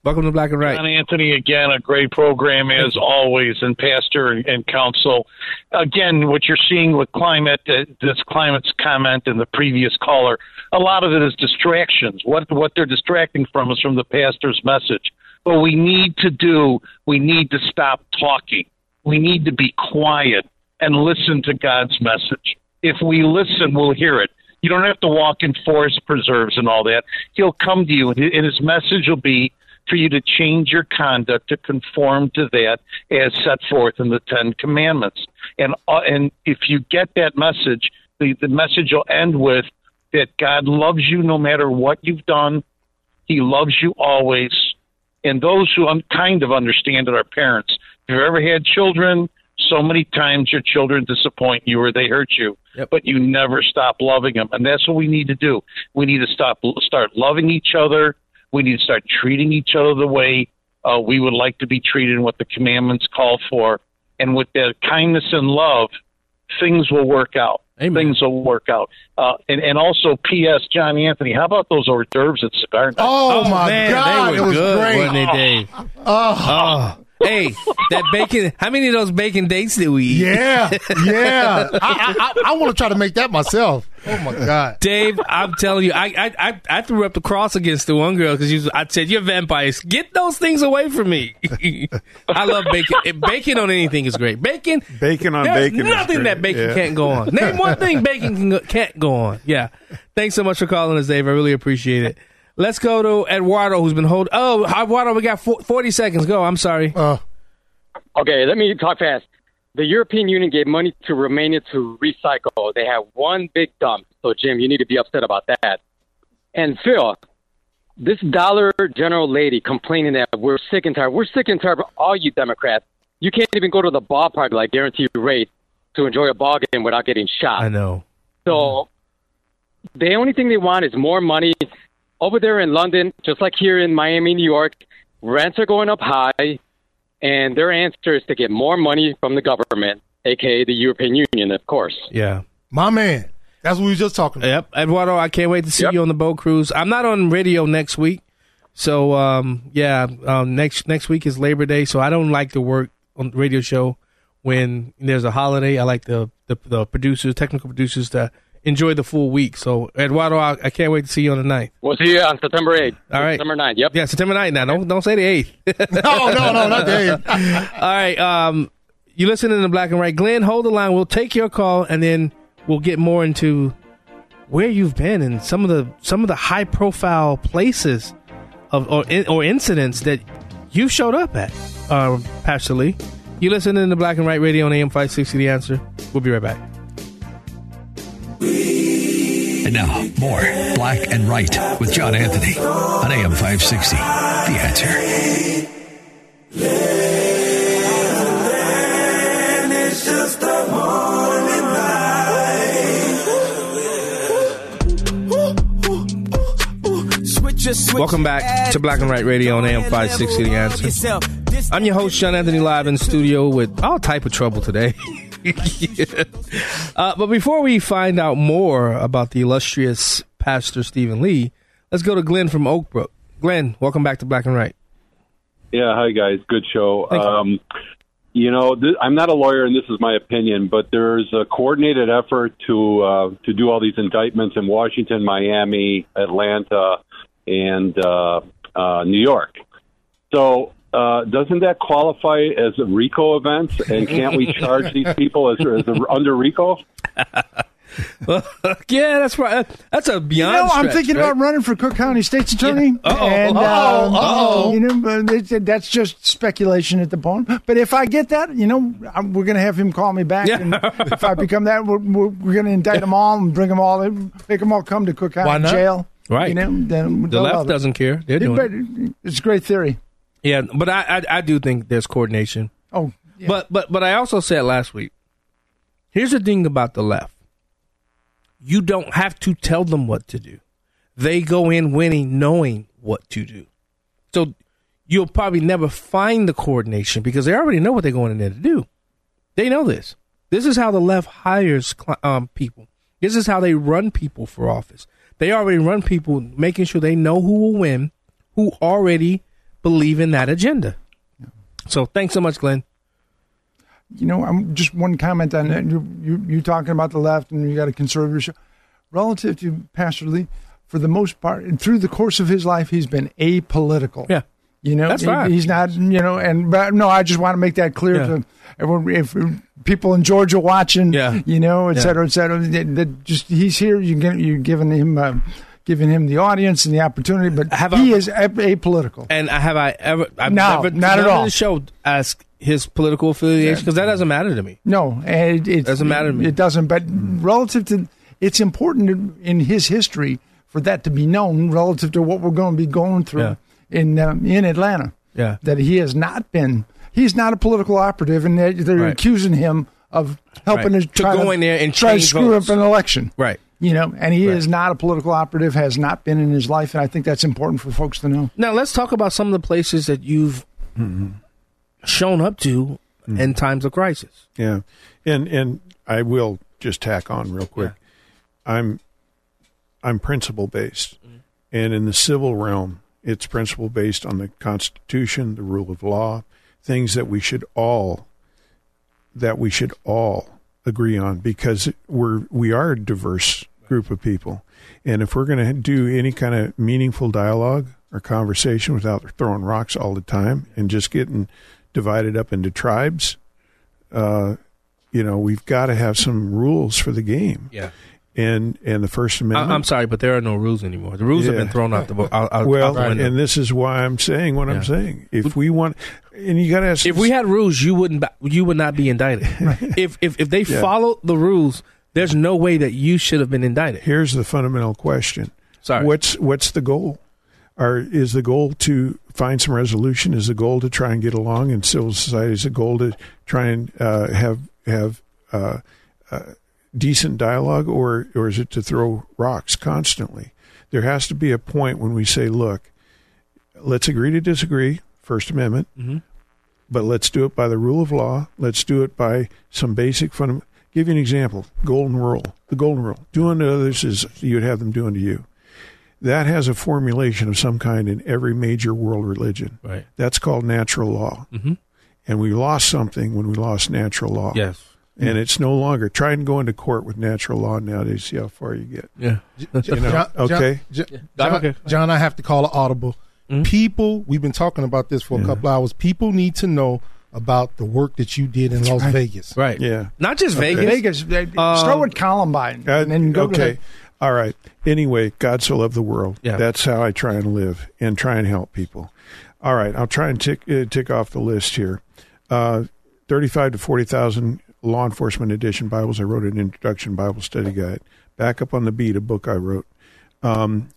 welcome to Black and Right. John Anthony, again, a great program as always, and pastor and, and counsel. Again, what you're seeing with climate, uh, this climate's comment and the previous caller, a lot of it is distractions. What what they're distracting from is from the pastor's message. What we need to do, we need to stop talking. We need to be quiet and listen to God's message. If we listen, we'll hear it. You don't have to walk in forest preserves and all that. He'll come to you, and his message will be for you to change your conduct to conform to that as set forth in the Ten Commandments. And uh, and if you get that message, the, the message will end with that God loves you no matter what you've done. He loves you always. And those who un- kind of understand it are parents. If you've ever had children, so many times your children disappoint you or they hurt you, but you never stop loving them. And that's what we need to do. We need to stop, start loving each other. We need to start treating each other the way uh, we would like to be treated and what the commandments call for. And with that kindness and love, things will work out. Things will work out. Uh, and, and also, P.S. John Anthony, how about those hors d'oeuvres at Cigar Night? Oh, my man, God, they it were was good, great. wasn't they, Dave? Oh. Oh. Hey, that bacon. How many of those bacon dates did we eat? Yeah, yeah. I, I, I, I want to try to make that myself. Oh my god, Dave, I'm telling you, I I I, I threw up the cross against the one girl because I said, "You're vampires. Get those things away from me." I love bacon. Bacon on anything is great. Bacon, Bacon on there's bacon is Nothing great. that bacon Yeah. can't go on. Name one thing bacon can go, can't go on. Yeah. Thanks so much for calling us, Dave. I really appreciate it. Let's go to Eduardo, who's been holding. Oh, Eduardo, we got 40 seconds. Go. I'm sorry. Uh, Okay, let me talk fast. The European Union gave money to Romania to recycle. They have one big dump. So, Jim, you need to be upset about that. And Phil, this Dollar General lady complaining that we're sick and tired. We're sick and tired of all you Democrats. You can't even go to the ballpark like guaranteed rate to enjoy a ball game without getting shot. I know. So the only thing they want is more money. Over there in London, just like here in Miami, New York, rents are going up high, and their answer is to get more money from the government, aka the European Union, of course. Yeah. My man. That's what we were just talking about. Yep. Eduardo, I can't wait to see you on the boat cruise. I'm not on radio next week. So um, yeah, um, next next week is Labor Day, so I don't like to work on the radio show when there's a holiday. I like the the, the producers, technical producers, to enjoy the full week. So Eduardo, I, I can't wait to see you on the 9th. We'll see you on September 8th. All right. September 9th, yep. Yeah, September 9th now. Don't don't say the 8th. no, no, no, not the 8th. All right. Um, you listening to Black and Right. Glenn, hold the line. We'll take your call and then we'll get more into where you've been and some of the some of the high profile places of or or incidents that you showed up at, uh, Pastor Lee. You listening to Black and Right Radio on AM five sixty. The answer. We'll be right back. And now, more Black and Right with John Anthony on AM 560. The answer. Welcome back to Black and Right Radio on AM 560 The Answer. I'm your host, John Anthony, live in the studio with all type of trouble today. uh, but before we find out more about the illustrious Pastor Stephen Lee, let's go to Glenn from Oakbrook. Glenn, welcome back to Black and Right. Yeah, hi guys, good show. Um, you know, th- I'm not a lawyer, and this is my opinion, but there's a coordinated effort to uh, to do all these indictments in Washington, Miami, Atlanta, and uh, uh, New York. So uh, doesn't that qualify as a RICO event? And can't we charge these people as, as a, under RICO? yeah, that's right. That's a beyond. You know, I'm thinking right? about running for Cook County State's Attorney, Uh-oh, and uh-oh, uh, uh-oh. you know, that's just speculation at the point. But if I get that, you know, I'm, we're going to have him call me back, and if I become that, we're, we're, we're going to indict them all and bring them all, in, make them all come to Cook County Why not? jail. Right. You know, then The left doesn't care. They're doing But it. It's a great theory. Yeah, but I, I I do think there's coordination. Oh, but but but I also said last week. Here's the thing about the left. You don't have to tell them what to do. They go in winning, knowing what to do. So you'll probably never find the coordination because they already know what they're going in there to do. They know this. This is how the left hires um, people. This is how they run people for office. They already run people, making sure they know who will win, who already believe in that agenda. So thanks so much, Glenn. you know, I'm just one comment on that. You, you, you talking about the left and you got a conservative show. Relative to Pastor Lee, for the most part, and through the course of his life, he's been apolitical. Yeah. You know, That's fine. he's not, you know, and but no, I just want to make that clear Yeah. to everyone. If people in Georgia watching, Yeah. you know, et Yeah. cetera, et cetera, that, that just he's here. You get, you're giving him, uh, giving him the audience and the opportunity, but he is a- apolitical. And have I ever? I've No, never, not at all. the show ask his political affiliation because that doesn't matter to me. No, it, it Doesn't matter to me. It doesn't. But relative to, it's important in, his history for that to be known relative to what we're going to be going through Yeah. in um, in Atlanta. Yeah. that he has not been. He's not a political operative, and they're, they're Right. accusing him of helping Right. to To go in there and try to screw votes. up an election. Right. You know, and he is not a political operative. Has not been in his life, and I think that's important for folks to know. Now let's talk about some of the places that you've shown up to mm-hmm. in times of crisis. Yeah, and and I will just tack on real quick. I'm I'm principle based, mm-hmm. and in the civil realm, it's principle based on the Constitution, the rule of law, things that we should all that we should all agree on because we're we are diverse group of people, and if we're going to do any kind of meaningful dialogue or conversation without throwing rocks all the time and just getting divided up into tribes, uh, you know, we've got to have some rules for the game. Yeah. And and the First Amendment. I'm sorry, but there are no rules anymore. The rules have been thrown out the bo- out, out, well, window. and this is why I'm saying what I'm saying. If we want, and you got to ask. if we had rules, you wouldn't you would not be indicted. If if if they Yeah. followed the rules, there's no way that you should have been indicted. Here's the fundamental question. Sorry. What's what's the goal? Or is the goal to find some resolution? Is the goal to try and get along in civil society? Is the goal to try and uh, have have uh, uh, decent dialogue, or or is it to throw rocks constantly? There has to be a point when we say, "Look, let's agree to disagree." First Amendment, Mhm. but let's do it by the rule of law. Let's do it by some basic fundamental. Give you an example: golden rule. The golden rule: do unto others as you would have them do unto you. That has a formulation of some kind in every major world religion. Right. That's called natural law. Mhm. And we lost something when we lost natural law. Yes. And it's no longer try and go into court with natural law nowadays. See how far you get. Yeah. You know, John, okay. John, I'm John, okay. John, I have to call an audible. People, we've been talking about this for a couple hours. People need to know about the work that you did in Las right. Vegas. Right. Yeah. Not just Okay. Vegas. Vegas. uh, Um, start with Columbine, Uh, and then go okay. the- All right. Anyway, God so loved the world. Yeah. That's how I try and live and try and help people. All right. I'll try and tick, uh, tick off the list here. Uh, 35 to 40,000 law enforcement edition Bibles. I wrote an introduction Bible study guide. Back up on the beat, a book I wrote. Um,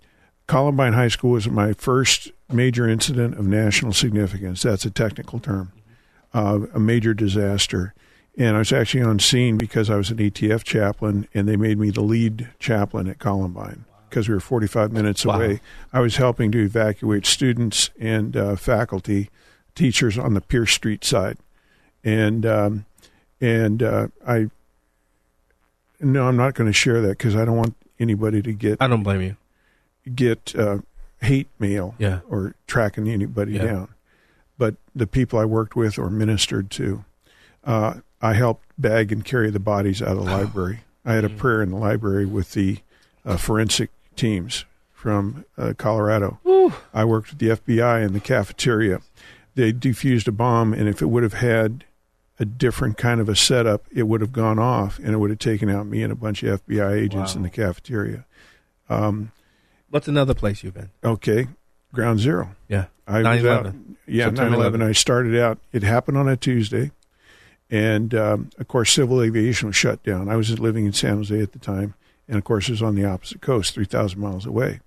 Columbine High School was my first major incident of national significance. That's a technical term. Uh, a major disaster. And I was actually on scene because I was an ATF chaplain, and they made me the lead chaplain at Columbine because we were 45 minutes Wow. away. I was helping to evacuate students and uh, faculty, teachers on the Pierce Street side, and um, and uh, I. No, I'm not going to share that because I don't want anybody to get I don't blame you. get uh, hate mail Yeah. or tracking anybody Yeah. down. The people I worked with or ministered to, uh, I helped bag and carry the bodies out of the library. I had a prayer in the library with the uh, forensic teams from uh, Colorado. I worked with the FBI in the cafeteria. they defused a bomb, and if it would have had a different kind of a setup, it would have gone off, and it would have taken out me and a bunch of FBI agents Wow. in the cafeteria. Um, What's another place you've been? okay, Ground Zero. Yeah. I was out. 9/11. Yeah, September 9 11. 11. I started out, it happened on a Tuesday. And um, of course, civil aviation was shut down. I was living in San Jose at the time. And of course, it was on the opposite coast, 3,000 miles away.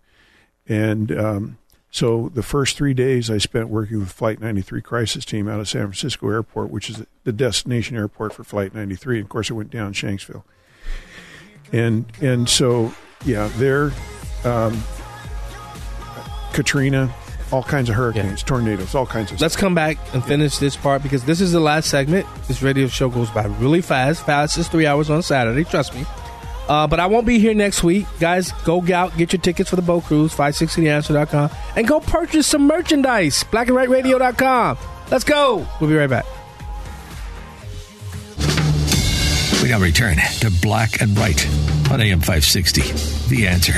And um, so the first three days I spent working with Flight 93 crisis team out of San Francisco Airport, which is the destination airport for Flight 93. And Of course, it went down Shanksville. And and so yeah, there, um, Katrina, all kinds of hurricanes, tornadoes, all kinds of Let's come back and finish this part because this is the last segment. This radio show goes by really fast. Fastest three hours on Saturday, trust me. Uh, but I won't be here next week. Guys, go out, get your tickets for the boat cruise, 560theanswer.com, and go purchase some merchandise, blackandwhiteradio.com. Let's go. We'll be right back. We now return to Black and White on AM 560. The answer.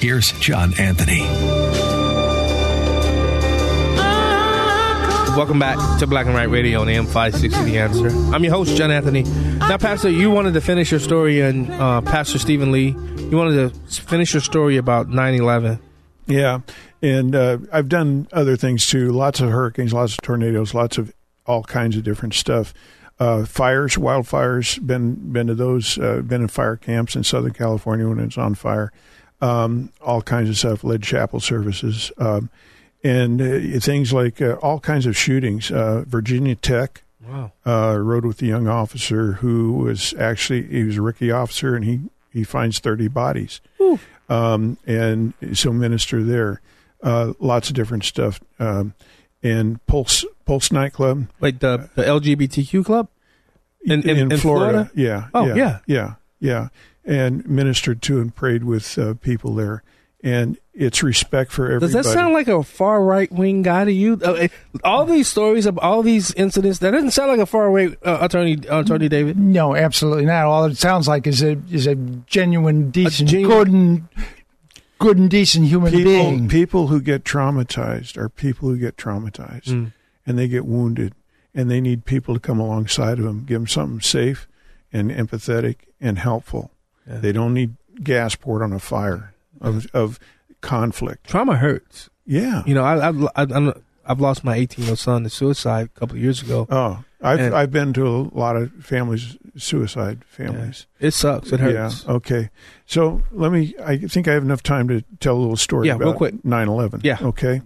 Here's John Anthony. Welcome back to Black and White Radio on AM 560 The Answer. I'm your host, John Anthony. Now, Pastor, you wanted to finish your story, and uh, Pastor Stephen Lee, you wanted to finish your story about 9 11. Yeah, and uh, I've done other things too. Lots of hurricanes, lots of tornadoes, lots of all kinds of different stuff. Uh, fires, wildfires. Been been to those. Uh, been in fire camps in Southern California when it's on fire. Um, all kinds of stuff. Led chapel services. Um, and uh, things like uh, all kinds of shootings. Uh, Virginia Tech. Wow. Uh, rode with a young officer who was actually he was a rookie officer, and he he finds thirty bodies. Um, and so minister there. Uh, lots of different stuff. Um, and Pulse Pulse nightclub Like the, the LGBTQ club? In, in, in Florida? Yeah. Oh, yeah, yeah. yeah, yeah, and ministered to and prayed with uh, people there. And it's respect for everybody. Does that sound like a far right wing guy to you? Uh, eh, all these stories of all these incidents, that doesn't sound like a far right uh, attorney, attorney David. No, absolutely not. All it sounds like is a is a genuine, decent, good and good and decent human people, being. People who get traumatized are people who get traumatized Mm. and they get wounded, and they need people to come alongside of them, give them something safe and empathetic and helpful. Yeah. They don't need gas poured on a fire of of conflict. Trauma hurts. Yeah. You know, I, I've, I, I'm, I've lost my 18 year old son to suicide a couple of years ago. Oh, I've And- I've been to a lot of families, suicide families. It sucks. It hurts. Yeah. Okay. So let me. I think I have enough time to tell a little story. Yeah, real quick. 9/11. Yeah. Okay.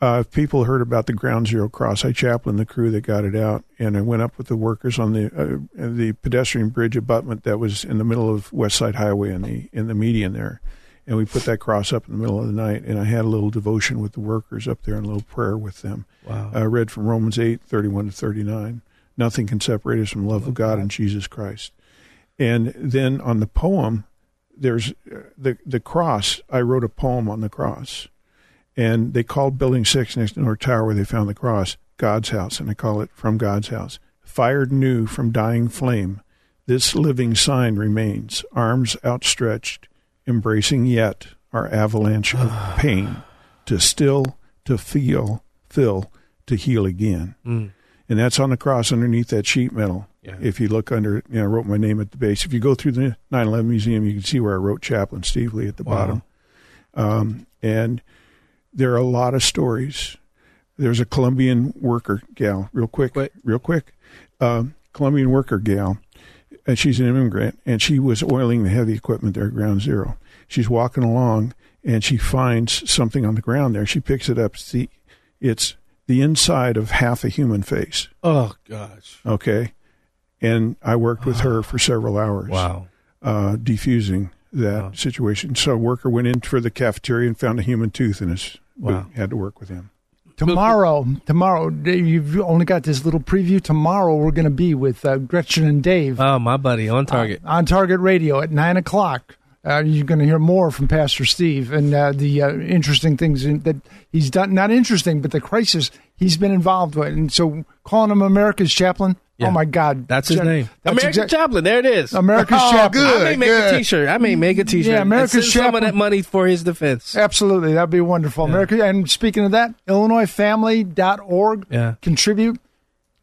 Uh, if people heard about the Ground Zero cross, I chaplained the crew that got it out, and I went up with the workers on the uh, the pedestrian bridge abutment that was in the middle of West Side Highway in the in the median there, and we put that cross up in the middle of the night, and I had a little devotion with the workers up there and a little prayer with them. Wow. I read from Romans 8, 31 to 39. Nothing can separate us from the love of God in Jesus Christ. And then on the poem, there's uh, the the cross. I wrote a poem on the cross, and they called Building Six next to North Tower where they found the cross God's house, and I call it from God's house. Fired new from dying flame, this living sign remains, arms outstretched, embracing yet our avalanche of pain, to still, to feel, fill, to heal again. Mm. And that's on the cross underneath that sheet metal. Yeah. If you look under, you know, I wrote my name at the base. If you go through the 9 11 museum, you can see where I wrote Chaplain Steve Lee at the Wow. bottom. Um, and there are a lot of stories. There's a Colombian worker gal, real quick, real quick. Um, Colombian worker gal, and she's an immigrant, and she was oiling the heavy equipment there at Ground Zero. She's walking along, and she finds something on the ground there. She picks it up. It's the, it's the inside of half a human face. Oh, gosh. Okay. And I worked with her for several hours. Wow. Uh, defusing that situation. So a worker went in for the cafeteria and found a human tooth in his Wow. boot. Had to work with him. Tomorrow, tomorrow, you've only got this little preview. Tomorrow, we're going to be with uh, Gretchen and Dave Oh, my buddy, on target. on Target Radio at nine o'clock. Uh, you're going to hear more from Pastor Steve and uh, the uh, interesting things in, that he's done. Not interesting, but the crisis he's been involved with. And so, calling him America's chaplain, Oh my God, That's his Gen- name. that's American exact- Chaplain. There it is. America's Oh, Chaplain. I may make a T-shirt. I may make a T-shirt. Yeah, and America's send some of that money for his defense. Absolutely, that'd be wonderful. America. And speaking of that, IllinoisFamily.org. Yeah. Contribute.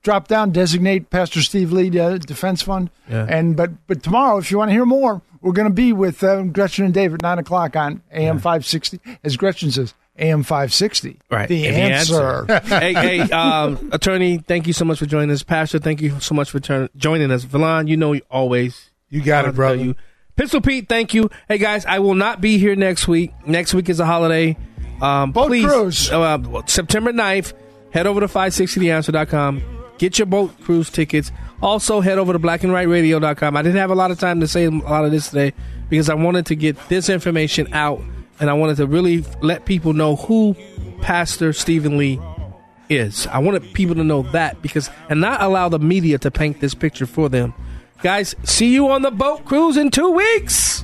Drop down, designate Pastor Steve Lee uh, Defense Fund. Yeah. And but but tomorrow, if you want to hear more, we're going to be with uh, Gretchen and Dave at nine o'clock on AM five sixty. As Gretchen says, AM five sixty. Right. The And answer. hey, hey, um, attorney, thank you so much for joining us. Pastor, thank you so much for turn- joining us. Villan, you know you always. You got it, brother. You. Pistol Pete, thank you. Hey guys, I will not be here next week. Next week is a holiday. Um, Boat please, cruise. Uh, September 9th, head over to 560theanswer.com. Get your boat cruise tickets. Also, head over to blackandwhiteradio.com. I didn't have a lot of time to say a lot of this today because I wanted to get this information out and I wanted to really let people know who Pastor Stephen Lee is. I wanted people to know that because, and not allow the media to paint this picture for them. Guys, see you on the boat cruise in two weeks.